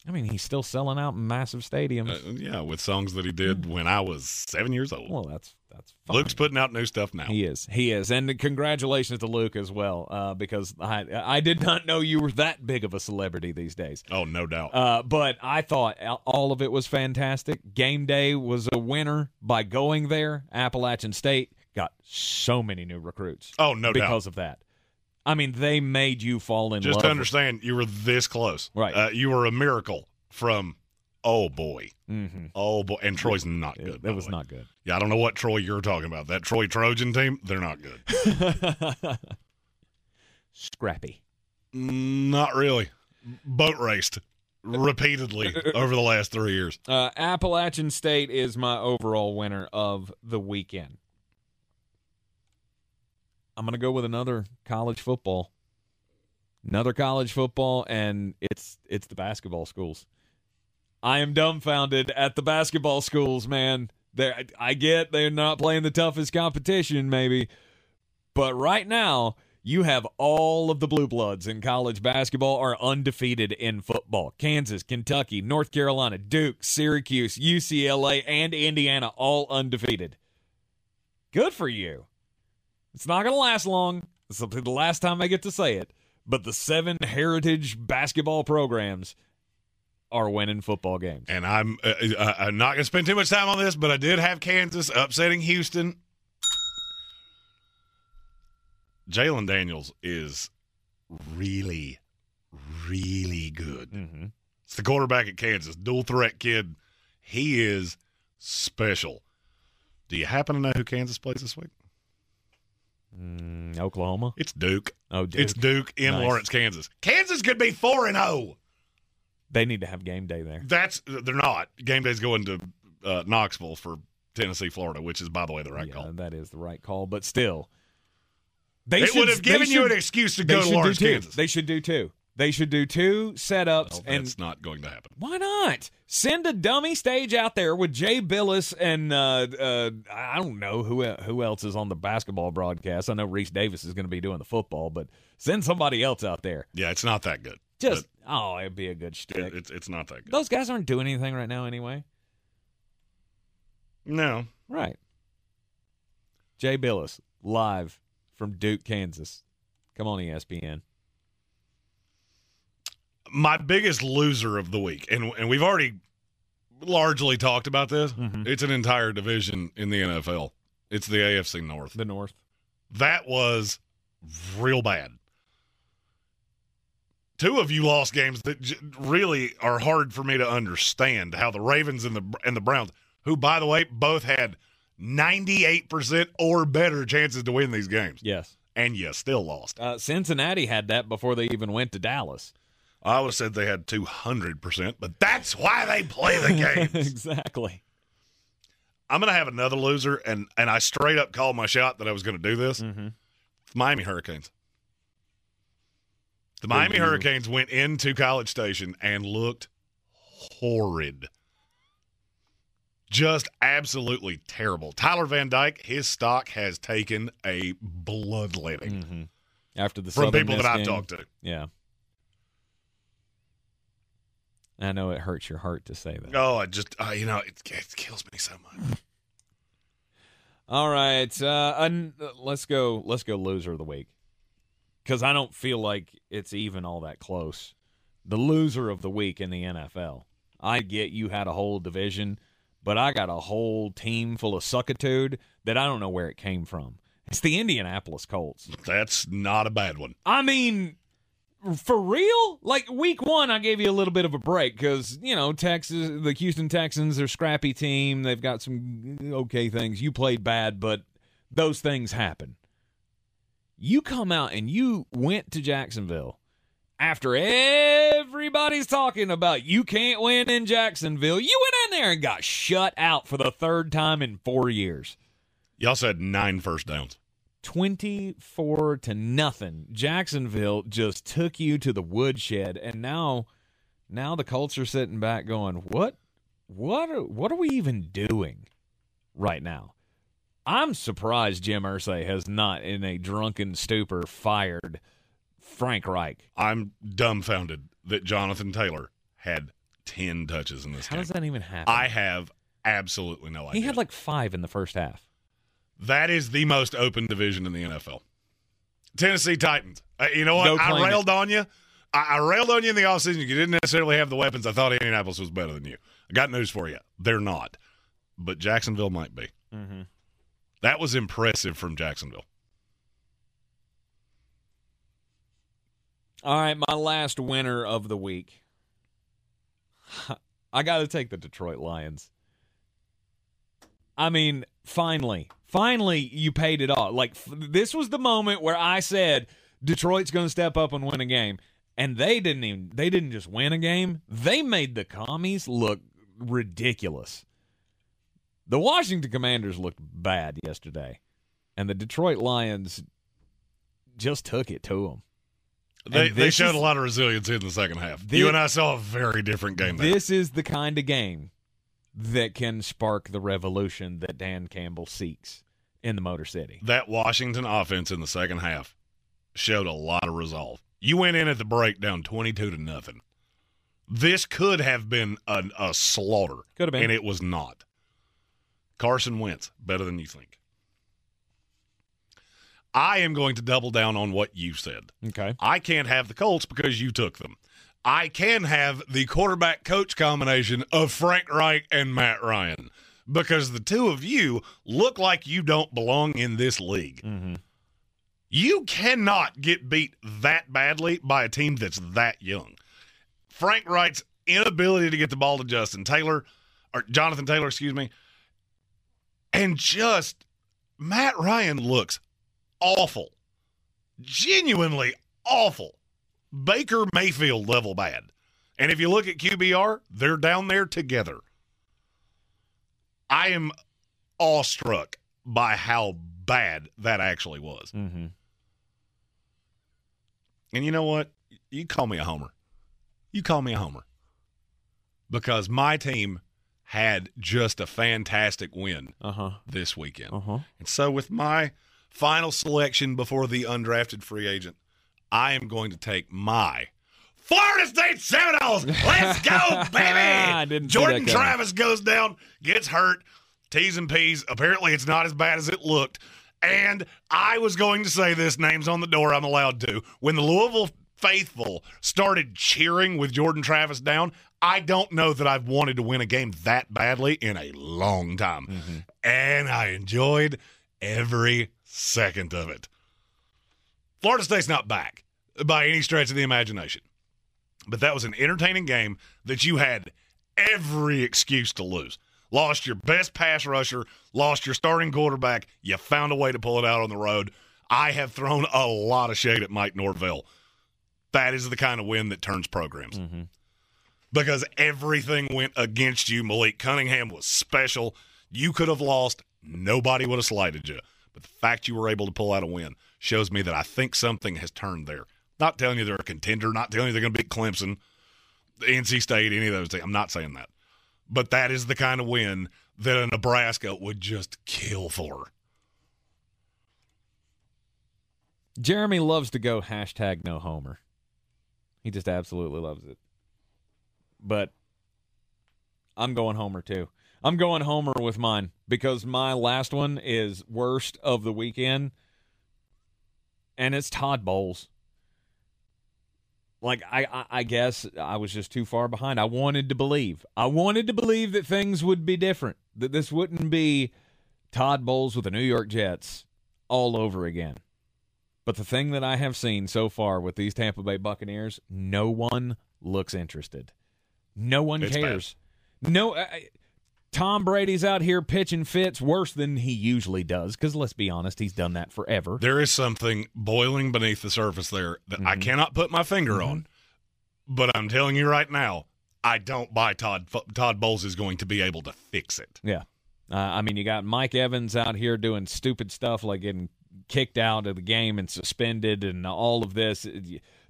I mean, he's still selling out massive stadiums. Uh, yeah, with songs that he did when I was seven years old. well, that's that's fine. Luke's putting out new stuff now. He is. He is. And congratulations to Luke as well, uh, because I I did not know you were that big of a celebrity these days. Oh, no doubt. Uh, but I thought all of it was fantastic. Game day was a winner by going there. Appalachian State got so many new recruits. Oh, no doubt. because of that. I mean, they made you fall in Just love. to understand, you were this close. Right. Uh, you were a miracle from, oh boy. Mhm. Oh boy. And Troy's not good. It, it was way. not good. Yeah, I don't know what Troy you're talking about. That Troy Trojan team, they're not good. Scrappy. not really. Boat raced repeatedly over the last three years. Uh, Appalachian State is my overall winner of the weekend. I'm going to go with another college football. Another college football, and it's it's the basketball schools. I am dumbfounded at the basketball schools, man. They I get they're not playing the toughest competition, maybe, but right now you have all of the blue bloods in college basketball are undefeated in football. Kansas, Kentucky, North Carolina, Duke, Syracuse, UCLA, and Indiana all undefeated. Good for you. It's not going to last long. This will be the last time I get to say it. But the seven heritage basketball programs are winning football games. And I'm uh, uh, I'm not going to spend too much time on this, but I did have Kansas upsetting Houston. Jalon Daniels is really, really good. Mm-hmm. It's the quarterback at Kansas, dual threat kid. He is special. Do you happen to know who Kansas plays this week? Mm, Oklahoma. It's Duke. Oh, Duke. It's Duke in Nice. Lawrence, Kansas. Kansas could be four and zero. They need to have game day there. That's they're not. Game day's going to uh, Knoxville for Tennessee, Florida, which is by the way the right yeah, call. that is the right call. But still, they It should- would have given you an excuse to go to should Lawrence. Kansas. They should do two. They should do two setups Well, and that's not going to happen. Why not? Send a dummy stage out there with Jay Bilas and uh, uh, I don't know who who else is on the basketball broadcast. I know Rece Davis is going to be doing the football, but send somebody else out there. Yeah, it's not that good. Just oh, it'd be a good It- it's it's not that good. Those guys aren't doing anything right now anyway. No, Right. Jay Bilas live from Duke, Kansas. Come on, ESPN. my biggest loser of the week, and and we've already largely talked about this. Mhm. It's an entire division in the NFL. It's the AFC North. The North. That was real bad. Two of you lost games that j- really are hard for me to understand. How the Ravens and the and the Browns, who by the way both had ninety eight percent or better chances to win these games, Yes. and you still lost. Uh, Cincinnati had that before they even went to Dallas. I would have said they had two hundred percent, but that's why they play the game exactly. I'm gonna have another loser, and and I straight up called my shot that I was gonna do this. Mm-hmm. Miami Hurricanes. The Miami. Hurricanes went into College Station and looked horrid. Just absolutely terrible. Tyler Van Dyke, his stock has taken a bloodletting Mm-hmm. After the from Southern people Miss that I've talked to. Yeah. I know it hurts your heart to say that. Oh, I just uh, you know it, it kills me so much. All right, uh, un- let's go. Let's go. Loser of the week, because I don't feel like it's even all that close. The loser of the week in the NFL. I get you had a whole division, but I got a whole team full of suckitude that I don't know where it came from. It's the Indianapolis Colts. That's not a bad one. I mean, for real? Like week one, I gave you a little bit of a break because you know Texas, the Houston Texans, are a scrappy team. They've got some okay things. You played bad, but those things happen. You come out and you went to Jacksonville after everybody's talking about you can't win in Jacksonville. You went in there and got shut out for the third time in four years. Y'all had nine first downs. 24 to nothing. Jacksonville just took you to the woodshed and now now the Colts are sitting back going, "What what are, what are we even doing right now?" I'm surprised Jim Irsay has not in a drunken stupor fired Frank Reich. I'm dumbfounded that Jonathan Taylor had 10 touches in this How game. does that even happen? I have absolutely no idea. he had like 5 in the first half. that is the most open division in the NFL. Tennessee Titans. Uh, you know what? Go I railed on you. I, I railed on you in the offseason. You didn't necessarily have the weapons. I thought Indianapolis was better than you. I got news for you. They're not. But Jacksonville might be. Mhm. That was impressive from Jacksonville. All right, my last winner of the week. I got to take the Detroit Lions. I mean, finally, finally, you paid it off. Like, f- this was the moment where I said Detroit's going to step up and win a game. And they didn't even, they didn't just win a game, they made the commies look ridiculous. The Washington Commanders looked bad yesterday, and the Detroit Lions just took it to them. They, they showed is- a lot of resilience in the second half. Thi- you and I saw a very different game there. This is the kind of game that can spark the revolution that Dan Campbell seeks in the Motor City. that Washington offense in the second half showed a lot of resolve. You went in at the break down 22 to nothing. This could have been a, a slaughter. Could have been. And it was not. Carson Wentz, better than you think. I am going to double down on what you said. Okay. I can't have the Colts because you took them. I can have the quarterback coach combination of Frank Reich and Matt Ryan because the two of you look like you don't belong in this league. Mm-hmm. You cannot get beat that badly by a team that's that young. Frank Reich's inability to get the ball to Justin Taylor, or Jonathan Taylor, excuse me, and just Matt Ryan looks awful. Genuinely awful. Baker Mayfield level bad. And if you look at QBR, they're down there together. I am awestruck by how bad that actually was. Mm-hmm. And you know what? You call me a homer. You call me a homer. Because my team had just a fantastic win Uh-huh. this weekend. Uh-huh. And so, with my final selection before the undrafted free agent, I am going to take my Florida State Seminoles. Let's go, baby! Jordan. Travis goes down, gets hurt, T's and P's. Apparently, it's not as bad as it looked. And I was going to say this name's on the door. I'm allowed to. When the Louisville faithful started cheering with Jordan Travis down, I don't know that I've wanted to win a game that badly in a long time. Mm-hmm. And I enjoyed every second of it. Florida State's not back by any stretch of the imagination. But that was an entertaining game that you had every excuse to lose. Lost your best pass rusher, lost your starting quarterback. You found a way to pull it out on the road. I have thrown a lot of shade at Mike Norvell. That is the kind of win that turns programs. Mm-hmm. Because everything went against you. Malik Cunningham was special. You could have lost. Nobody would have slighted you. But the fact you were able to pull out a win shows me that I think something has turned there. Not telling you they're a contender, not telling you they're going to beat Clemson, NC State, any of those things. I'm not saying that. But that is the kind of win that a Nebraska would just kill for. Jeremy loves to go hashtag no homer. He just absolutely loves it. But I'm going homer too. I'm going homer with mine because my last one is worst of the weekend, and it's Todd Bowles. Like I, I, I guess I was just too far behind. I wanted to believe. I wanted to believe that things would be different. That this wouldn't be Todd Bowles with the New York Jets all over again. But the thing that I have seen so far with these Tampa Bay Buccaneers, no one looks interested. No one It's bad. cares. No, I, Tom Brady's out here pitching fits worse than he usually does. Because let's be honest, he's done that forever. There is something boiling beneath the surface there that I cannot put my finger on. But I'm telling you right now, I don't buy Todd Todd Bowles is going to be able to fix it. Yeah. Uh, I mean, you got Mike Evans out here doing stupid stuff like getting kicked out of the game and suspended and all of this.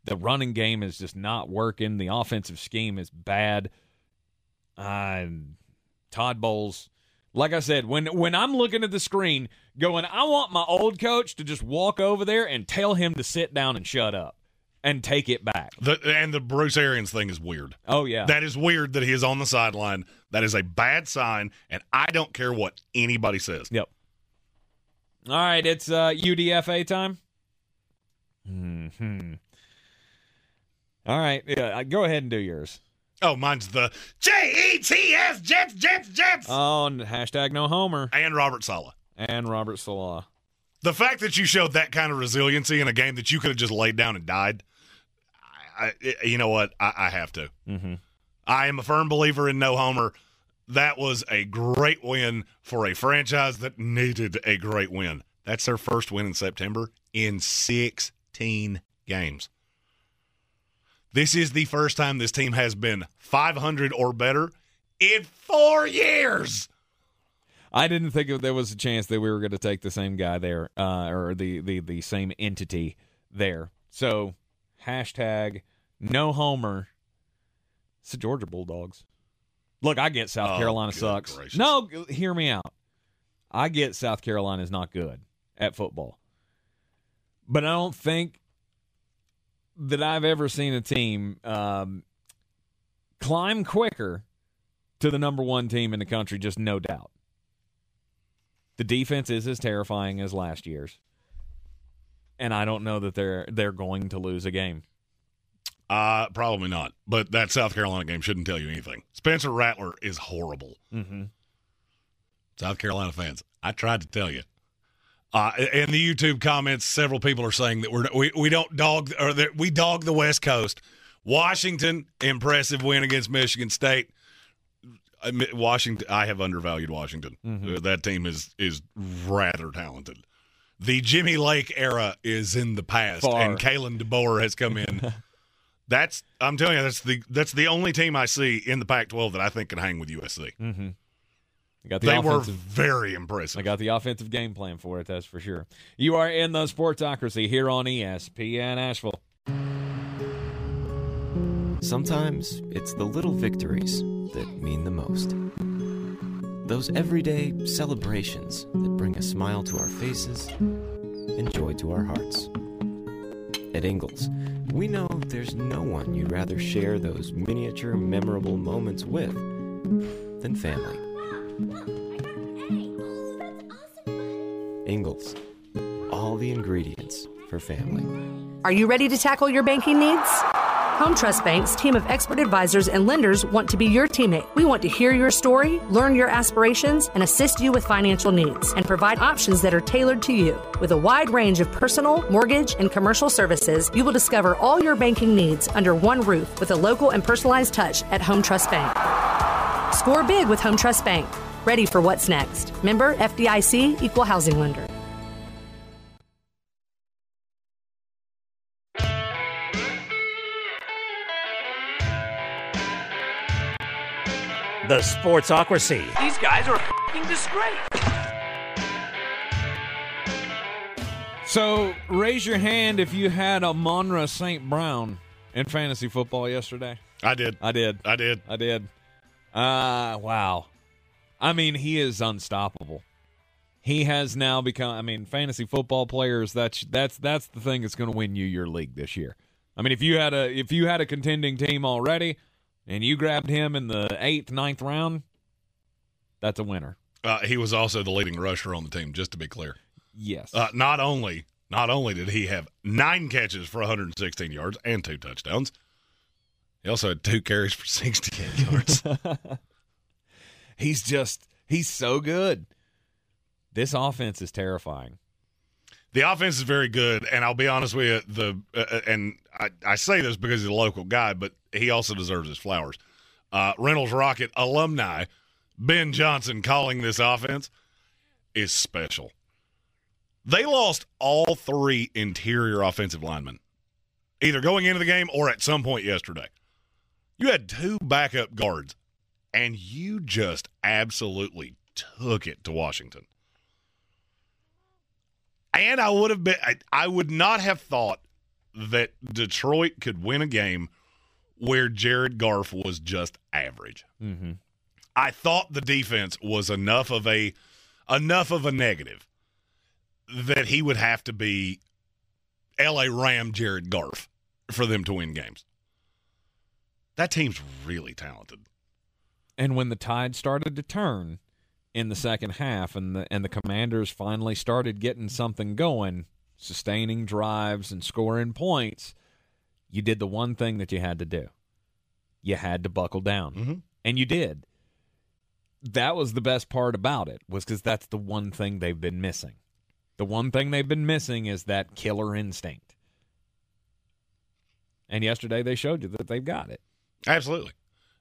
The running game is just not working. The offensive scheme is bad. Uh, Todd Bowles, like I said, when when I'm looking at the screen going, I want my old coach to just walk over there and tell him to sit down and shut up and take it back. The, and the Bruce Arians thing is weird. Oh, yeah. That is weird that he is on the sideline. That is a bad sign, and I don't care what anybody says. Yep. All right, it's uh, UDFA time. Hmm. All right, yeah, go ahead and do yours. Oh, mine's the J E T S Jets Jets Jets Oh, and hashtag no homer. and Robert Saleh. and Robert Saleh. The fact that you showed that kind of resiliency in a game that you could have just laid down and died, I, I, you know what? I, I have to. Mm-hmm. I am a firm believer in no homer. That was a great win for a franchise that needed a great win. That's their first win in September in 16 games. This is the first time this team has been 500 or better in four years. I didn't think there was a chance that we were going to take the same guy there, uh, or the, the the same entity there. So hashtag no homer. It's the Georgia Bulldogs. Look, I get South Oh, Carolina sucks. gracious. No, hear me out. I get South Carolina is not good at football, but I don't think that I've ever seen a team um, climb quicker to the number one team in the country. Just no doubt. The defense is as terrifying as last year's, and I don't know that they're they're going to lose a game. Uh, probably not. But that South Carolina game shouldn't tell you anything. Spencer Rattler is horrible. Mm-hmm. South Carolina fans, I tried to tell you. Uh, in the YouTube comments, several people are saying that we're we, we don't dog or that we dog the West Coast. Washington, impressive win against Michigan State. Washington, I have undervalued Washington. Mhm. Uh, that team is is rather talented. The Jimmy Lake era is in the past, Far. and Kalen DeBoer has come in. that's I'm telling you, that's the that's the only team I see in the Pac-12 that I think can hang with USC. Mm-hmm. Got the They were very impressive. I got the offensive game plan for it. That's for sure. You are in the Sportsocracy here on ESPN Asheville. Sometimes it's the little victories that mean the most. Those everyday celebrations that bring a smile to our faces and joy to our hearts. At Ingles, we know there's no one you'd rather share those miniature memorable moments with than family. Ingles, all the ingredients for family. Are you ready to tackle your banking needs? Home Trust Bank's team of expert advisors and lenders want to be your teammate. We want to hear your story, learn your aspirations, and assist you with financial needs and provide options that are tailored to you. With a wide range of personal, mortgage, and commercial services, you will discover all your banking needs under one roof with a local and personalized touch at Home Trust Bank. Score big with Home Trust Bank. Ready for what's next. Member FDIC Equal Housing Lender. The Sportsocracy. These guys are a f***ing disgrace. So raise your hand if you had Amon-Ra St. Brown in fantasy football yesterday. I did. I did. I did. I did. Uh wow. I mean, he is unstoppable. He has now become I mean, fantasy football players that's that's that's the thing that's going to win you your league this year. I mean, if you had a if you had a contending team already and you grabbed him in the 8th, ninth round, that's a winner. Uh, he was also the leading rusher on the team, just to be clear. Yes. Uh, not only not only did he have nine catches for 116 yards and two touchdowns, he also had two carries for 68 yards. he's just he's so good. This offense is terrifying. The offense is very good, and I'll be honest with you. The uh, and I, I say this because he's a local guy, but he also deserves his flowers. Uh, Reynolds Rocket alumni Ben Johnson calling this offense is special. They lost all three interior offensive linemen, either going into the game or at some point yesterday. You had two backup guards, and you just absolutely took it to Washington. And I would have been, I, I would not have thought that Detroit could win a game where Jared Goff was just average. Mm-hmm. I thought the defense was enough of a enough of a negative that he would have to be LA Ram Jared Goff for them to win games. That team's really talented. And when the tide started to turn in the second half and the and the commanders finally started getting something going, sustaining drives and scoring points, you did the one thing that you had to do. You had to buckle down. Mm-hmm. And you did. that was the best part about it was because that's the one thing they've been missing. The one thing they've been missing is that killer instinct. And yesterday they showed you that they've got it. Absolutely.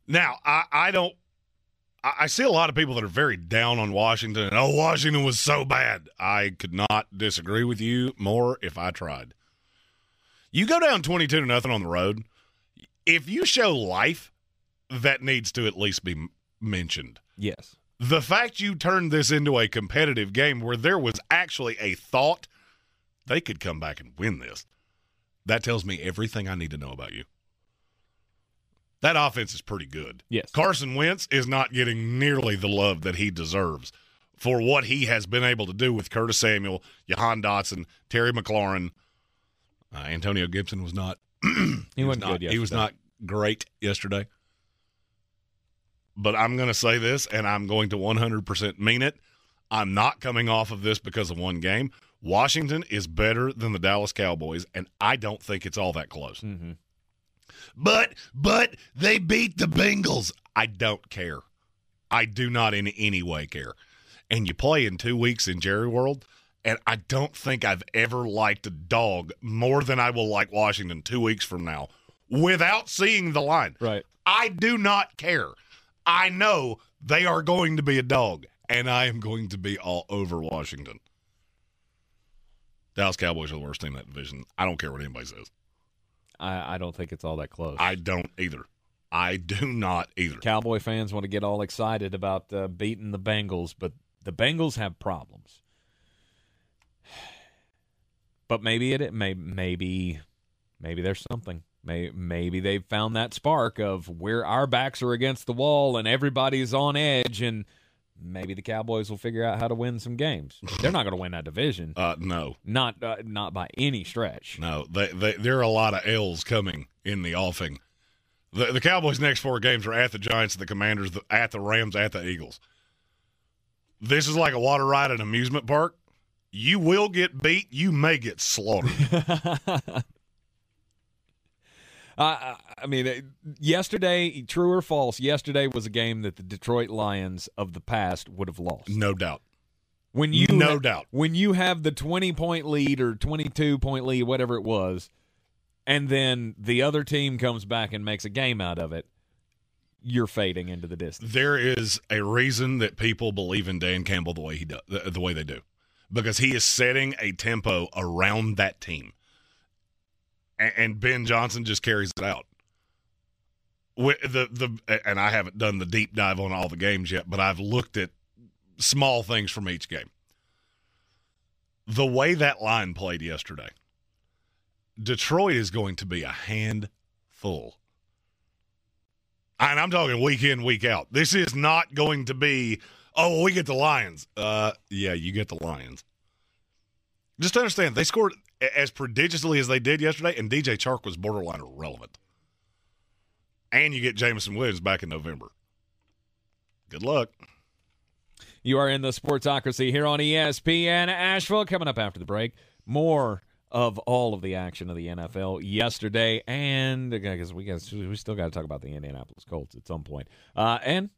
Now, I, I don't. I I see a lot of people that are very down on Washington. And, oh, Washington was so bad. I could not disagree with you more if I tried. You go down 22 to nothing on the road. If you show life, that needs to at least be mentioned. Yes. The fact you turned this into a competitive game where there was actually a thought they could come back and win this, that tells me everything I need to know about you. That offense is pretty good. Yes. Carson Wentz is not getting nearly the love that he deserves for what he has been able to do with Curtis Samuel, Jahan Dotson, Terry McLaurin. Uh, Antonio Gibson was not. He was wasn't not, good He was not great yesterday. But I'm going to say this, and I'm going to 100% mean it. I'm not coming off of this because of one game. Washington is better than the Dallas Cowboys, and I don't think it's all that close. Mm-hmm. But but they beat the Bengals. I don't care. I do not in any way care. And you play in two weeks in Jerry World, and I don't think I've ever liked a dog more than I will like Washington two weeks from now without seeing the line. Right. I do not care. I know they are going to be a dog, and I am going to be all over Washington. Dallas Cowboys are the worst team in that division. I don't care what anybody says. I, I don't think it's all that close. I don't either. I do not either. Cowboy fans want to get all excited about uh, beating the Bengals, but the Bengals have problems. But maybe it may maybe maybe there's something. May, maybe they've found that spark of where our backs are against the wall and everybody's on edge, and maybe the Cowboys will figure out how to win some games. They're not going to win that division, Uh, no, not uh, not by any stretch. no. They, they, there are a lot of L's coming in the offing. The, the Cowboys' next four games are at the Giants, the Commanders, the, at the Rams, at the Eagles. This is like a water ride at an amusement park. You will get beat. You may get slaughtered. Uh, I mean, yesterday, true or false, yesterday was a game that the Detroit Lions of the past would have lost. no doubt. When you No ha- doubt. when you have the 20 point lead or 22 point lead, whatever it was, and then the other team comes back and makes a game out of it, you're fading into the distance. There is a reason that people believe in Dan Campbell the way he does, the, the way they do, because he is setting a tempo around that team, and, Ben Johnson just carries it out. The the and I haven't done the deep dive on all the games yet, but I've looked at small things from each game. The way that line played yesterday, Detroit is going to be a handful. And I'm talking week in, week out. This is not going to be, oh, well, we get the Lions. Uh, yeah, you get the Lions. Just understand, they scored as prodigiously as they did yesterday, and DJ Chark was borderline irrelevant. And you get Jameson Williams back in November. Good luck. You are in the Sportsocracy here on ESPN Asheville. Coming up after the break, more of all of the action of the NFL yesterday, and because we got we still got to talk about the Indianapolis Colts at some point, uh, and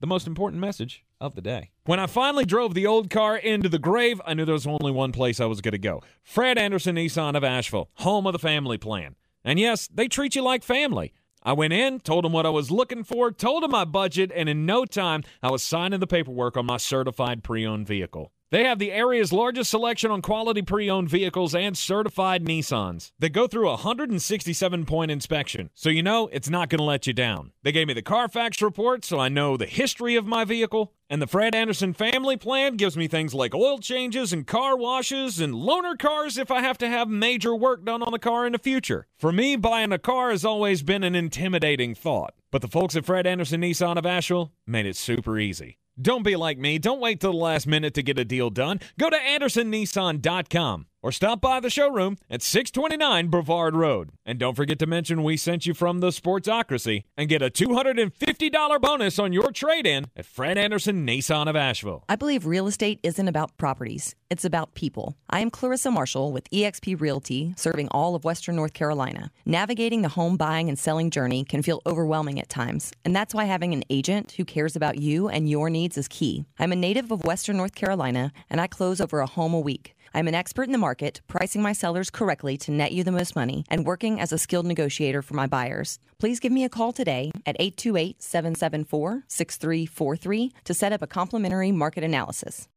the most important message of the day. When I finally drove the old car into the grave, I knew there was only one place I was going to go. Fred Anderson Nissan of Asheville, home of the family plan. And yes, they treat you like family. I went in, told them what I was looking for, told them my budget, and in no time, I was signing the paperwork on my certified pre owned vehicle. They have the area's largest selection on quality pre owned vehicles and certified Nissans. They go through a 167 point inspection, so you know it's not going to let you down. They gave me the Carfax report, so I know the history of my vehicle. And the Fred Anderson family plan gives me things like oil changes and car washes and loaner cars if I have to have major work done on the car in the future. For me, buying a car has always been an intimidating thought. But the folks at Fred Anderson Nissan of Asheville made it super easy. Don't be like me. Don't wait till the last minute to get a deal done. Go to AndersonNissan.com or stop by the showroom at 629 Brevard Road. And don't forget to mention we sent you from the Sportsocracy and get a $250 bonus on your trade in at Fred Anderson Nissan of Asheville. I believe real estate isn't about properties, it's about people. I am Clarissa Marshall with eXp Realty, serving all of Western North Carolina. Navigating the home buying and selling journey can feel overwhelming at times, and that's why having an agent who cares about you and your needs is key. I'm a native of Western North Carolina, and I close over a home a week. I'm an expert in the market, pricing my sellers correctly to net you the most money, and working as a skilled negotiator for my buyers. Please give me a call today at 828 774 6343 to set up a complimentary market analysis.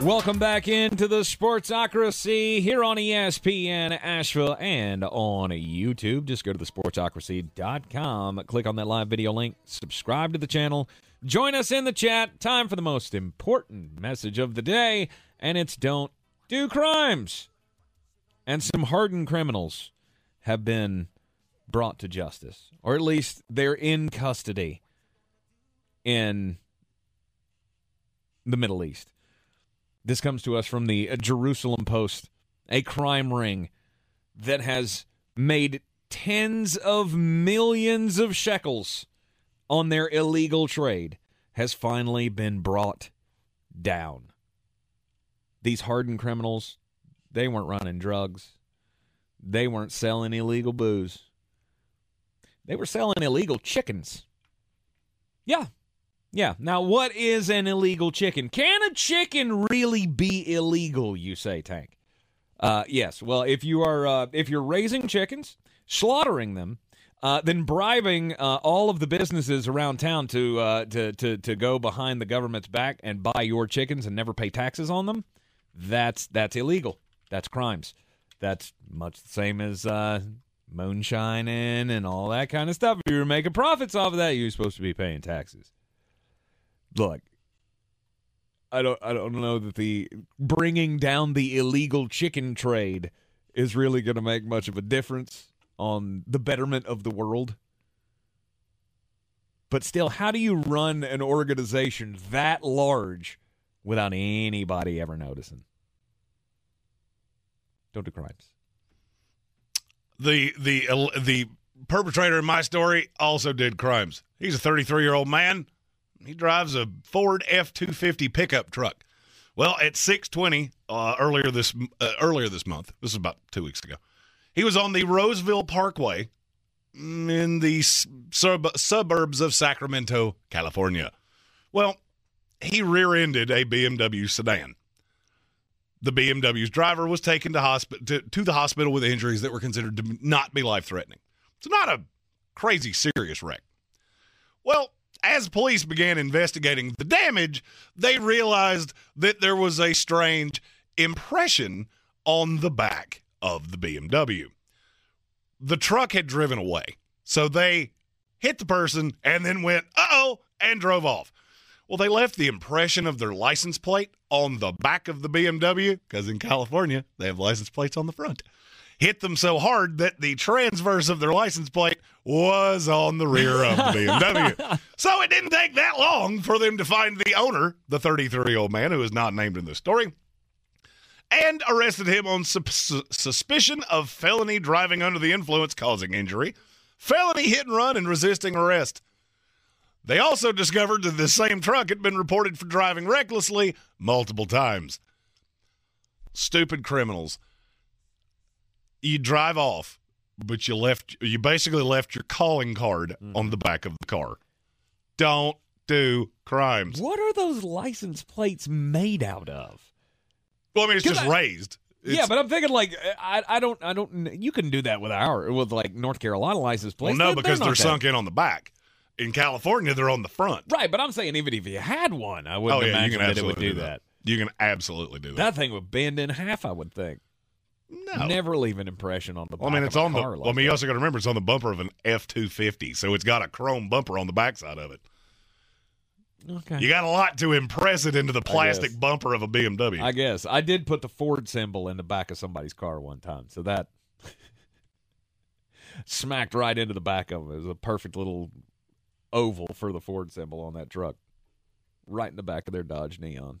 Welcome back into the Sportsocracy here on ESPN Asheville and on YouTube. Just go to the sportsocracy.com, click on that live video link, subscribe to the channel, join us in the chat. Time for the most important message of the day, and it's don't do crimes. And some hardened criminals have been brought to justice, or at least they're in custody in the Middle East. This comes to us from the Jerusalem Post, a crime ring that has made tens of millions of shekels on their illegal trade has finally been brought down. These hardened criminals, they weren't running drugs. They weren't selling illegal booze. They were selling illegal chickens. Yeah, yeah. Now, what is an illegal chicken? Can a chicken really be illegal? You say, Tank. Uh, yes. Well, if you are uh, if you're raising chickens, slaughtering them, uh, then bribing uh, all of the businesses around town to, uh, to to to go behind the government's back and buy your chickens and never pay taxes on them, that's that's illegal. That's crimes. That's much the same as uh, moonshining and all that kind of stuff. If you're making profits off of that, you're supposed to be paying taxes look i don't i don't know that the bringing down the illegal chicken trade is really going to make much of a difference on the betterment of the world but still how do you run an organization that large without anybody ever noticing don't do crimes The the the perpetrator in my story also did crimes. He's a 33 year old man. He drives a Ford F two fifty pickup truck. Well, at 6:20 uh, earlier this uh, earlier this month, this is about two weeks ago, he was on the Roseville Parkway in the sub- suburbs of Sacramento, California. Well, he rear-ended a BMW sedan. The BMW's driver was taken to, hospi- to, to the hospital with injuries that were considered to not be life-threatening. It's not a crazy serious wreck. Well, as police began investigating the damage, they realized that there was a strange impression on the back of the BMW. The truck had driven away, so they hit the person and then went, uh oh, and drove off. Well, they left the impression of their license plate on the back of the BMW because in California, they have license plates on the front. Hit them so hard that the transverse of their license plate was on the rear of the BMW. so it didn't take that long for them to find the owner, the 33 year old man who is not named in the story, and arrested him on su- su- suspicion of felony driving under the influence causing injury, felony hit and run, and resisting arrest. They also discovered that the same truck had been reported for driving recklessly multiple times. Stupid criminals. You drive off, but you left you basically left your calling card Mm-hmm. on the back of the car. Don't do crimes. what are those license plates made out of Well, I mean, it's just I- raised. yeah, but I'm thinking like I I don't I don't you can do that with our with like North Carolina license well, no, They- because not they're sunk in on the back. In California, they're on the front. Right, but I'm saying even if you had one, I wouldn't oh yeah, imagine that it would do do that. You can absolutely do that. That thing would bend in half, I would think. No. Never leave an impression on the Well, I mean, it's on the. car well, I mean, you also got to remember it's on the bumper of an F two fifty, so it's got a chrome bumper on the backside of it. Okay. You got a lot to impress it into the plastic bumper of a BMW. I guess I did put the Ford symbol in the back of somebody's car one time, so that smacked right into the back of it. It was a perfect little oval for the Ford symbol on that truck, right in the back of their Dodge Neon.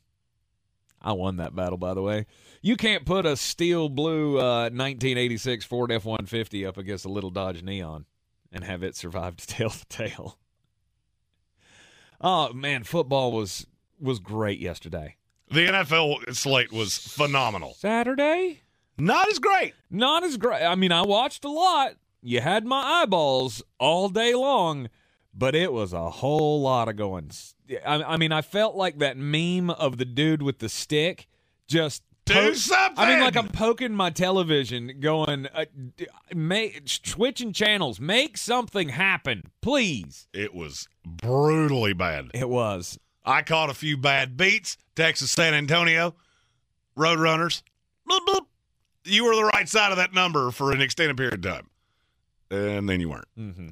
I won that battle, by the way. You can't put a steel blue uh, 1986 Ford F 150 up against a little Dodge Neon and have it survive to tail the tail. Oh man, football was was great yesterday. The NFL slate was phenomenal. Saturday, not as great. Not as great. I mean, I watched a lot. You had my eyeballs all day long, but it was a whole lot of going. I, I mean, I felt like that meme of the dude with the stick just do something. I mean, like I'm poking my television, going, uh, make switching channels, make something happen, please. It was brutally bad. It was. I caught a few bad beats. Texas San Antonio, Roadrunners. Bloop, bloop. You were the right side of that number for an extended period of time, and then you weren't. Mm-hmm.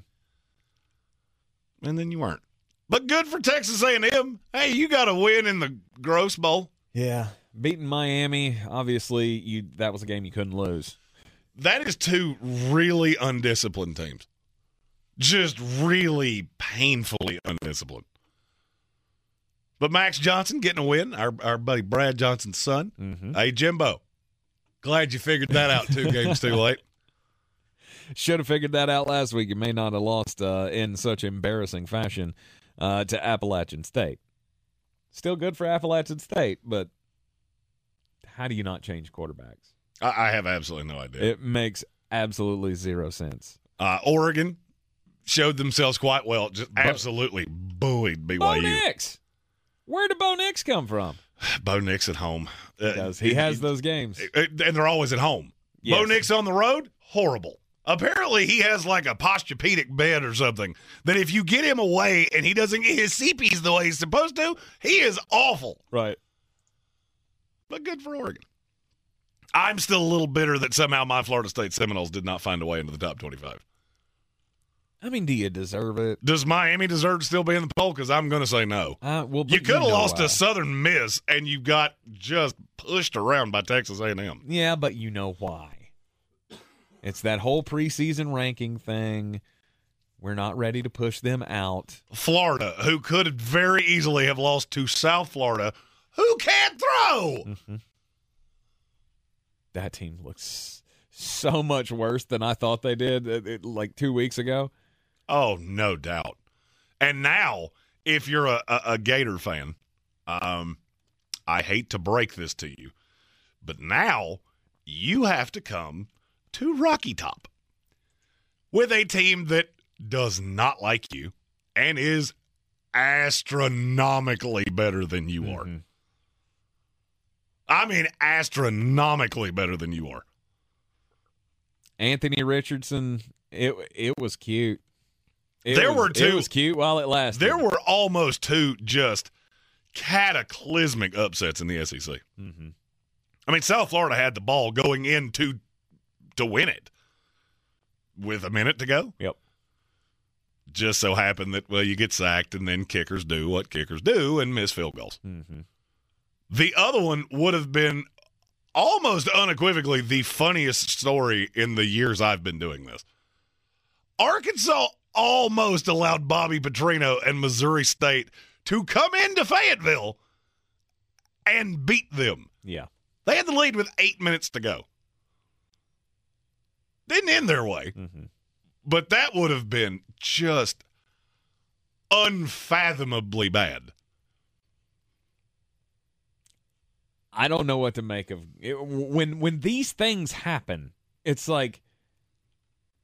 And then you weren't. But good for Texas A&M. Hey, you got a win in the Gross Bowl. Yeah, beating Miami. Obviously, you that was a game you couldn't lose. That is two really undisciplined teams. Just really painfully undisciplined. But Max Johnson getting a win, our, our buddy Brad Johnson's son. Mm-hmm. Hey, Jimbo, glad you figured that out two games too late. Should have figured that out last week. You may not have lost uh, in such embarrassing fashion uh, to Appalachian State. Still good for Appalachian State, but how do you not change quarterbacks? I, I have absolutely no idea. It makes absolutely zero sense. Uh, Oregon showed themselves quite well. Just Bo- absolutely buoyed BYU. Bo Nix. Where did Bo Nix come from? Bo Nix at home. Uh, he has it, those games. And they're always at home. Yes. Bo Nix on the road, horrible. Apparently, he has like a posturepedic bed or something that if you get him away and he doesn't get his CPs the way he's supposed to, he is awful. Right. But good for Oregon. I'm still a little bitter that somehow my Florida State Seminoles did not find a way into the top 25. I mean, do you deserve it? Does Miami deserve to still be in the poll? Because I'm going to say no. Uh, well, you could have lost why. to Southern Miss, and you got just pushed around by Texas A&M. Yeah, but you know why. It's that whole preseason ranking thing. We're not ready to push them out. Florida, who could very easily have lost to South Florida, who can't throw. Mm-hmm. That team looks so much worse than I thought they did uh, like two weeks ago. Oh, no doubt. And now, if you're a, a, a Gator fan, um, I hate to break this to you, but now you have to come to Rocky Top with a team that does not like you and is astronomically better than you are. I mean, astronomically better than you are. Anthony Richardson, it it was cute. It there was, were two. It was cute while it lasted. There were almost two just cataclysmic upsets in the SEC. Mm-hmm. I mean, South Florida had the ball going into to win it with a minute to go. Yep. Just so happened that well, you get sacked, and then kickers do what kickers do and miss field goals. Mm-hmm. The other one would have been almost unequivocally the funniest story in the years I've been doing this. Arkansas almost allowed Bobby Petrino and Missouri State to come into Fayetteville and beat them. Yeah. They had the lead with eight minutes to go. Didn't end their way. Mm-hmm. But that would have been just unfathomably bad. I don't know what to make of it. when when these things happen. It's like,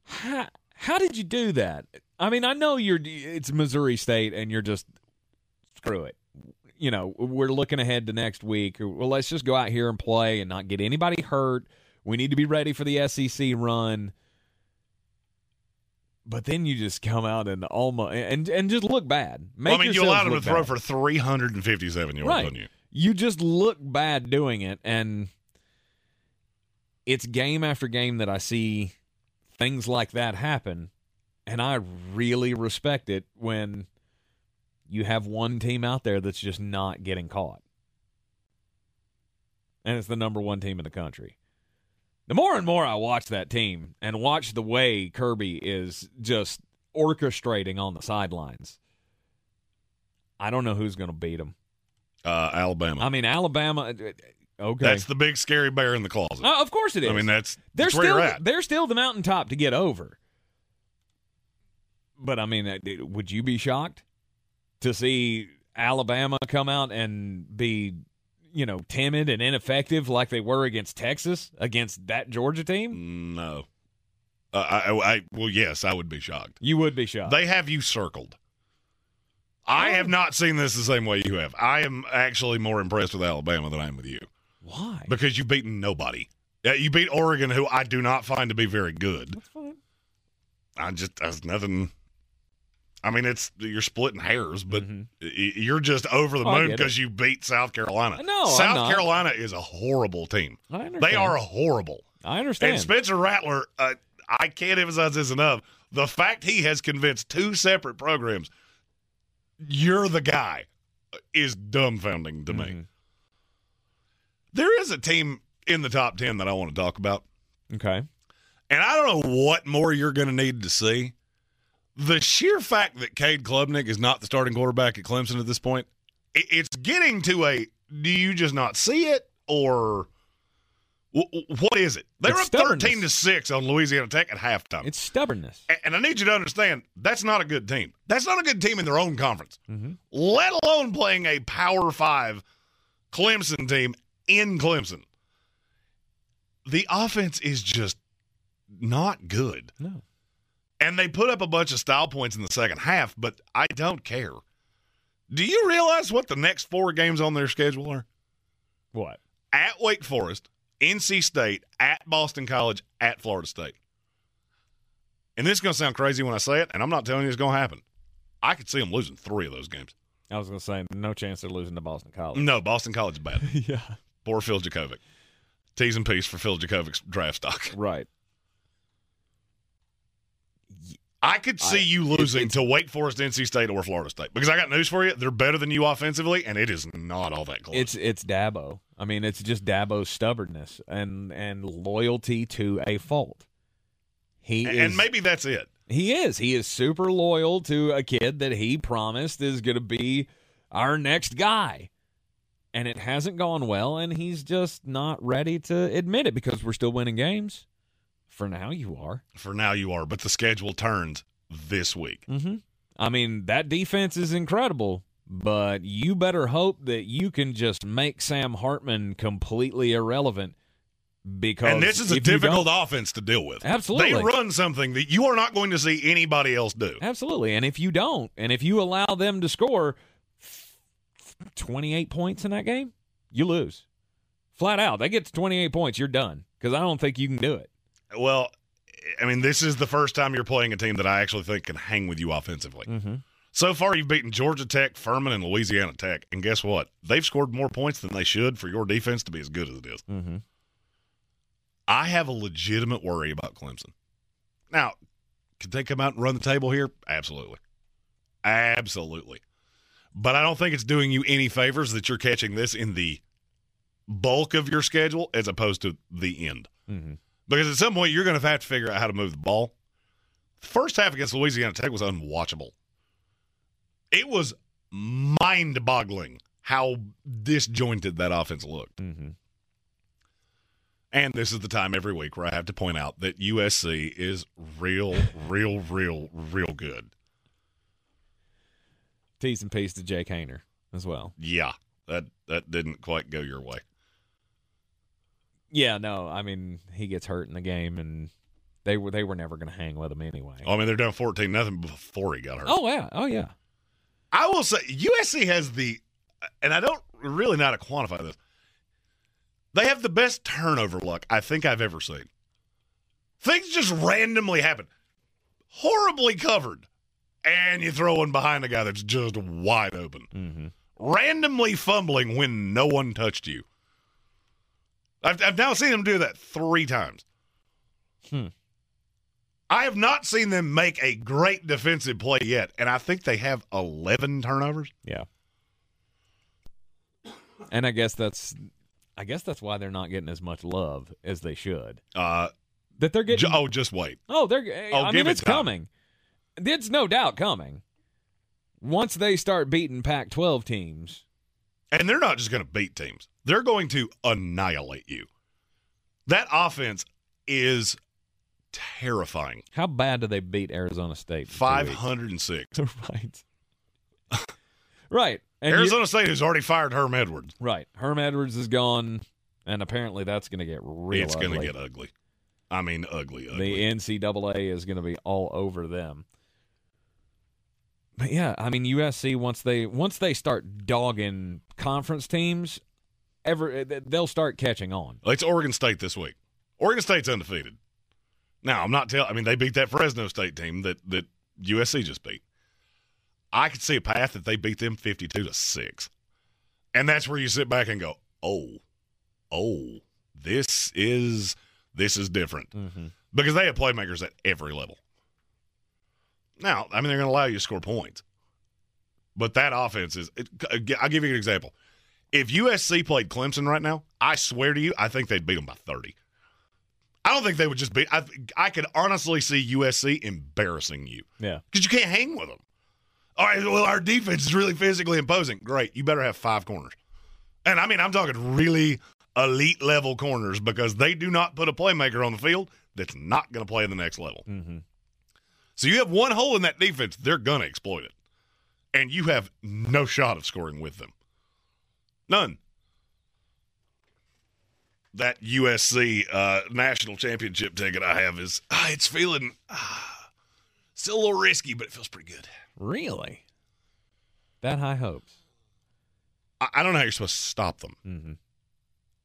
how how did you do that? I mean, I know you're it's Missouri State, and you're just screw it. You know, we're looking ahead to next week. Well, let's just go out here and play and not get anybody hurt. We need to be ready for the SEC run. But then you just come out and almost and and just look bad. Make well, I mean, you allowed them to throw for 357 yards right. on you. You just look bad doing it, and it's game after game that I see things like that happen, and I really respect it when you have one team out there that's just not getting caught, and it's the number one team in the country. The more and more I watch that team and watch the way Kirby is just orchestrating on the sidelines, I don't know who's going to beat them. Uh, Alabama. I mean, Alabama. uh, Okay, That's the big scary bear in the closet. Uh, of course it is. I mean, that's, they're that's where still you're at. they're still the mountaintop to get over. But I mean, uh, would you be shocked to see Alabama come out and be, you know, timid and ineffective like they were against Texas against that Georgia team? No. Uh, I, I, well, yes, I would be shocked. You would be shocked. They have you circled. I have not seen this the same way you have. I am actually more impressed with Alabama than I am with you. Why? Because you've beaten nobody. Yeah, you beat Oregon, who I do not find to be very good. That's fine. I just there's nothing. I mean, it's you're splitting hairs, but y- you're just over the Mm-hmm. Oh, moon because you beat South Carolina. No, I'm South. Carolina is a horrible team. I understand. They are horrible. I understand. And Spencer Rattler, uh, I can't emphasize this enough. The fact he has convinced two separate programs, you're the guy, is dumbfounding to Mm-hmm. me. There is a team in the top 10 that I want to talk about. okay. And I don't know what more you're going to need to see. The sheer fact that Cade Klubnik is not the starting quarterback at Clemson at this point, it's getting to a do you just not see it or what is it? They It's were up 13 to 6 on Louisiana Tech at halftime. It's stubbornness. And I need you to understand that's not a good team. That's not a good team in their own conference, Mm-hmm. let alone playing a Power 5 Clemson team in Clemson. The offense is just not good. No. And they put up a bunch of style points in the second half, but I don't care. Do you realize what the next four games on their schedule are? What? At Wake Forest, NC State, at Boston College, at Florida State. And this is going to sound crazy when I say it, and I'm not telling you it's going to happen. I could see them losing three of those games. I was going to say no chance they're losing to Boston College. No, Boston College is bad. yeah. Poor Phil Jurkovec. T's and P's for Phil Jurkovec's draft stock. Right. I could see I- you losing it's- to Wake Forest, NC State, or Florida State because I got news for you. They're better than you offensively, and it is not all that close. It's it's Dabo. I mean, it's just Dabo's stubbornness and and loyalty to a fault. He and is, maybe that's it. he is he is super loyal to a kid that he promised is going to be our next guy, and it hasn't gone well, and he's just not ready to admit it because we're still winning games. For now, you are. For now, you are, but the schedule turns this week. Mm-hmm. I mean, that defense is incredible, but you better hope that you can just make Sam Hartman completely irrelevant. Because And this is a difficult offense to deal with. Absolutely. They run something that you are not going to see anybody else do. Absolutely. And if you don't, and if you allow them to score 28 points in that game, you lose. Flat out. They get to 28 points, you're done. Because I don't think you can do it. Well, I mean, this is the first time you're playing a team that I actually think can hang with you offensively. Mm-hmm. So far, you've beaten Georgia Tech, Furman, and Louisiana Tech. And guess what? They've scored more points than they should for your defense to be as good as it is. Mm-hmm. I have a legitimate worry about Clemson. Now, could they come out and run the table here? Absolutely. Absolutely. But I don't think it's doing you any favors that you're catching this in the bulk of your schedule as opposed to the end. Mm-hmm. Because at some point, you're going to have to figure out how to move the ball. The first half against Louisiana Tech was unwatchable. It was mind boggling how disjointed that offense looked. Mm-hmm. And this is the time every week where I have to point out that USC is real, real, real, real good. T's and P's to Jake Haener as well. Yeah, that that didn't quite go your way. Yeah, no, I mean he gets hurt in the game, and they were they were never going to hang with him anyway. I mean, they're down fourteen nothing before he got hurt. Oh yeah, oh yeah. I will say USC has the, and I don't really know how to quantify this. They have the best turnover luck I think I've ever seen. Things just randomly happen, horribly covered, and you throw one behind a guy that's just wide open. Mm-hmm. randomly fumbling when no one touched you. I've, I've now seen them do that three times. Hmm. I have not seen them make a great defensive play yet, and I think they have 11 turnovers. Yeah. And I guess that's I guess that's why they're not getting as much love as they should. Uh, That they're getting oh, just wait. Oh, they're Oh, I give mean it it's coming. It's no doubt coming. Once they start beating Pac-12 teams And they're not just going to beat teams, they're going to annihilate you. That offense is terrifying. How bad do they beat Arizona State? in two weeks? 506. right. right. And you- Arizona State has already fired Herm Edwards. right. Herm Edwards is gone, and apparently that's going to get real it's going to get ugly. I mean, ugly, ugly. The NCAA is going to be all over them. But yeah, I mean USC once they once they start dogging conference teams, ever they'll start catching on. It's Oregon State this week. Oregon State's undefeated. Now, I'm not telling. I mean, they beat that Fresno State team that that USC just beat. I could see a path that they beat them 52 to six, and that's where you sit back and go, "Oh, oh, this is this is different," Mm-hmm. because they have playmakers at every level. Now, I mean, they're going to allow you to score points, but that offense is. It, I'll give you an example. If USC played Clemson right now, I swear to you, I think they'd beat them by 30. I don't think they would just beat. I, I could honestly see USC embarrassing you Yeah. because you can't hang with them. All right, well, our defense is really physically imposing. Great, you better have five corners, and I mean, I'm talking really elite level corners because they do not put a playmaker on the field that's not going to play in the next level. Mm-hmm. So you have one hole in that defense, they're going to exploit it, and you have no shot of scoring with them. None. That USC uh, national championship ticket I have is ah, it's feeling ah, still a little risky, but it feels pretty good. Really? That high hopes. I, I don't know how you're supposed to stop them. Mm-hmm.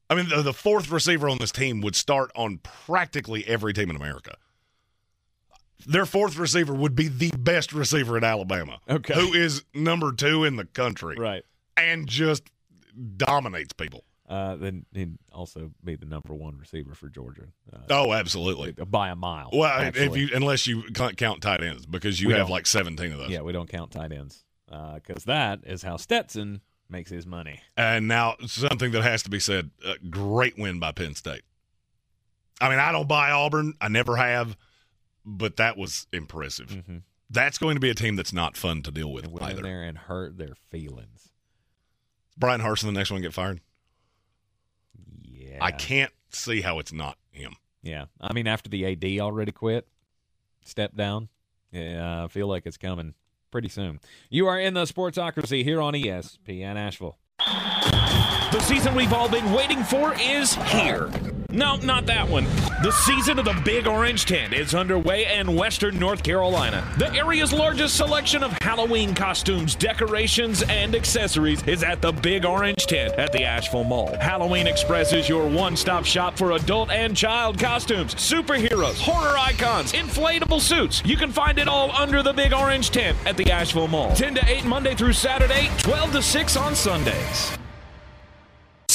I mean, the, the fourth receiver on this team would start on practically every team in America. Their fourth receiver would be the best receiver in Alabama, Okay. who is number two in the country, Right. and just dominates people. Uh, then he'd also be the number one receiver for Georgia. Uh, Oh, absolutely. by a mile. Well, if you unless you count tight ends because you We have like seventeen of those. yeah, we don't count tight ends because that is how Stetson makes his money. And now something that has to be said: uh, great win by Penn State. I mean, I don't buy Auburn. I never have, but that was impressive. Mm-hmm. That's going to be a team that's not fun to deal with went in either. there and hurt their feelings. Bryan Harsin, the next one, get fired. Yeah, I can't see how it's not him. Yeah, I mean, after the AD already quit, stepped down. Yeah, I feel like it's coming pretty soon. You are in the Sportsocracy here on ESPN Asheville. The season we've all been waiting for is here. No, not that one. The season of the Big Orange Tent is underway in Western North Carolina. The area's largest selection of Halloween costumes, decorations, and accessories is at the Big Orange Tent at the Asheville Mall. Halloween Express is your one stop shop for adult and child costumes, superheroes, horror icons, inflatable suits. You can find it all under the Big Orange Tent at the Asheville Mall. 10 to 8 Monday through Saturday, 12 to 6 on Sundays.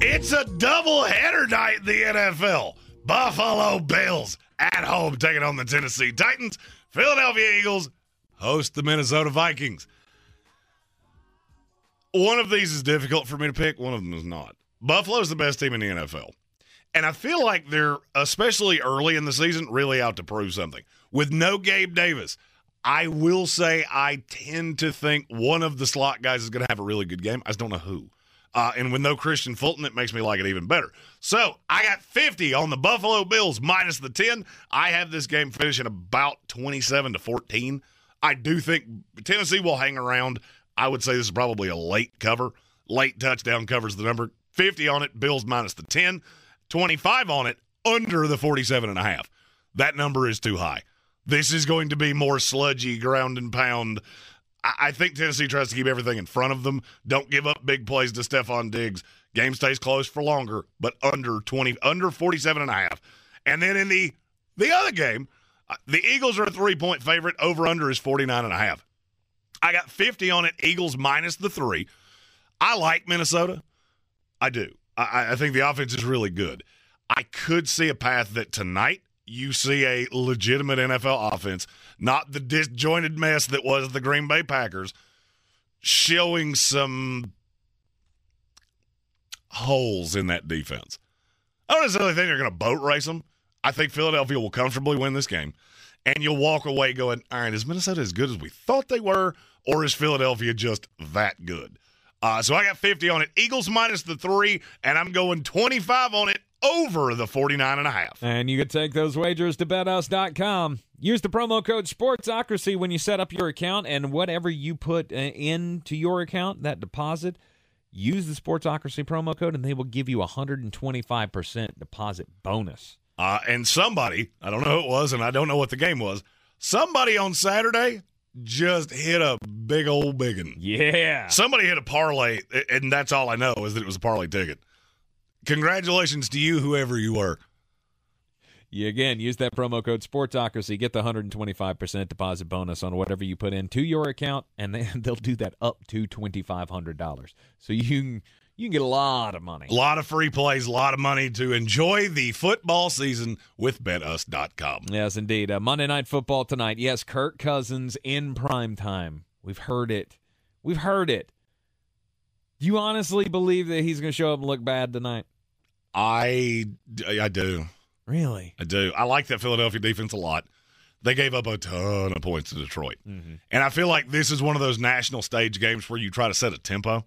It's a double header night in the NFL. Buffalo Bills at home taking on the Tennessee Titans. Philadelphia Eagles host the Minnesota Vikings. One of these is difficult for me to pick, one of them is not. Buffalo's the best team in the NFL. And I feel like they're, especially early in the season, really out to prove something. With no Gabe Davis, I will say I tend to think one of the slot guys is going to have a really good game. I just don't know who. Uh, and with no Kristian Fulton, it makes me like it even better. So I got 50 on the Buffalo Bills minus the 10. I have this game finishing about 27 to 14. I do think Tennessee will hang around. I would say this is probably a late cover. Late touchdown covers the number. 50 on it, Bills minus the 10. 25 on it, under the 47 and a half. That number is too high. This is going to be more sludgy, ground and pound. I, think Tennessee tries to keep everything in front of them. Don't give up big plays to Stefon Diggs. Game stays close for longer, but under 20, under 47 and a half. And then in the the other game, Uh, The Eagles are a three point favorite. Over under is 49 and a half. I got 50 on it. Eagles minus the three. I like Minnesota. I do. I, I think the offense is really good. I could see a path that tonight you see a legitimate NFL offense, not the disjointed mess that was the Green Bay Packers, showing some holes in that defense. I don't necessarily think they're going to boat race them. I think Philadelphia will comfortably win this game. And you'll walk away going, all right, is Minnesota as good as we thought they were, or is Philadelphia just that good? Uh, so I got 50 on it. Eagles minus the three, and I'm going 25 on it over the 49 and a half. And you can take those wagers to betus.com. Use the promo code SPORTSOCRACY when you set up your account, and whatever you put uh, into your account, that deposit, use the Sportsocracy promo code, and they will give you a 125% deposit bonus. Uh, and somebody, I don't know who it was, and I don't know what the game was, somebody on Saturday just hit a big old biggin. Yeah. Somebody hit a parlay, and that's all I know is that it was a parlay ticket. Congratulations to you, whoever you were. You again use that promo code Sportsocracy, get the 125% deposit bonus on whatever you put into your account, and then they'll do that up to $2,500. So you can you can get a lot of money. A lot of free plays, a lot of money to enjoy the football season with betus.com. Yes, indeed. Uh, Monday Night Football tonight. Yes, Kirk Cousins in prime time. We've heard it. We've heard it. Do you honestly believe that he's going to show up and look bad tonight? I, I do. Really? I do. I like that Philadelphia defense a lot. They gave up a ton of points to Detroit. Mm-hmm. And I feel like this is one of those national stage games where you try to set a tempo.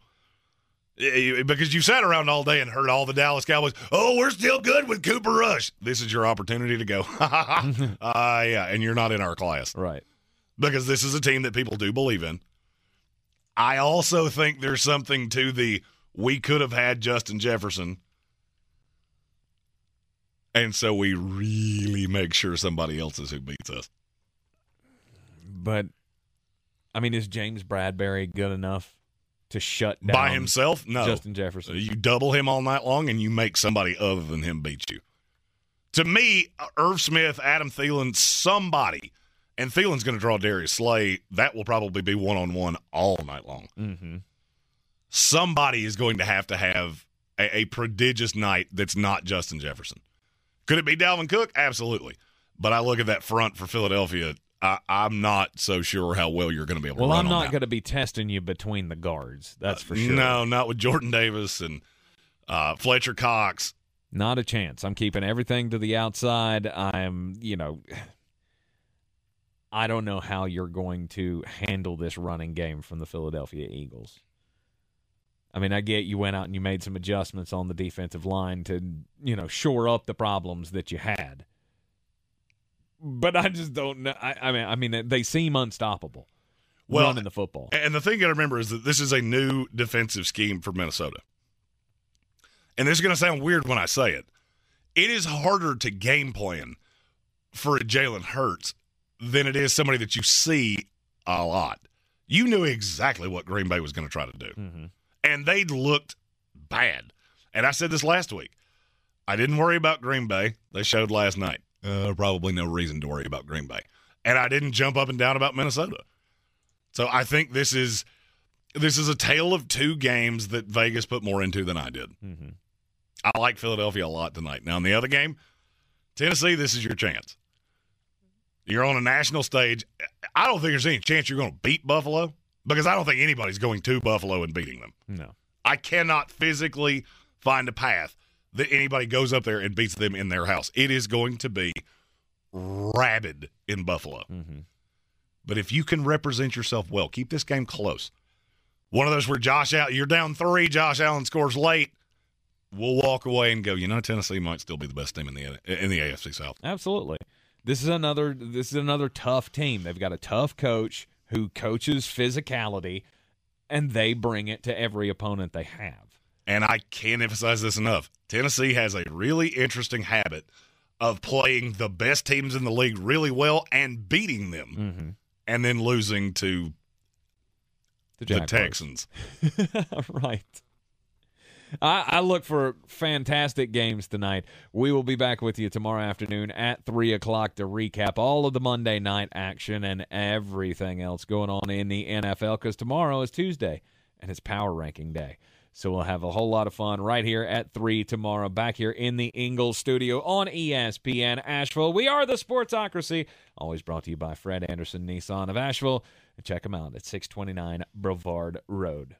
Because you sat around all day and heard all the Dallas Cowboys, oh, we're still good with Cooper Rush. This is your opportunity to go, uh, yeah, and you're not in our class. Right. Because this is a team that people do believe in. I also think there's something to the we could have had Justin Jefferson. And so we really make sure somebody else is who beats us. But, I mean, is James Bradberry good enough to shut down By himself? No. Justin Jefferson? You double him all night long and you make somebody other than him beat you. To me, Irv Smith, Adam Thielen, somebody, and Thielen's going to draw Darius Slay. That will probably be one on one all night long. Mm-hmm. Somebody is going to have to have a, a prodigious night that's not Justin Jefferson. Could it be Dalvin Cook? Absolutely. But I look at that front for Philadelphia. I, I'm not so sure how well you're going to be able to Well, I'm not going to be testing you between the guards. That's for sure. No, not with Jordan Davis and uh, Fletcher Cox. Not a chance. I'm keeping everything to the outside. I'm, you know, I don't know how you're going to handle this running game from the Philadelphia Eagles. I mean, I get you went out and you made some adjustments on the defensive line to, you know, shore up the problems that you had. But I just don't know. I, I mean, I mean, they seem unstoppable Well, running the football. And the thing you got to remember is that this is a new defensive scheme for Minnesota. And this is going to sound weird when I say it. It is harder to game plan for a Jalen Hurts than it is somebody that you see a lot. You knew exactly what Green Bay was going to try to do. Mm-hmm. And they looked bad. And I said this last week. I didn't worry about Green Bay. They showed last night. Uh, probably no reason to worry about Green Bay. And I didn't jump up and down about Minnesota. So I think this is this is a tale of two games that Vegas put more into than I did. Mm-hmm. I like Philadelphia a lot tonight. Now in the other game, Tennessee, this is your chance. You're on a national stage. I don't think there's any chance you're going to beat Buffalo because I don't think anybody's going to Buffalo and beating them. No. I cannot physically find a path that anybody goes up there and beats them in their house. It is going to be rabid in Buffalo. Mm-hmm. But if you can represent yourself well, keep this game close. One of those where Josh out, you're down three, Josh Allen scores late. We'll walk away and go. You know, Tennessee might still be the best team in the in the AFC South. Absolutely. This is another this is another tough team. They've got a tough coach who coaches physicality and they bring it to every opponent they have. And I can't emphasize this enough. Tennessee has a really interesting habit of playing the best teams in the league really well and beating them, mm-hmm. and then losing to the, the Texans. right. I, I, look for fantastic games tonight. We will be back with you tomorrow afternoon at 3 o'clock to recap all of the Monday night action and everything else going on in the NFL because tomorrow is Tuesday and it's power ranking day. So we'll have a whole lot of fun right here at 3 tomorrow, back here in the Ingles studio on ESPN Asheville. We are the Sportsocracy, always brought to you by Fred Anderson Nissan of Asheville. And check them out at 629 Brevard Road.